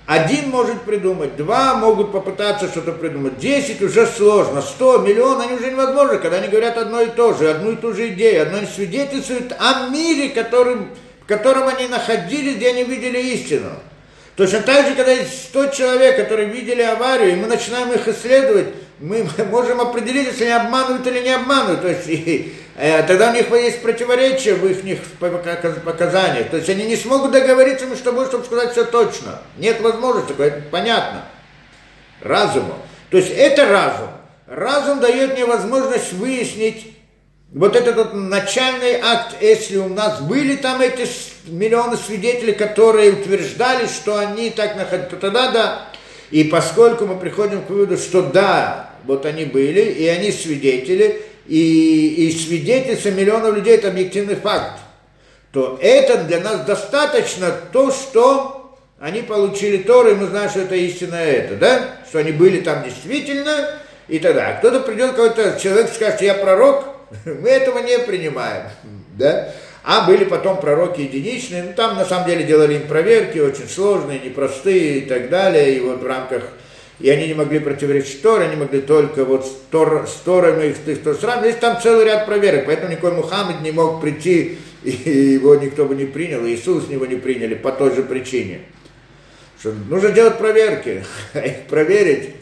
Speaker 1: Один может придумать, два могут попытаться что-то придумать, десять уже сложно, сто, миллион, они уже невозможны, когда они говорят одно и то же, одну и ту же идею, одно и свидетельствует о мире, которым, в котором они находились, где они видели истину. Точно так же, когда есть 100 человек, которые видели аварию, и мы начинаем их исследовать, мы можем определить, если они обманывают или не обманывают. То есть, и, э, тогда у них есть противоречия в их показаниях. То есть они не смогут договориться между собой, чтобы сказать все точно. Нет возможности, это понятно. Разуму. То есть это разум. Разум дает мне возможность выяснить вот этот вот начальный акт, если у нас были там эти миллионы свидетелей, которые утверждали, что они так находились, то тогда да. И поскольку мы приходим к выводу, что да, вот они были, и они свидетели, и, и свидетельство миллионов людей – это объективный факт, то это для нас достаточно то, что они получили Тору, и мы знаем, что это истинно это, да? Что они были там действительно, и тогда. Кто-то придет, какой-то человек скажет, я пророк, мы этого не принимаем, да? А были потом пророки единичные, ну там на самом деле делали им проверки, очень сложные, непростые и так далее, и вот в рамках, и они не могли противоречить Торе, они могли только вот с, Тор, с Торами их, их то сравнивать, там целый ряд проверок, поэтому никакой Мухаммед не мог прийти, и его никто бы не принял, Иисус его не приняли по той же причине. Что нужно делать проверки, их проверить,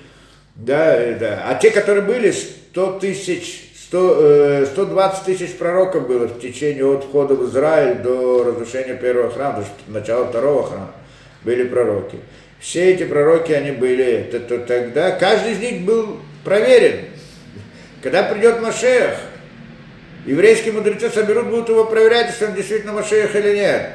Speaker 1: да, да. А те, которые были, 100 тысяч 100, 120 тысяч пророков было в течение от входа в Израиль до разрушения первого храма, до начала второго храма были пророки. Все эти пророки, они были, то, то, тогда каждый из них был проверен. Когда придет Машех, еврейские мудрецы соберут, будут его проверять, если он действительно Машех или нет.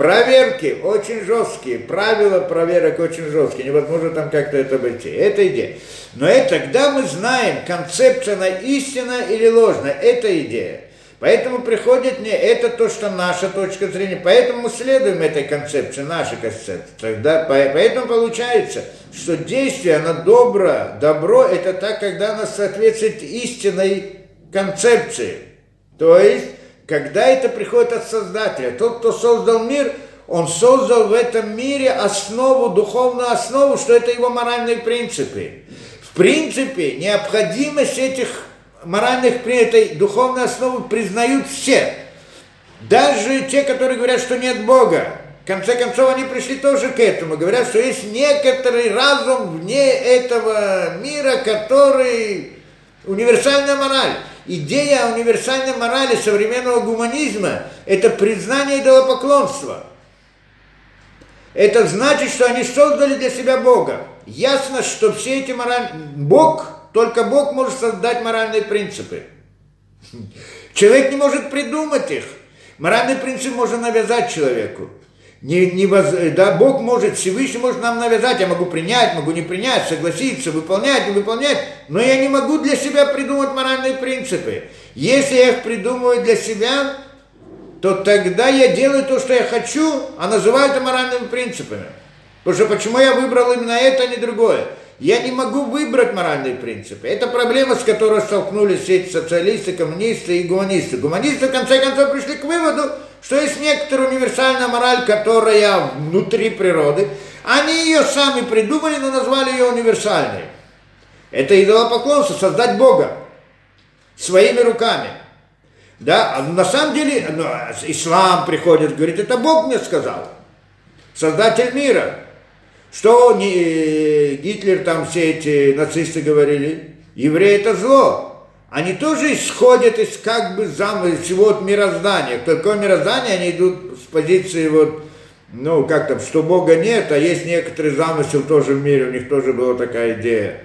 Speaker 1: Проверки очень жесткие, правила проверок очень жесткие, невозможно там как-то это обойти. Это идея. Но это тогда мы знаем, концепция она истина или ложная, это идея. Поэтому приходит не это то, что наша точка зрения, поэтому мы следуем этой концепции, нашей концепции. Тогда, поэтому получается, что действие, оно добро, добро, это так, когда оно соответствует истинной концепции. То есть, когда это приходит от Создателя. Тот, кто создал мир, он создал в этом мире основу, духовную основу, что это его моральные принципы. В принципе, необходимость этих моральных этой духовной основы признают все. Даже те, которые говорят, что нет Бога. В конце концов, они пришли тоже к этому. Говорят, что есть некоторый разум вне этого мира, который универсальная мораль. Идея универсальной морали современного гуманизма – это признание идолопоклонства. Это значит, что они создали для себя Бога. Ясно, что все эти моральные... Бог, только Бог может создать моральные принципы. Человек не может придумать их. Моральный принцип можно навязать человеку. Не, не воз... да, Бог может, Всевышний может нам навязать, я могу принять, могу не принять, согласиться, выполнять, не выполнять, но я не могу для себя придумать моральные принципы. Если я их придумываю для себя, то тогда я делаю то, что я хочу, а называю это моральными принципами. Потому что почему я выбрал именно это, а не другое? Я не могу выбрать моральные принципы. Это проблема, с которой столкнулись все эти социалисты, коммунисты и гуманисты. Гуманисты, в конце концов, пришли к выводу, что есть некоторая универсальная мораль, которая внутри природы. Они ее сами придумали, но назвали ее универсальной. Это идолопоклонство, создать Бога своими руками. Да, а на самом деле ну, ислам приходит, говорит, это Бог мне сказал, создатель мира. Что не, э, Гитлер, там все эти нацисты говорили, евреи это зло. Они тоже исходят из как бы зам, всего от мироздания. Какое мироздание, они идут с позиции вот, ну, как там, что Бога нет, а есть некоторый замысел тоже в мире, у них тоже была такая идея,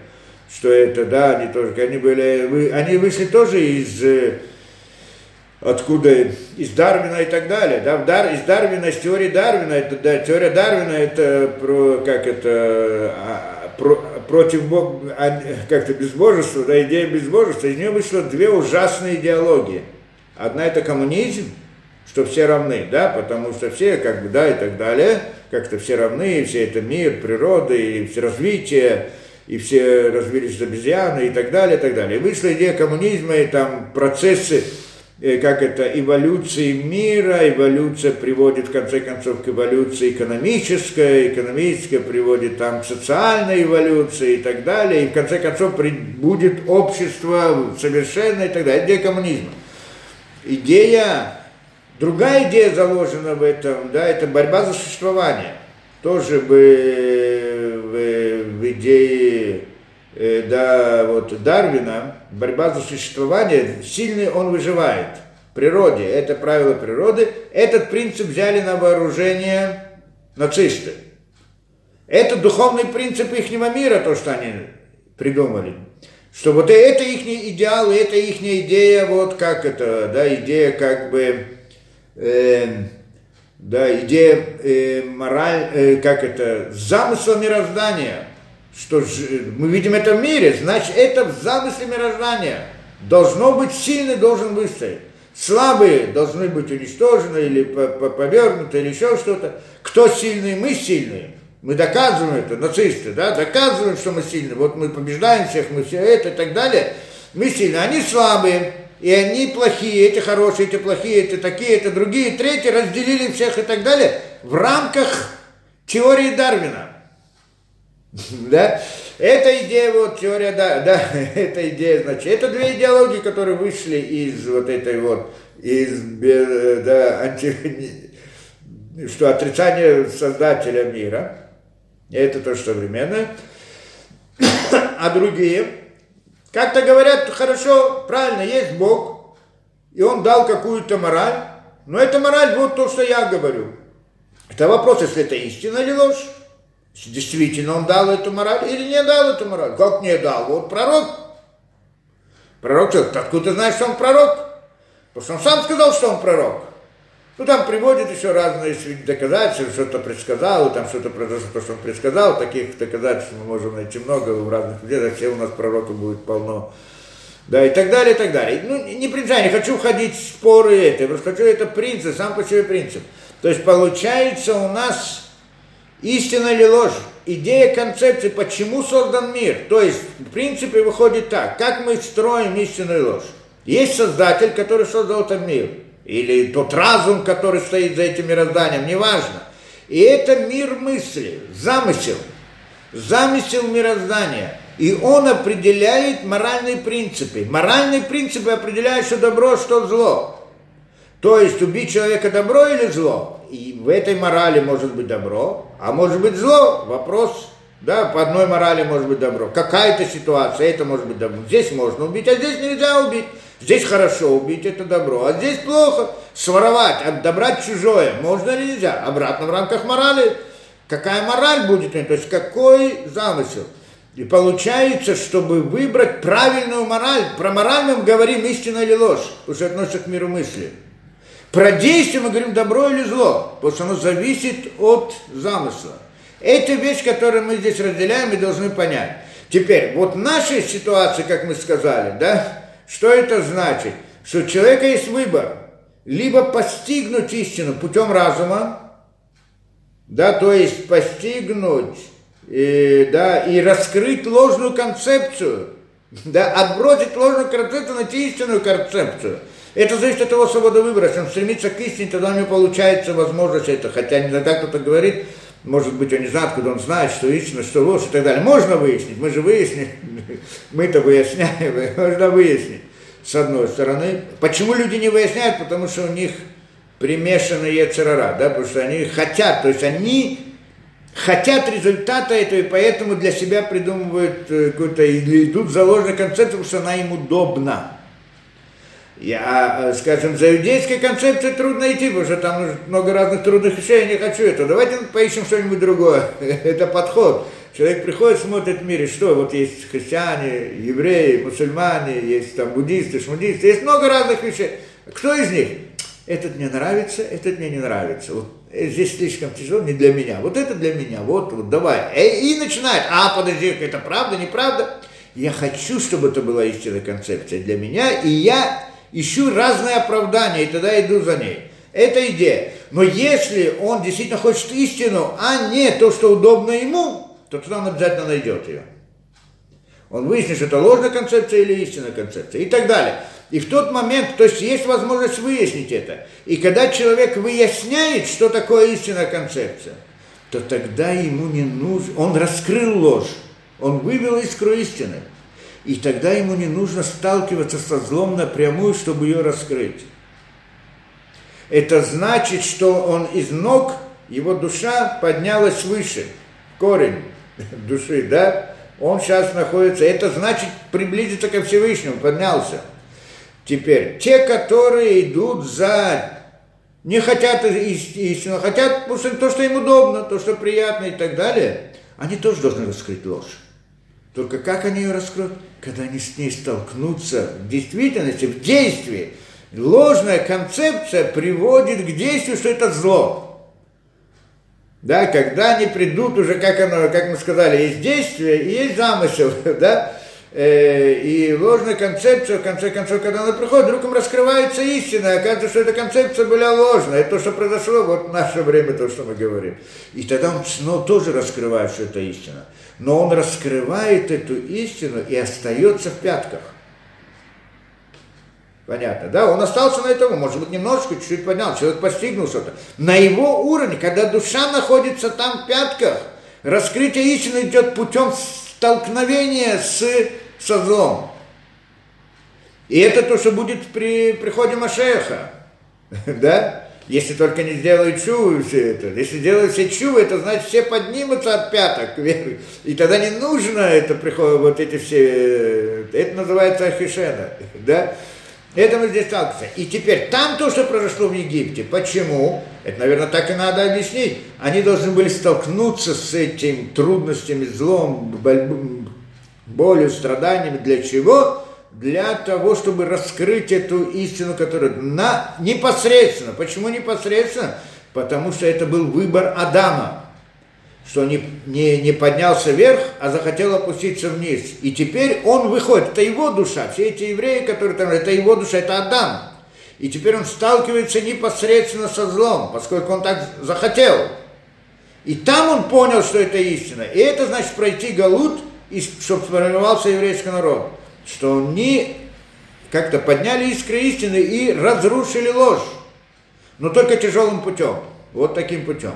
Speaker 1: что это, да, они тоже, они были, они вышли тоже из э, откуда из Дарвина и так далее. Да, Дар, из Дарвина, из теории Дарвина, это, да, теория Дарвина это про, как это, а, про, против Бога, а, как-то безбожества, да, идея безбожества, из нее вышло две ужасные идеологии. Одна это коммунизм, что все равны, да, потому что все, как бы, да, и так далее, как-то все равны, и все это мир, природа, и все развитие, и все развились обезьяны, и так далее, и так далее. И вышла идея коммунизма, и там процессы как это, эволюции мира, эволюция приводит в конце концов к эволюции экономической, экономическая приводит там к социальной эволюции и так далее, и в конце концов будет общество совершенное и так далее, идея коммунизма. Идея, другая идея заложена в этом, да, это борьба за существование. Тоже бы в, в идее э, да, вот Дарвина, борьба за существование, сильный он выживает. В природе, это правило природы. Этот принцип взяли на вооружение нацисты. Это духовный принцип их мира, то, что они придумали. Что вот это их идеал, это их идея, вот как это, да, идея как бы, э, да, идея э, мораль, э, как это, замысла мироздания – что мы видим это в мире, значит, это в замысле мироздания. Должно быть сильный, должен выстоять. Слабые должны быть уничтожены или повернуты, или еще что-то. Кто сильный? Мы сильные. Мы доказываем это, нацисты, да, доказываем, что мы сильные. Вот мы побеждаем всех, мы все это и так далее. Мы сильные, они слабые, и они плохие, эти хорошие, эти плохие, эти такие, это другие, третьи, разделили всех и так далее в рамках теории Дарвина. Да? Это идея, вот теория, да, да, это идея, значит, это две идеологии, которые вышли из вот этой вот, из, да, анти, что отрицание создателя мира, это то, что современное, а другие, Как-то говорят, хорошо, правильно, есть Бог, и Он дал какую-то мораль, но эта мораль вот то, что я говорю. Это вопрос, если это истина или ложь. Действительно, он дал эту мораль или не дал эту мораль? Как не дал? Вот пророк. Пророк что? Откуда ты знаешь, что он пророк? Потому что он сам сказал, что он пророк. Ну, там приводит еще разные доказательства, что-то предсказал, там что-то произошло, то, что он предсказал. Таких доказательств мы можем найти много в разных людей, все у нас пророков будет полно. Да, и так далее, и так далее. Ну, не принципиально, не хочу входить в споры это, просто хочу, это принцип, сам по себе принцип. То есть получается у нас истина или ложь, идея концепции, почему создан мир. То есть, в принципе, выходит так, как мы строим истину и ложь. Есть создатель, который создал этот мир, или тот разум, который стоит за этим мирозданием, неважно. И это мир мысли, замысел, замысел мироздания. И он определяет моральные принципы. Моральные принципы определяют, что добро, что зло. То есть убить человека добро или зло? И в этой морали может быть добро, а может быть зло. Вопрос, да, по одной морали может быть добро. Какая-то ситуация, это может быть добро. Здесь можно убить, а здесь нельзя убить. Здесь хорошо убить, это добро, а здесь плохо. Своровать, отобрать чужое, можно или нельзя? Обратно в рамках морали. Какая мораль будет, то есть какой замысел? И получается, чтобы выбрать правильную мораль, про мораль мы говорим истина или ложь, что относится к миру мысли. Про действие мы говорим добро или зло, потому что оно зависит от замысла. Это вещь, которую мы здесь разделяем и должны понять. Теперь, вот наша ситуация, как мы сказали, да, что это значит? Что у человека есть выбор. Либо постигнуть истину путем разума, да, то есть постигнуть, и, да, и раскрыть ложную концепцию, да, отбросить ложную концепцию, найти истинную концепцию – это зависит от его свободы выбора. Если он стремится к истине, тогда у него получается возможность это. Хотя иногда кто-то говорит, может быть, он не знает, откуда он знает, что истина, что ложь и так далее. Можно выяснить, мы же выясним, мы-то выясняем, можно выяснить, с одной стороны. Почему люди не выясняют? Потому что у них примешаны яцерара, да, потому что они хотят, то есть они хотят результата этого, и поэтому для себя придумывают э, какую-то, или идут за ложной концепцией, потому что она им удобна. Я, э, скажем, за иудейской концепцией трудно идти, потому что там много разных трудных вещей, я не хочу это. Давайте поищем что-нибудь другое. это подход. Человек приходит, смотрит в мире, что вот есть христиане, евреи, мусульмане, есть там буддисты, шмудисты, есть много разных вещей. Кто из них? Этот мне нравится, этот мне не нравится. Вот э, здесь слишком тяжело, не для меня. Вот это для меня, вот, вот давай. Э, и начинает, а, подожди, это правда, неправда? Я хочу, чтобы это была истинная концепция для меня, и я ищу разные оправдания, и тогда иду за ней. Это идея. Но если он действительно хочет истину, а не то, что удобно ему, то тогда он обязательно найдет ее. Он выяснит, что это ложная концепция или истинная концепция и так далее. И в тот момент, то есть есть возможность выяснить это. И когда человек выясняет, что такое истинная концепция, то тогда ему не нужно, он раскрыл ложь, он вывел искру истины и тогда ему не нужно сталкиваться со злом напрямую, чтобы ее раскрыть. Это значит, что он из ног, его душа поднялась выше, корень души, да? Он сейчас находится, это значит приблизиться ко Всевышнему, поднялся. Теперь, те, которые идут за, не хотят истину, хотят потому то, что им удобно, то, что приятно и так далее, они тоже должны раскрыть ложь. Только как они ее раскроют? Когда они с ней столкнутся в действительности, в действии. Ложная концепция приводит к действию, что это зло. Да, когда они придут уже, как оно, как мы сказали, есть действие и есть замысел, да, э, и ложная концепция, в конце концов, когда она приходит, вдруг им раскрывается истина, оказывается, что эта концепция была ложная, это то, что произошло вот в наше время, то, что мы говорим. И тогда он снова тоже раскрывает, что это истина но он раскрывает эту истину и остается в пятках. Понятно, да? Он остался на этом, может быть, немножко, чуть-чуть поднял, человек постигнул что-то. На его уровне, когда душа находится там в пятках, раскрытие истины идет путем столкновения с, со злом. И это то, что будет при приходе Машеха. Да? Если только не сделают чувы все это. Если делают все чувы, это значит все поднимутся от пяток вверх. И тогда не нужно это приходит, вот эти все, это называется ахишена, да? Это мы здесь сталкиваемся. И теперь там то, что произошло в Египте. Почему? Это, наверное, так и надо объяснить. Они должны были столкнуться с этим трудностями, злом, болью, страданиями. Для чего? Для того, чтобы раскрыть эту истину, которая на... непосредственно. Почему непосредственно? Потому что это был выбор Адама что не, не, не поднялся вверх, а захотел опуститься вниз. И теперь он выходит, это его душа, все эти евреи, которые там, это его душа, это Адам. И теперь он сталкивается непосредственно со злом, поскольку он так захотел. И там он понял, что это истина. И это значит пройти Галут, чтобы сформировался еврейский народ. Что они как-то подняли искры истины и разрушили ложь. Но только тяжелым путем. Вот таким путем.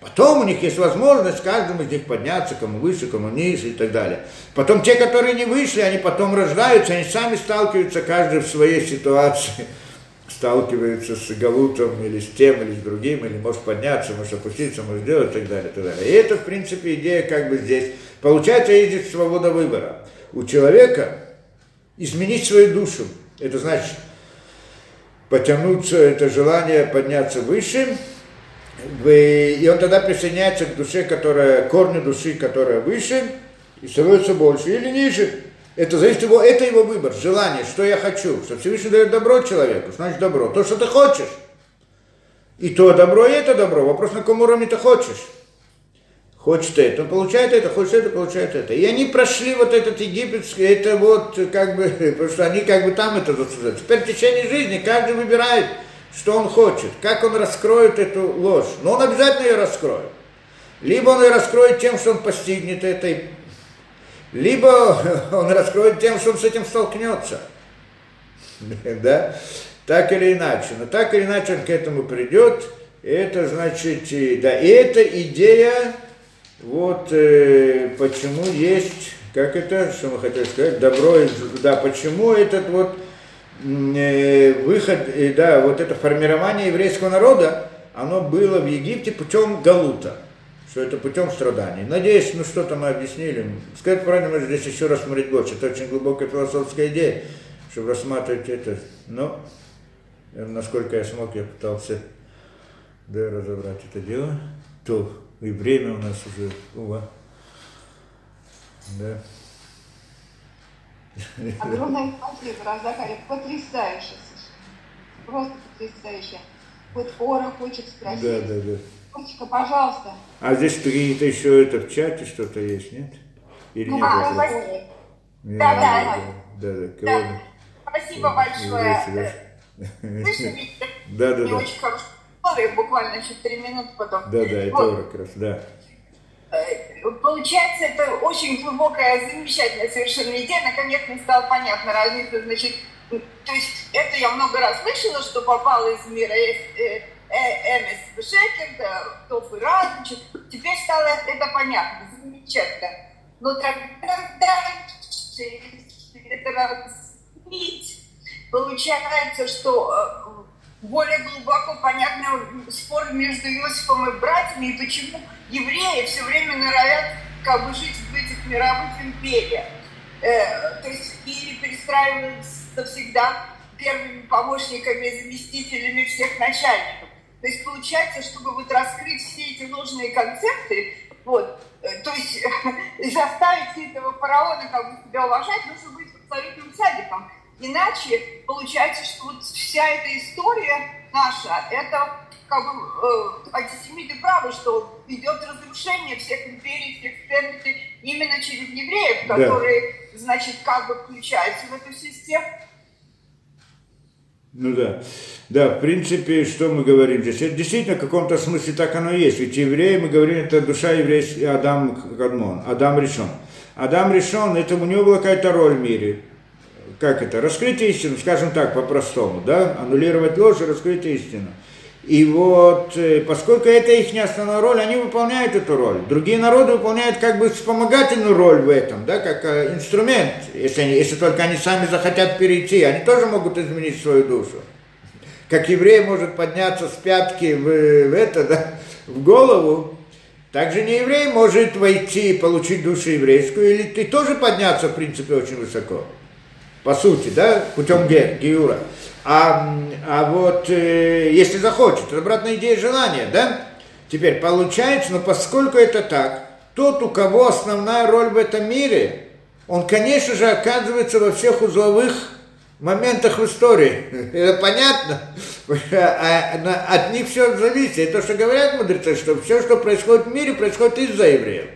Speaker 1: Потом у них есть возможность каждому из них подняться, кому выше, кому ниже и так далее. Потом те, которые не вышли, они потом рождаются, они сами сталкиваются, каждый в своей ситуации сталкивается с галутом или с тем, или с другим, или может подняться, может опуститься, может сделать и так далее, и так далее. И это, в принципе, идея как бы здесь. Получается, есть здесь свобода выбора. У человека изменить свою душу, это значит потянуться, это желание подняться выше, и он тогда присоединяется к душе, которая, корню души, которая выше, и становится больше или ниже. Это зависит его, это его выбор, желание, что я хочу. Что Всевышний дает добро человеку, значит добро. То, что ты хочешь. И то добро, и это добро. Вопрос, на каком уровне ты хочешь. Хочет это, он получает это, хочет это, получает это. И они прошли вот этот египетский, это вот как бы, потому что они как бы там это заслуживают. Теперь в течение жизни каждый выбирает, что он хочет, как он раскроет эту ложь. Но он обязательно ее раскроет. Либо он ее раскроет тем, что он постигнет этой, либо он раскроет тем, что он с этим столкнется. Да? Так или иначе. Но так или иначе он к этому придет. Это значит, да, и эта идея, вот э, почему есть, как это, что мы хотели сказать, добро, да, почему этот вот Э, выход, э, да, вот это формирование еврейского народа, оно было в Египте путем галута, что это путем страданий. Надеюсь, ну что-то мы объяснили. Сказать правильно, можно здесь еще раз смотреть больше. Это очень глубокая философская идея, чтобы рассматривать это. Но, насколько я смог, я пытался да, разобрать это дело. То и время у нас уже, ува. Да.
Speaker 2: Огромное спасибо, Равзакария, потрясающе Просто потрясающе. Вот Ора хочет спросить.
Speaker 1: Да, да, да.
Speaker 2: Котечка, пожалуйста.
Speaker 1: А здесь какие-то еще это в чате что-то есть, нет?
Speaker 3: Или ну, нет? А, спасибо. Да, да, да. Да, да, да. Спасибо большое. Слышите,
Speaker 1: да, да, да.
Speaker 3: очень хороший буквально еще три минуты потом.
Speaker 1: Да, да, это вот. как раз, да.
Speaker 3: Э, получается, это очень глубокая, замечательная совершенно идея. Наконец мне стало понятно разница, значит, то есть это я много раз слышала, что попало из мира э, э, Эмис Бешекер, Тоф и Радович. Теперь стало это понятно, замечательно. Но тогда это разъяснить, получается, что более глубоко понятный спор между Иосифом и братьями, и почему евреи все время норовят как бы жить в этих мировых империях. Э, то есть и перестраиваются всегда первыми помощниками, заместителями всех начальников. То есть получается, чтобы вот раскрыть все эти ложные концепты, вот, э, то есть заставить этого фараона как бы себя уважать, нужно быть абсолютным садиком. Иначе получается, что вот вся эта история наша, это как бы э, антисемиты правы, что идет разрушение всех империй, всех ценностей именно через евреев, да. которые, значит, как бы включаются в эту систему.
Speaker 1: Ну да. Да, в принципе, что мы говорим здесь? Это действительно в каком-то смысле так оно и есть. Ведь евреи, мы говорим, это душа еврейский Адам Кадмон, Адам решен. Адам решен, это у него была какая-то роль в мире как это, раскрыть истину, скажем так, по-простому, да, аннулировать ложь и раскрыть истину. И вот, э, поскольку это их основная роль, они выполняют эту роль. Другие народы выполняют как бы вспомогательную роль в этом, да, как э, инструмент, если, они, если только они сами захотят перейти, они тоже могут изменить свою душу. как еврей может подняться с пятки в, в это, да, в голову, также не еврей может войти и получить душу еврейскую, или ты тоже подняться, в принципе, очень высоко. По сути, да, путем ге, геура. А, а вот э, если захочет, это обратная идея желания, да? Теперь получается, но поскольку это так, тот, у кого основная роль в этом мире, он, конечно же, оказывается во всех узловых моментах в истории. Это понятно? А, от них все зависит. И то, что говорят мудрецы, что все, что происходит в мире, происходит из-за евреев.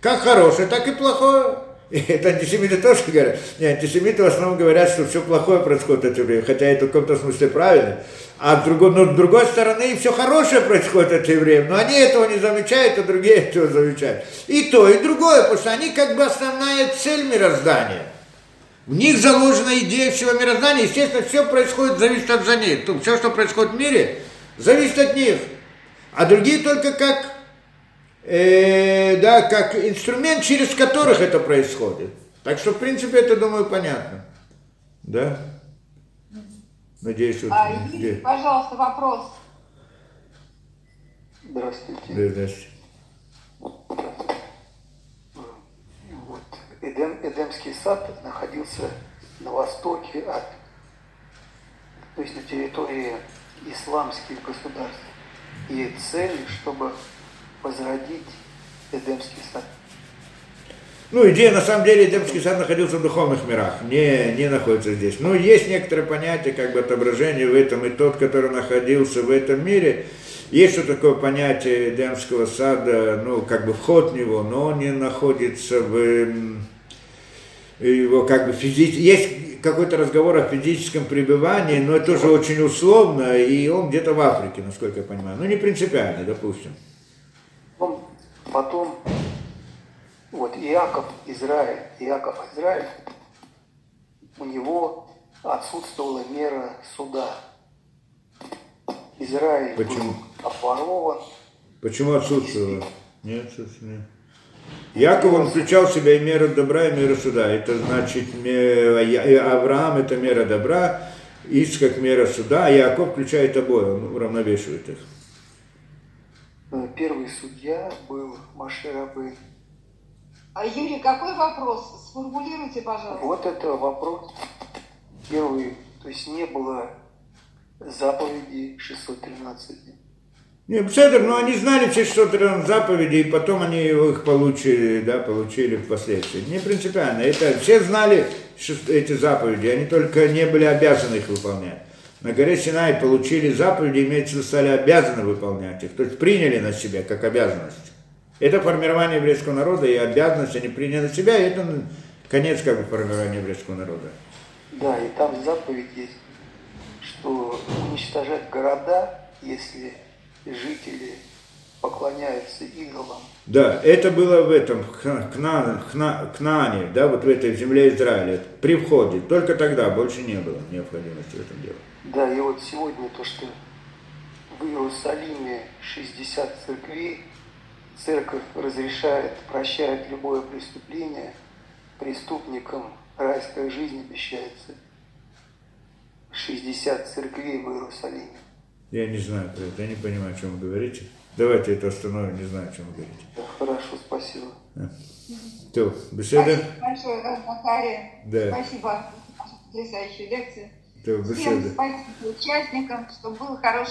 Speaker 1: Как хорошее, так и плохое. Это антисемиты тоже говорят. Не, антисемиты в основном говорят, что все плохое происходит от евреев, хотя это в каком-то смысле правильно. А с другой, но с другой стороны, все хорошее происходит от евреев, но они этого не замечают, а другие этого замечают. И то, и другое, потому что они как бы основная цель мироздания. В них заложена идея всего мироздания, естественно, все происходит, зависит от за них. Все, что происходит в мире, зависит от них. А другие только как э, да, как инструмент, через которых это происходит. Так что, в принципе, это, думаю, понятно. Да? Надеюсь, вот...
Speaker 2: А, Юрий, пожалуйста, вопрос.
Speaker 4: Здравствуйте.
Speaker 1: Здравствуйте.
Speaker 4: Вот. Эдем, Эдемский сад находился на востоке от, то есть на территории исламских государств. И цель, чтобы возродить Эдемский сад.
Speaker 1: Ну, идея, на самом деле, Эдемский сад находился в духовных мирах, не, не находится здесь. Но есть некоторые понятия, как бы отображение в этом, и тот, который находился в этом мире, есть что такое понятие Эдемского сада, ну, как бы вход в него, но он не находится в его как бы физически, есть какой-то разговор о физическом пребывании, но это тоже очень условно, и он где-то в Африке, насколько я понимаю. Ну, не принципиально, допустим.
Speaker 4: Потом, вот Иаков Израиль, Иаков Израиль, у него отсутствовала мера суда. Израиль
Speaker 1: Почему?
Speaker 4: был обворован.
Speaker 1: Почему отсутствовало? Нет, отсутствовало. Яков, он включал в себя и меру добра, и меру суда. Это значит, Авраам это мера добра, Исхак мера суда, а Яков включает обои, он уравновешивает их.
Speaker 4: Э, первый судья был Маширабы.
Speaker 2: А Юрий, какой вопрос? Сформулируйте, пожалуйста.
Speaker 4: Вот это вопрос. Первый, то есть не было заповеди 613.
Speaker 1: Не, Пседр, но они знали все 613 заповедей, и потом они их получили, да, получили впоследствии. Не принципиально. Это все знали эти заповеди, они только не были обязаны их выполнять на горе Синай получили заповеди, имеется в виду, стали обязаны выполнять их, то есть приняли на себя как обязанность. Это формирование еврейского народа, и обязанность они приняли на себя, и это конец как бы формирования еврейского народа.
Speaker 4: Да, и там заповедь есть, что уничтожать города, если жители поклоняются идолам.
Speaker 1: Да, это было в этом, Кна, Кна, Кнане, да, вот в этой земле Израиля, при входе. Только тогда больше не было необходимости в этом деле.
Speaker 4: Да, и вот сегодня то, что в Иерусалиме 60 церквей, церковь разрешает, прощает любое преступление, преступникам райская жизнь обещается. 60 церквей в Иерусалиме.
Speaker 1: Я не знаю про это, я не понимаю, о чем вы говорите. Давайте это остановим, не знаю, о чем.
Speaker 4: Да, хорошо, спасибо.
Speaker 1: То, беседа?
Speaker 2: Спасибо большое, Захария.
Speaker 1: Да.
Speaker 2: Спасибо за потрясающую лекцию.
Speaker 1: То,
Speaker 2: Всем
Speaker 1: беседа.
Speaker 2: спасибо участникам, чтобы был хороший